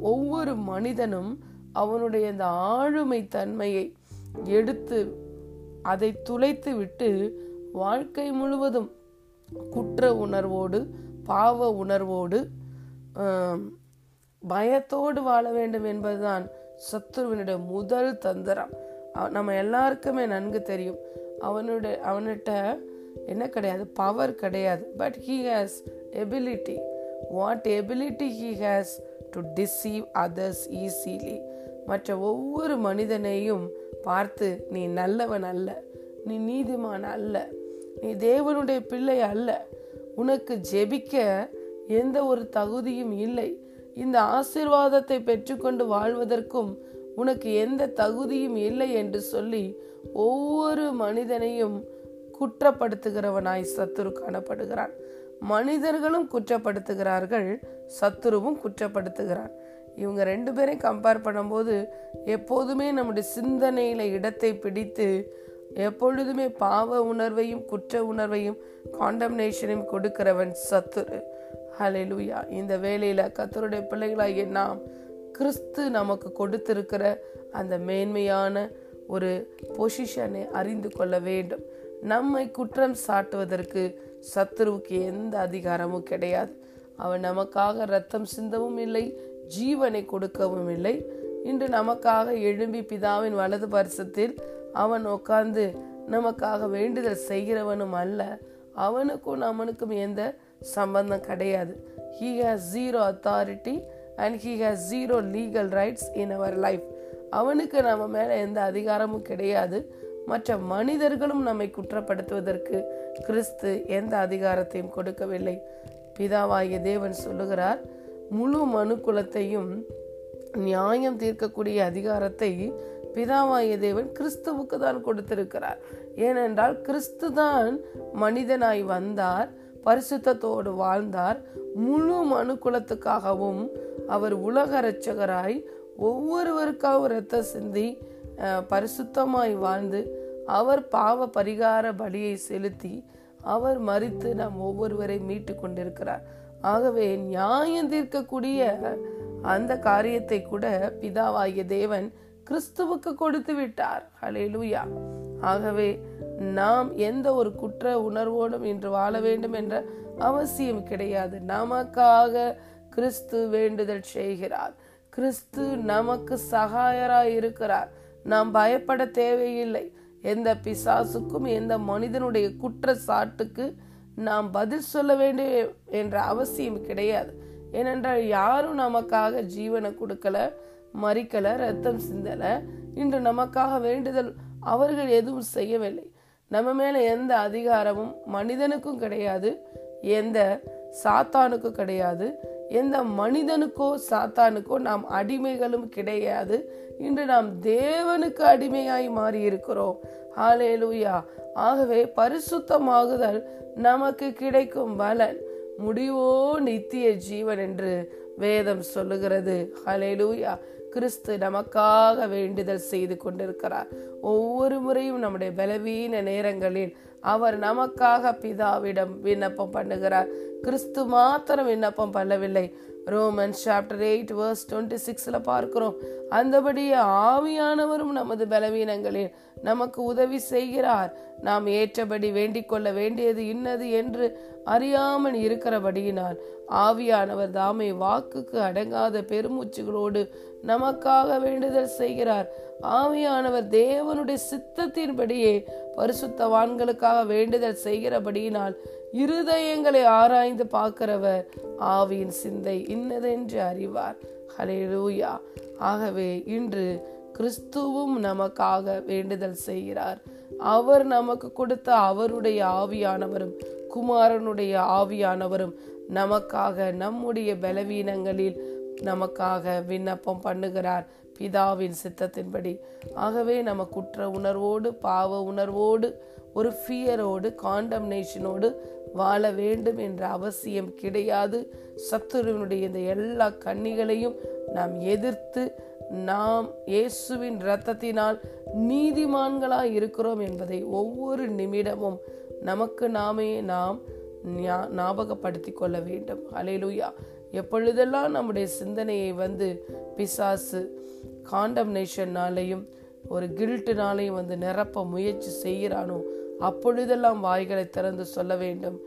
ஒவ்வொரு மனிதனும் அவனுடைய இந்த ஆளுமை தன்மையை எடுத்து அதை துளைத்து விட்டு வாழ்க்கை முழுவதும் குற்ற உணர்வோடு பாவ உணர்வோடு பயத்தோடு வாழ வேண்டும் என்பதுதான் சத்துருவினுடைய முதல் தந்திரம். நம்ம எல்லாருக்குமே நன்கு தெரியும். அவனுடைய அவன்கிட்ட என்ன கிடையாது பவர் கிடையாது. But he has ability what ability he has to deceive others easily மற்ற ஒவ்வொரு மனிதனையும் பார்த்து நீ நல்லவன் அல்ல. நீ நீதிமான் அல்ல. நீ தேவனுடைய பிள்ளை அல்ல. உனக்கு ஜெபிக்க எந்த ஒரு தகுதியும் இல்லை. இந்த ஆசீர்வாதத்தை பெற்றுக்கொண்டு வாழ்வதற்கும் உனக்கு எந்த தகுதியும் இல்லை என்று சொல்லி ஒவ்வொரு மனிதனையும் குற்றப்படுத்துகிறவனாய் சத்துரு காணப்படுகிறான். மனிதர்களும் குற்றப்படுத்துகிறார்கள் சத்துருவும் குற்றப்படுத்துகிறான். இவங்க ரெண்டு பேரையும் கம்பேர் பண்ணும்போது எப்போதுமே நம்முடைய சிந்தனையில இடத்தை பிடித்து எப்பொழுதுமே பாவ உணர்வையும் குற்ற உணர்வையும் காண்டம்னேஷனையும் கொடுக்கிறவன் சத்துரு. ஹலெலுயா இந்த வேலையில் கத்தருடைய பிள்ளைகளாகிய நாம் கிறிஸ்து நமக்கு கொடுத்திருக்கிற அந்த மேன்மையான ஒரு பொசிஷனை அறிந்து கொள்ள வேண்டும். நம்மை குற்றம் சாட்டுவதற்கு சத்துருவுக்கு எந்த அதிகாரமும் கிடையாது. அவன் நமக்காக ரத்தம் சிந்தவும் இல்லை ஜீவனை கொடுக்கவும் இல்லை. இன்று நமக்காக எழும்பி பிதாவின் வலது பரிசத்தில் அவன் உட்கார்ந்து நமக்காக வேண்டுதல் செய்கிறவனும் அல்ல. அவனுக்கும் நம்மனுக்கும் எந்த சம்பந்தம் கிடையாது. He has zero authority and he has zero legal rights in our life அவனுக்கு நம்ம மேலே எந்த அதிகாரமும் கிடையாது. மற்ற மனிதர்களும் நம்மை குற்றப்படுத்துவதற்கு கிறிஸ்து எந்த அதிகாரத்தையும் கொடுக்கவில்லை. பிதாவாகிய தேவன் சொல்லுகிறார் முழு மனுக்குலத்தையும் நியாயம் தீர்க்கக்கூடிய அதிகாரத்தை பிதாவாய தேவன் கிறிஸ்துவுக்கு தான் கொடுத்திருக்கிறார். ஏனென்றால் கிறிஸ்து தான் மனிதனாய் வந்தார் பரிசுத்தத்தோடு வாழ்ந்தார். முழு மனுக்குலத்துக்காகவும் அவர் உலக இரட்சகராய் ஒவ்வொருவருக்காகவும் இரத்த சிந்தி அஹ், பரிசுத்தமாய் வாழ்ந்து அவர் பாவ பரிகார பலியை செலுத்தி அவர் மறித்து நாம் ஒவ்வொருவரை மீட்டு கொண்டிருக்கிறார். ஆகவே நியாயம் தீர்க்கக்கூடிய அந்த காரியத்தை கூட பிதாவாகிய தேவன் கிறிஸ்துவுக்கு கொடுத்து விட்டார். ஹalleluya. ஆகவே நாம் எந்த ஒரு குற்ற உணர்வோடும் இன்று வாழ வேண்டும் என்ற அவசியம் கிடையாது. நமக்காக கிறிஸ்து வேண்டுதல் செய்கிறார். கிறிஸ்து நமக்கு சகாயராய் இருக்கிறார். நாம் பயப்பட தேவையில்லை. எந்த பிசாசுக்கும் எந்த மனிதனுடைய குற்ற சாட்டுக்கு நாம் பதில் சொல்ல வேண்டும் என்ற அவசியம் கிடையாது. ஏனென்றால் யாரும் நமக்காக ஜீவனை கொடுக்கல. மறிக்கல ரத்தம் சிந்தல. இன்று நமக்காக வேண்டுதல் அவர்கள் எதுவும் செய்யவில்லை. நம்ம மேல எந்த அதிகாரமும் மனிதனுக்கும் கிடையாது எந்த சாத்தானுக்கும் கிடையாது எந்த மனிதனுக்கோ சாத்தானுக்கோ நாம் அடிமைகளும் கிடையாது. இன்று நாம் தேவனுக்கு அடிமையாய் மாறி இருக்கிறோம் ஹalleluya. ஆகவே பரிசுத்தமாகுதல் நமக்கு கிடைக்கும் பலன். முடிவோ நித்திய ஜீவன் என்று வேதம் சொல்லுகிறது. ஹalleluya. கிறிஸ்து நமக்காக வேண்டுதல் செய்து கொண்டிருக்கிறார். ஒவ்வொரு முறையும் நம்முடைய பலவீன நேரங்களில் அவர் நமக்காக பிதாவிடம் விண்ணப்பம் பண்ணுகிறார். கிறிஸ்து மாத்திரம் விண்ணப்பம் பண்ணவில்லை. Roman chapter eight verse twenty சிக்ஸில் பார்க்கிறோம். அந்தபடியே ஆவியானவரும் நமது பலவீனங்களில் நமக்கு உதவி செய்கிறார். நாம் ஏற்றபடி வேண்டிக் கொள்ள வேண்டியது இன்னது என்று அறியாமல் இருக்கிறபடியினால் ஆவியானவர் தாமே வாக்குக்கு அடங்காத பெருமூச்சுகளோடு நமக்காக வேண்டுதல் செய்கிறார். ஆவியானவர் தேவனுடைய சித்தத்தின்படியே பரிசுத்தவான்களுக்காக வேண்டுதல் செய்கிறபடியினால் இருதயங்களை ஆராய்ந்து பார்க்கிறவர் ஆவியின் சிந்தை இன்னதென்று அறிவார். ஹalleluya. ஆகவே இன்று கிறிஸ்துவும் நமக்காக வேண்டுதல் செய்கிறார். அவர் நமக்கு கொடுத்த அவருடைய ஆவியானவரும் குமாரனுடைய ஆவியானவரும் நமக்காக நம்முடைய பலவீனங்களில் நமக்காக விண்ணப்பம் பண்ணுகிறார். பிதாவின் சித்தத்தின்படி. ஆகவே நம்ம குற்ற உணர்வோடு பாவ உணர்வோடு ஒரு ஃபியரோடு காண்டம்னேஷனோடு வாழ வேண்டும் என்ற அவசியம் கிடையாது. சத்துருவனுடைய இந்த எல்லா கண்ணிகளையும் நாம் எதிர்த்து நாம் இயேசுவின் இரத்தத்தினால் நீதிமான்களாய் இருக்கிறோம் என்பதை ஒவ்வொரு நிமிடமும் நமக்கு நாமே நாம் ஞாபகப்படுத்திக் கொள்ள வேண்டும். அலையிலுயா எப்பொழுதெல்லாம் நம்முடைய சிந்தனையை வந்து பிசாசு காண்டம்னேஷன்னாலையும் ஒரு கில்ட்டுனாலையும் வந்து நிரப்ப முயற்சி செய்கிறானோ அப்பொழுதெல்லாம் வாய்களை திறந்து சொல்ல வேண்டும்.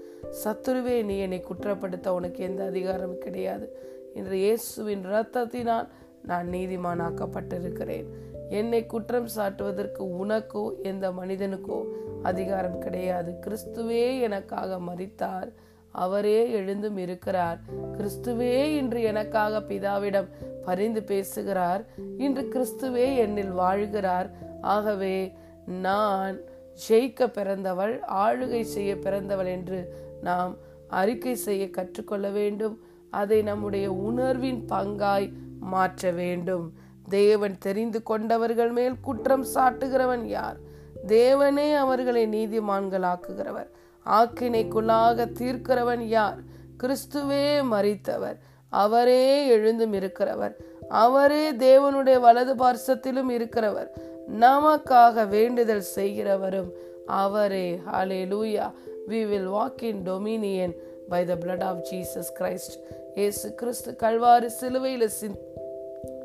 சத்துருவே நீ என்னை குற்றப்படுத்த உனக்கு எந்த அதிகாரம் கிடையாது. இன்று இயேசுவின் இரத்தத்தினால் நான் நீதிமானாக்கப்பட்டிருக்கிறேன். என்னை குற்றம் சாட்டுவதற்கு உனக்கோ எந்த மனிதனுக்கோ அதிகாரம் கிடையாது. கிறிஸ்துவே எனக்காக மறித்தார் அவரே எழுந்தும் இருக்கிறார். கிறிஸ்துவே இன்று எனக்காக பிதாவிடம் பரிந்து பேசுகிறார். இன்று கிறிஸ்துவே என்னில் வாழ்கிறார். ஆகவே நான் ஜெயிக்க பிறந்தவள் ஆளுகை செய்ய பிறந்தவள் என்று நாம் அறிக்கை செய்ய கற்றுக்கொள்ள வேண்டும். அதை நம்முடைய உணர்வின் பங்காய் மாற்ற வேண்டும். தேவன் தெரிந்து கொண்டவர்கள் மேல் குற்றம் சாட்டுகிறவன் யார்? தேவனே அவர்களை நீதிமான்களாக்குகிறவர். ஆக்கினைக்குள்ளாக தீர்க்கிறவன் யார்? கிறிஸ்துவே மறித்தவர் அவரே எழுந்தும் இருக்கிறவர். அவரே தேவனுடைய வலது பார்சத்திலும் இருக்கிறவர். நமக்காக வேண்டுதல் செய்கிறவரும் அவரே. Hallelujah we will walk in dominion by the blood of Jesus Christ ஏசு கிறிஸ்து கல்வாரி சிலுவையில்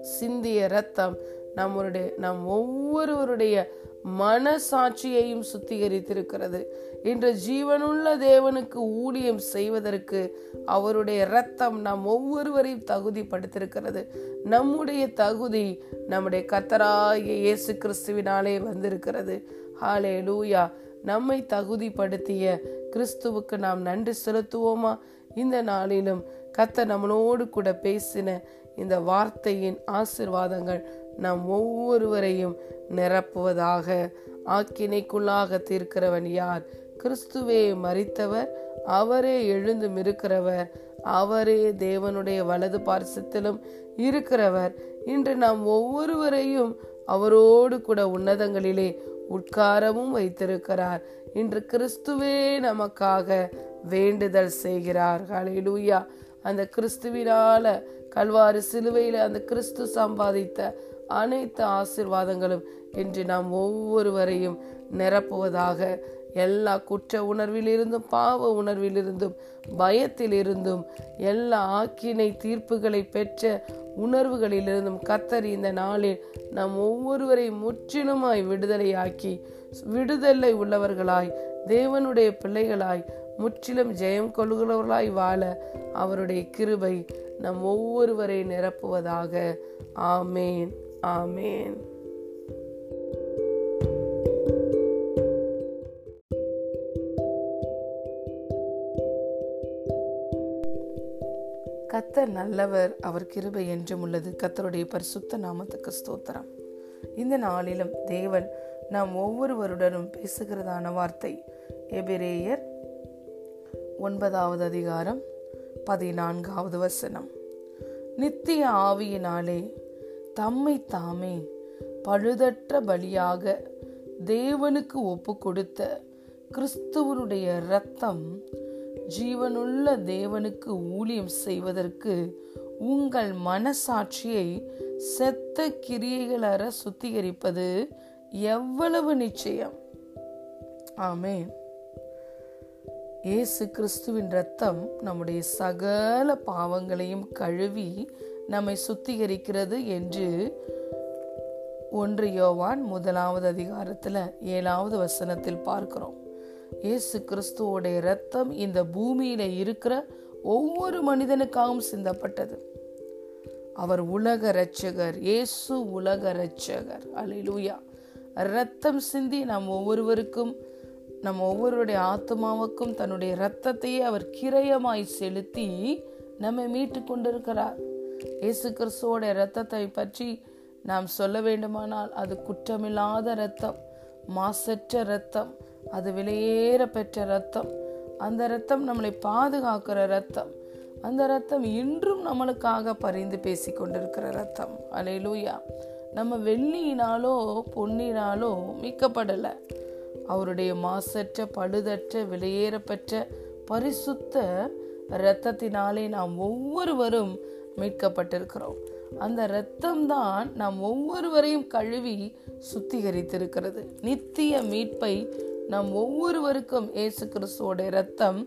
சிந்திய ரத்தம் நம்மளுடைய நம் ஒவ்வொருவருடைய மனசாட்சியையும் சுத்திகரித்திருக்கிறது. இன்று ஜீவனுள்ள தேவனுக்கு ஊழியம் செய்வதற்கு அவருடைய ரத்தம் நம் ஒவ்வொருவரையும் தகுதிப்படுத்திருக்கிறது நம்முடைய தகுதி நம்முடைய கத்தராகிய இயேசு கிறிஸ்துவினாலே வந்திருக்கிறது. ஹாலே லூயா நம்மை தகுதிப்படுத்திய கிறிஸ்துவுக்கு நாம் நன்றி செலுத்துவோமா? இந்த நாளிலும் கத்த நம்மளோடு கூட பேசின இந்த வார்த்தையின் ஆசிர்வாதங்கள் நம் ஒவ்வொருவரையும் நிரப்புவதாக ஆக்கினைக்குள்ளாக தீர்க்கிறவன் யார்? கிறிஸ்துவே மறித்தவர் அவரே எழுந்தும் இருக்கிறவர் அவரே தேவனுடைய வலது பார்சத்திலும் இருக்கிறவர். இன்று நாம் ஒவ்வொருவரையும் அவரோடு கூட உன்னதங்களிலே உட்காரவும் வைத்திருக்கிறார். இன்று கிறிஸ்துவே நமக்காக வேண்டுதல் செய்கிறார். ஹalleluya. அந்த கிறிஸ்துவினால கல்வாறு சிலுவையில் அந்த கிறிஸ்து சம்பாதித்த அனைத்து ஆசிர்வாதங்களும் இன்று நாம் ஒவ்வொருவரையும் நிரப்புவதாக எல்லா குற்ற உணர்விலிருந்தும் பாவ உணர்விலிருந்தும் பயத்திலிருந்தும் எல்லா ஆக்கினை தீர்ப்புகளை பெற்ற உணர்வுகளிலிருந்தும் கத்தர் இந்த நாளில் நாம் ஒவ்வொருவரையும் முற்றிலுமாய் விடுதலையாக்கி விடுதலை உள்ளவர்களாய் தேவனுடைய பிள்ளைகளாய் முற்றிலும் ஜெயம் கொள்கிறவர்களாய் வாழ அவருடைய கிருபை நம் ஒவ்வொருவரை நிரப்புவதாக. ஆமேன். ஆமேன். கத்தர் நல்லவர் அவர் கிருபை என்றும் உள்ளது. கத்தருடைய பரிசுத்த நாமத்துக்கு ஸ்தோத்திரம். இந்த நாளிலும் தேவன் நாம் ஒவ்வொருவருடனும் பேசுகிறதான வார்த்தை. எபிரேயர் ஒன்பதாவது அதிகாரம் பதினான்காவது வசனம். நித்திய ஆவியினாலே தம்மை தாமே பழுதற்ற பலியாக தேவனுக்கு ஒப்பு கொடுத்த கிறிஸ்துவனுடைய இரத்தம் ஜீவனுள்ள தேவனுக்கு ஊழியம் செய்வதற்கு உங்கள் மனசாட்சியை செத்த கிரியைகளற சுத்திகரிப்பது எவ்வளவு நிச்சயம். ஆமேன். இயேசு கிறிஸ்துவின் ரத்தம் நம்முடைய சகல பாவங்களையும் கழுவி நம்மை சுத்திகரிக்கிறது என்று ஒன்று யோவான் முதலாவது அதிகாரத்தில் ஏழாவது வசனத்தில் பார்க்கிறோம். இயேசு கிறிஸ்துவோடைய ரத்தம் இந்த பூமியில இருக்கிற ஒவ்வொரு மனிதனுக்காகவும் சிந்தப்பட்டது. அவர் உலக ரட்சகர் இயேசு உலக ரட்சகர் அலிலூயா ரத்தம் சிந்தி நம் ஒவ்வொருவருக்கும் நம் ஒவ்வொருடைய ஆத்மாவுக்கும் தன்னுடைய இரத்தத்தையே அவர் கிரயமாய் செலுத்தி நம்மை மீட்டு கொண்டிருக்கிறார். இயேசு கிறிஸ்துவோட இரத்தத்தை பற்றி நாம் சொல்ல வேண்டுமானால் அது குற்றமில்லாத இரத்தம் மாசற்ற இரத்தம் அது விலையேற பெற்ற இரத்தம். அந்த இரத்தம் நம்மளை பாதுகாக்கிற இரத்தம். அந்த ரத்தம் இன்றும் நம்மளுக்காக பரிந்து பேசி கொண்டிருக்கிற ரத்தம் அலையிலூயா நம்ம வெள்ளியினாலோ பொன்னினாலோ மீட்கப்படலை. அவருடைய மாசற்ற பழுதற்ற வெளியேறப்பெற்ற பரிசுத்த இரத்தத்தினாலே நாம் ஒவ்வொருவரும் மீட்கப்பட்டிருக்கிறோம். அந்த இரத்தம் தான் நாம் ஒவ்வொருவரையும் கழுவி சுத்திகரித்திருக்கிறது. நித்திய மீட்பை நாம் ஒவ்வொருவருக்கும் இயேசு கிறிஸ்துவோட இரத்தம்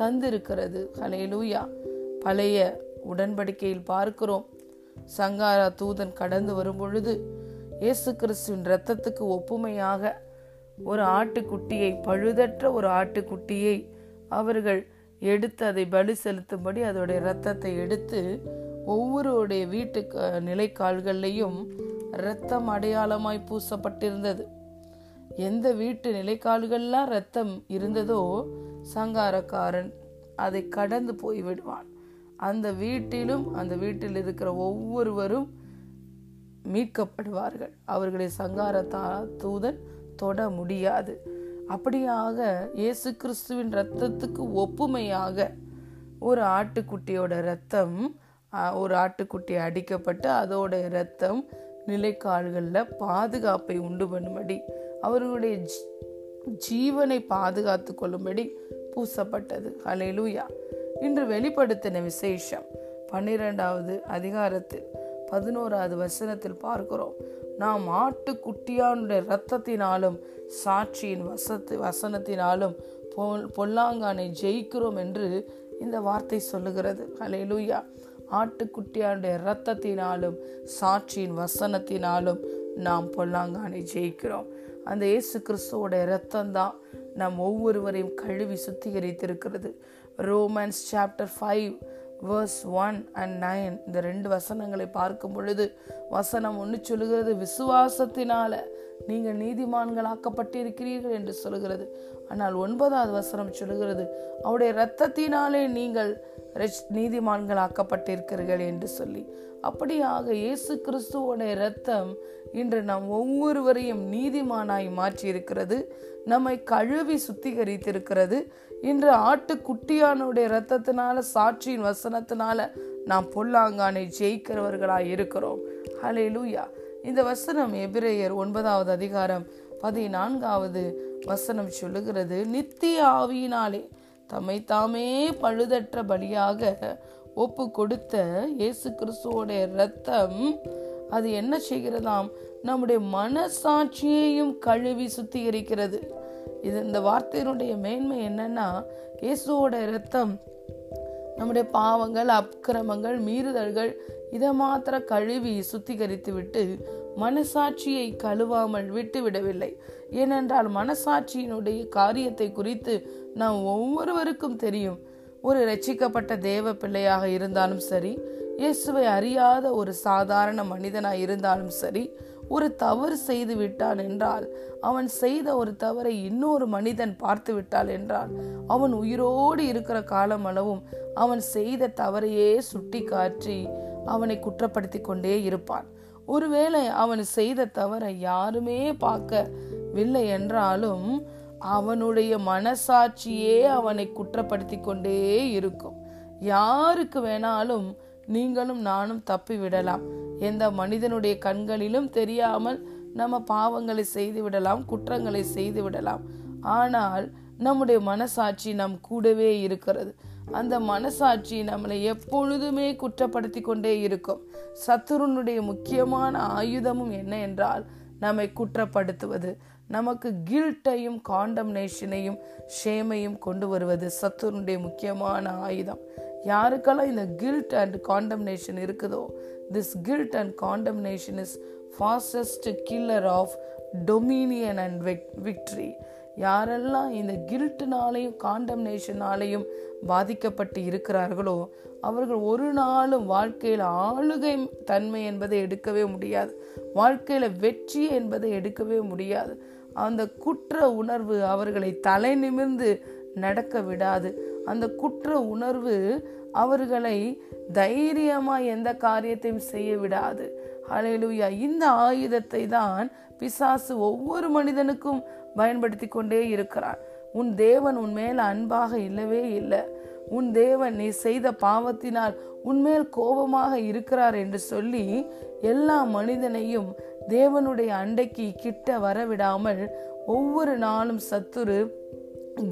தந்திருக்கிறது. ஹலேலூயா பழைய உடன்படிக்கையில் பார்க்கிறோம். சங்காரா தூதன் கடந்து வரும் பொழுது இயேசு கிறிஸ்துவின் இரத்தத்துக்கு ஒப்புமையாக ஒரு ஆட்டுக்குட்டியை பழுதற்ற ஒரு ஆட்டுக்குட்டியை அவர்கள் எடுத்து அதை பலி செலுத்தும்படி அதோடைய ரத்தத்தை எடுத்து ஒவ்வொருடைய வீட்டு நிலைக்கால்கள்லையும் இரத்தம் அடையாளமாய் பூசப்பட்டிருந்தது. எந்த வீட்டு நிலைக்கால்கள்லாம் ரத்தம் இருந்ததோ சங்காரக்காரன் அதை கடந்து போய் விடுவான். அந்த வீட்டிலும் அந்த வீட்டில் இருக்கிற ஒவ்வொருவரும் மீட்கப்படுவார்கள். அவர்களை சங்கார தூதன் தொட முடியாது. அப்படியாக இயேசு கிறிஸ்துவின் ரத்தத்துக்கு ஒப்புமையாக ஒரு ஆட்டுக்குட்டியோட ரத்தம் ஒரு ஆட்டுக்குட்டி அடிக்கப்பட்டு அதோட ரத்தம் நிலைக்கால்களில் பாதுகாப்பை உண்டு பண்ணும்படி அவர்களுடைய ஜீவனை பாதுகாத்து கொள்ளும்படி பூசப்பட்டது. அலையிலூயா இன்று வெளிப்படுத்தின விசேஷம் பன்னிரெண்டாவது அதிகாரத்தில் பதினோராவது வசனத்தில் பார்க்கிறோம். நாம் ஆட்டுக்குட்டியானுடைய இரத்தத்தினாலும் சாட்சியின் வசத்து வசனத்தினாலும் பொல்லாங்கானை ஜெயிக்கிறோம் என்று இந்த வார்த்தை சொல்லுகிறது. அலையிலூயா ஆட்டுக்குட்டியானுடைய இரத்தத்தினாலும் சாட்சியின் வசனத்தினாலும் நாம் பொல்லாங்கானை ஜெயிக்கிறோம். அந்த இயேசு கிறிஸ்துவோட இரத்தம்தான் நம் ஒவ்வொருவரையும் கழுவி சுத்திகரித்திருக்கிறது. Romans chapter five verse one and nine இந்த ரெண்டு வசனங்களை பார்க்கும் பொழுது வசனம் ஒன்று சொல்லுகிறது விசுவாசத்தினால நீங்கள் நீதிமான்களாக்கப்பட்டிருக்கிறீர்கள் என்று சொல்லுகிறது. ஆனால் ஒன்பதாவது வசனம் சொல்லுகிறது அவருடைய இரத்தத்தினாலே நீங்கள் நீதிமான்களாக்கப்பட்டிருக்கிறீர்கள் என்று சொல்லி. அப்படியாக இயேசு கிறிஸ்துவோட இரத்தம் இன்று நாம் ஒவ்வொருவரையும் நீதிமானாய் மாற்றியிருக்கிறது நம்மை கழுவி சுத்திகரித்திருக்கிறது இன்று ஆட்டுக்குட்டியானுடைய ரத்தத்தினால சாட்சியின் வசனத்தினால நாம் பொல்லாங்கானை ஜெயிக்கிறவர்களாய் இருக்கிறோம். ஹலே லூயா இந்த வசனம் எபிரேயர் ஒன்பதாவது அதிகாரம் பதினான்காவது வசனம் சொல்லுகிறது நித்திய ஆவியினாலே தம்மை தாமே பழுதற்ற பலியாக ஒப்பு கொடுத்த இயேசு கிறிஸ்துவோடைய ரத்தம் அது என்ன செய்கிறதாம்? நம்முடைய மனசாட்சியையும் கழுவி சுத்திகரிக்கிறது. இது இந்த வார்த்தையினுடைய மேன்மை என்னன்னா இயேசுவோட ரத்தம் நம்முடைய பாவங்கள் அக்கிரமங்கள் மீறுதல்கள் இதை மாத்திர கழுவி சுத்திகரித்து விட்டு மனசாட்சியை கழுவாமல் விட்டு விடவில்லை. ஏனென்றால் மனசாட்சியினுடைய காரியத்தை குறித்து நாம் ஒவ்வொருவருக்கும் தெரியும். ஒரு ரட்சிக்கப்பட்ட தேவ பிள்ளையாக இருந்தாலும் சரி இயேசுவை அறியாத ஒரு சாதாரண மனிதனாக இருந்தாலும் சரி ஒரு தவறு செய்து விட்டான் என்றால் அவன் செய்த ஒரு தவறை இன்னொரு மனிதன் பார்த்து விட்டால் என்றால் அவன் உயிரோடு இருக்கிற காலம் அளவும் அவன் செய்த தவறையே சுட்டி காற்றி அவனை குற்றப்படுத்தி கொண்டே இருப்பான். ஒருவேளை அவன் செய்த தவறை யாருமே பார்க்கவில்லை என்றாலும் அவனுடைய மனசாட்சியே அவனை குற்றப்படுத்தி கொண்டே இருக்கும். யாருக்கு வேணாலும் நீங்களும் நானும் தப்பி விடலாம். எந்த மனிதனுடைய கண்களிலும் தெரியாமல் நம்ம பாவங்களை செய்து விடலாம் குற்றங்களை செய்து விடலாம். ஆனால் நம்முடைய மனசாட்சி நம் கூடவே இருக்கிறது. அந்த மனசாட்சி நம்மளை எப்பொழுதுமே குற்றப்படுத்தி கொண்டே இருக்கும். சத்துருனுடைய முக்கியமான ஆயுதமும் என்ன என்றால் நம்மை குற்றப்படுத்துவது. நமக்கு கில்ட்டையும் காண்டம்னேஷனையும் ஷேமையும் கொண்டு வருவது சத்துருனுடைய முக்கியமான ஆயுதம். யாருக்கெல்லாம் இந்த கில்ட் அண்ட் காண்டம்னேஷன் இருக்குதோ this guilt and condemnation is fastest killer of dominion and victory யாரெல்லாம் இந்த கில்ட்னாலையும் காண்டம்னேஷனாலையும் பாதிக்கப்பட்டு இருக்கிறார்களோ அவர்கள் ஒரு நாளும் வாழ்க்கையில் ஆளுகை தன்மை என்பதை எடுக்கவே முடியாது. வாழ்க்கையில் வெற்றி என்பதை எடுக்கவே முடியாது. அந்த குற்ற உணர்வு அவர்களை தலை நிமிர்ந்து நடக்க விடாது. அந்த குற்ற உணர்வு அவர்களை தைரியமாக எந்த காரியத்தையும் செய்ய விடாது. அலையிலுயா இந்த ஆயுதத்தை தான் பிசாசு ஒவ்வொரு மனிதனுக்கும் பயன்படுத்தி கொண்டே இருக்கிறான். உன் தேவன் உன் மேல அன்பாக இல்லவே இல்லை. உன் தேவன் நீ செய்த பாவத்தினால் உன்மேல் கோபமாக இருக்கிறார் என்று சொல்லி எல்லா மனிதனையும் தேவனுடைய அண்டைக்கு கிட்ட வரவிடாமல் ஒவ்வொரு நாளும் சத்துரு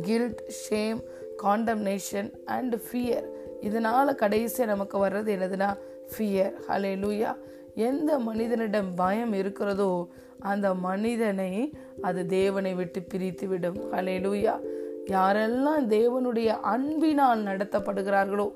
guilt shame condemnation and fear இதனால் கடைசியாக நமக்கு வர்றது என்னதுன்னா ஃபியர் ஹலே லூயா எந்த மனிதனிடம் பயம் இருக்கிறதோ அந்த மனிதனை அது தேவனை விட்டு பிரித்து விடும் ஹலே லூயா யாரெல்லாம் தேவனுடைய அன்பினால் நடத்தப்படுகிறார்களோ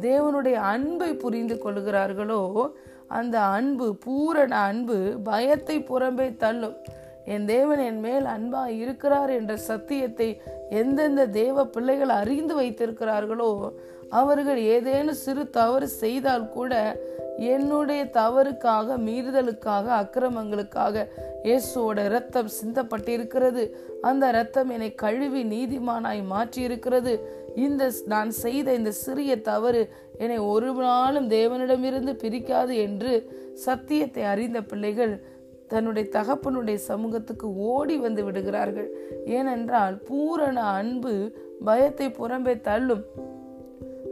தேவனுடைய அன்பை புரிந்து கொள்கிறார்களோ அந்த அன்பு பூரண அன்பு பயத்தை புறம்பே தள்ளும். என் தேவன் என் மேல் அன்பா இருக்கிறார் என்ற சத்தியத்தை எந்தெந்த தேவ பிள்ளைகள் அறிந்து வைத்திருக்கிறார்களோ அவர்கள் ஏதேனும் சிறு தவறு செய்தால் கூட என்னுடைய தவறுக்காக மீறுதலுக்காக அக்கிரமங்களுக்காக இயேசுவோட இரத்தம் சிந்தப்பட்டிருக்கிறது. அந்த இரத்தம் என்னை கழுவி நீதிமானாய் மாற்றி இருக்கிறது இந்த நான் செய்த இந்த சிறிய தவறு என்னை ஒரு நாளும் தேவனிடமிருந்து பிரிக்காது என்று சத்தியத்தை அறிந்த பிள்ளைகள் தன்னுடைய தகப்பனுடைய சமூகத்துக்கு ஓடி வந்து விடுகிறார்கள். ஏனென்றால் பூரண அன்பு பயத்தை புறம்பே தள்ளும்.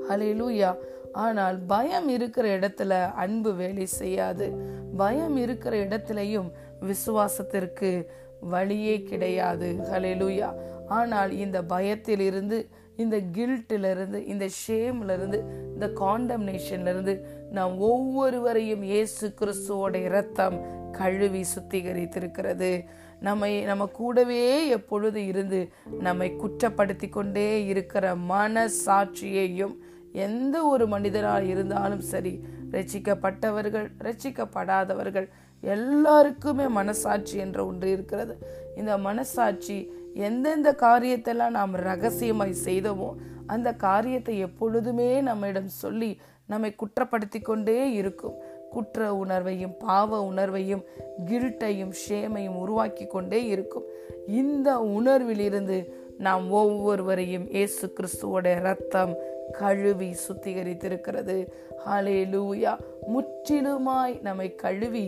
ஹalleluya. ஆனால் பயம் இருக்கிற இடத்துல அன்பு வேலை செய்யாது. பயம் இருக்கிற இடத்துலையும் விசுவாசத்திற்கு வழியே கிடையாது. ஹலெலுயா ஆனால் இந்த பயத்திலிருந்து இந்த கில்ட்டிலிருந்து இந்த ஷேம்லேருந்து இந்த காண்டம்னேஷன்லேருந்து நாம் ஒவ்வொருவரையும் இயேசு கிறிஸ்துவோட இரத்தம் கழுவி சுத்திகரித்திருக்கிறது. நம்மை நம்ம கூடவே எப்பொழுது இருந்து நம்மை குற்றப்படுத்தி கொண்டே இருக்கிற மன சாட்சியையும் எந்த ஒரு மனிதராக இருந்தாலும் சரி ரட்சிக்கப்பட்டவர்கள் ரட்சிக்கப்படாதவர்கள் எல்லாருக்குமே மனசாட்சி என்ற ஒன்று இருக்கிறது. இந்த மனசாட்சி எந்தெந்த காரியத்தெல்லாம் நாம் ரகசியமாய் செய்தோமோ அந்த காரியத்தை எப்பொழுதுமே நம்மிடம் சொல்லி நம்மை குற்றப்படுத்தி கொண்டே இருக்கும். குற்ற உணர்வையும் பாவ உணர்வையும் கில்ட்டையும் ஷேமையும் உருவாக்கி கொண்டே இருக்கும். இந்த உணர்விலிருந்து நாம் ஒவ்வொருவரையும் இயேசு கிறிஸ்துவோட ரத்தம் கழுவி சுத்திகரித்திருக்கிறது. ஹலே லூயா முற்றிலுமாய் நம்மை கழுவி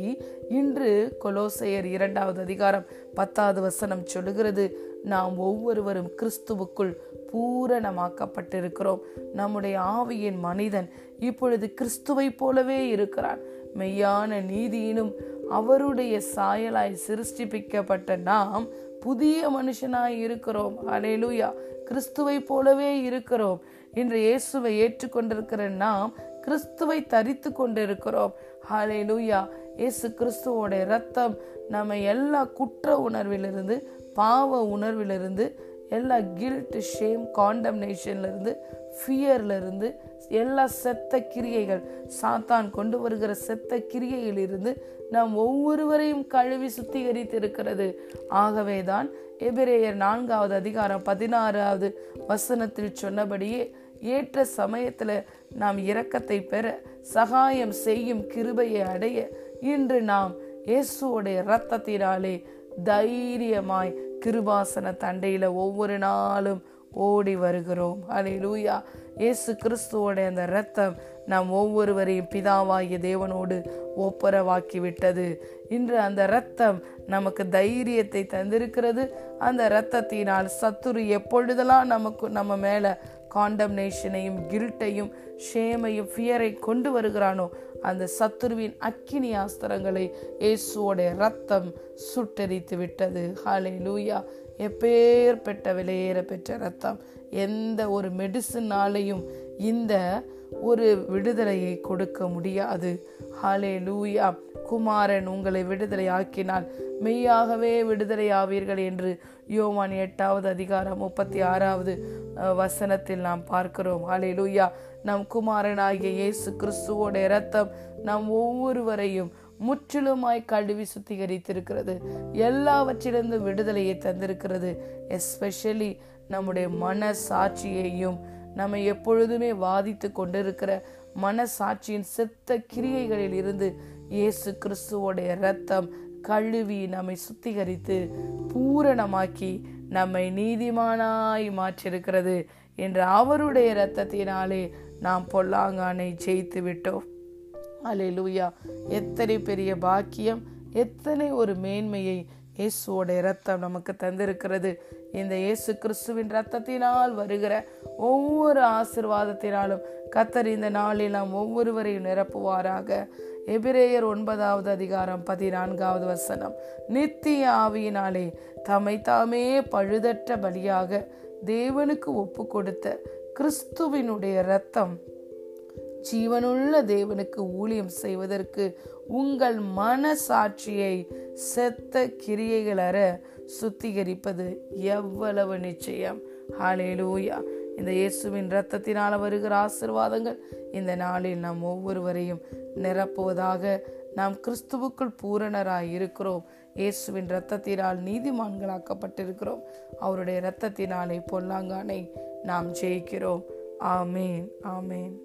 இன்று கொலோசையர் இரண்டாவது அதிகாரம் பத்தாவது வசனம் சொல்லுகிறது. நாம் ஒவ்வொருவரும் கிறிஸ்துவுக்குள் பூரணமாக்கப்பட்டிருக்கிறோம். நம்முடைய ஆவியின் மனிதன் இப்பொழுது கிறிஸ்துவை போலவே இருக்கிறான். மெய்யான நீதியினும் அவருடைய சாயலாய் சிருஷ்டிப்பிக்கப்பட்ட நாம் புதிய மனுஷனாய் இருக்கிறோம். அலையலூயா கிறிஸ்துவை போலவே இருக்கிறோம். இன்று இயேசுவை ஏற்றுக்கொண்டிருக்கிற நாம் கிறிஸ்துவை தரித்து கொண்டிருக்கிறோம். ஹாலே லூயா இயேசு கிறிஸ்துவோட ரத்தம் நம்ம எல்லா குற்ற உணர்விலிருந்து பாவ உணர்விலிருந்து எல்லா கில்ட்டு ஷேம் காண்டம்னேஷன்லேருந்து ஃபியர்லேருந்து எல்லா செத்த கிரியைகள் சாத்தான் கொண்டு வருகிற செத்த கிரியையில் இருந்து நாம் ஒவ்வொருவரையும் கழுவி சுத்திகரித்து இருக்கிறது ஆகவேதான் எபிரேயர் நான்காவது அதிகாரம் பதினாறாவது வசனத்தில் சொன்னபடியே ஏற்ற சமயத்தில் நாம் இரக்கத்தை பெற சகாயம் செய்யும் கிருபையை அடைய இன்று நாம் இயேசுவோடைய இரத்தத்தினாலே தைரியமாய் கிருபாசன தண்டையில் ஒவ்வொரு நாளும் ஓடி வருகிறோம். அலை லூயா இயேசு கிறிஸ்துவோட அந்த ரத்தம் நாம் ஒவ்வொருவரையும் பிதாவாகிய தேவனோடு ஒப்புரவாக்கிவிட்டது. இன்று அந்த ரத்தம் நமக்கு தைரியத்தை தந்திருக்கிறது. அந்த இரத்தத்தினால் சத்துரு எப்பொழுதெல்லாம் நமக்கு நம்ம மேலே காண்டம்னேஷனையும் கில்ட்டையும் ஷேமையும் ஃபியரை கொண்டு வருகிறானோ அந்த சத்துருவின் அக்கினி ஆஸ்திரங்களை இயேசுவோட ரத்தம் சுட்டரித்து விட்டது. ஹாலே லூயா எப்பேர் பெற்ற விலையேற பெற்ற ரத்தம் எந்த ஒரு மெடிசினாலையும் இந்த ஒரு விடுதலையை கொடுக்க முடியாது. ஹாலே லூயா குமாரன் உங்களை விடுதலை ஆக்கினால் மெய்யாகவே விடுதலை ஆவீர்கள் என்று யோவான் எட்டாவது அதிகாரம் முப்பத்தி ஆறாவது வசனத்தில் நாம் பார்க்கிறோம். ஹாலே லூயா நம் குமாரனாகிய இயேசு கிறிஸ்துவோட இரத்தம் நம் ஒவ்வொருவரையும் முற்றிலுமாய் கழுவி சுத்திகரித்திருக்கிறது. எல்லாவற்றிலிருந்து விடுதலையை தந்திருக்கிறது. எஸ்பெஷலி நம்முடைய மன சாட்சியையும் நம்ம எப்பொழுதுமே வாதித்து கொண்டிருக்கிற மனசாட்சியின் செத்த கிரியைகளில் இருந்து இயேசு கிறிஸ்துவோடைய ரத்தம் கழுவி நம்மை சுத்திகரித்து பூரணமாக்கி நம்மை நீதிமானாய் மாற்றிருக்கிறது என்று அவருடைய இரத்தத்தினாலே நாம் பொல்லாங்கானை ஜெயித்து விட்டோம். அலையிலூயா எத்தனை பெரிய பாக்கியம் எத்தனை ஒரு மேன்மையை இயேசுவோட இரத்தம் நமக்கு தந்திருக்கிறது. இந்த இயேசு கிறிஸ்துவின் ரத்தத்தினால் வருகிற ஒவ்வொரு ஆசிர்வாதத்தினாலும் கத்தர் இந்த நாளில் நாம் ஒவ்வொருவரையும் நிரப்புவாராக. எபிரேயர் ஒன்பதாவது அதிகாரம் பதினான்காவது வசனம். நித்திய ஆவியினாலே தம்மை தாமே பழுதற்ற பலியாக தேவனுக்கு ஒப்பு கொடுத்த கிறிஸ்துவினுடைய இரத்தம் ஜீவனுள்ள தேவனுக்கு ஊழியம் செய்வதற்கு உங்கள் மனசாட்சியை செத்த கிரியைகளற சுத்திகரிப்பது எவ்வளவு நிச்சயம். ஹாலேலூயா இந்த இயேசுவின் இரத்தத்தினால் வருகிற ஆசிர்வாதங்கள் இந்த நாளில் நாம் ஒவ்வொருவரையும் நிரப்புவதாக நாம் கிறிஸ்துவுக்குள் பூரணராய் இருக்கிறோம் இயேசுவின் இரத்தத்தினால் நீதிமான்களாக்கப்பட்டிருக்கிறோம். அவருடைய இரத்தத்தினாலே பொல்லாங்கானை நாம் ஜெயிக்கிறோம். ஆமேன். ஆமேன்.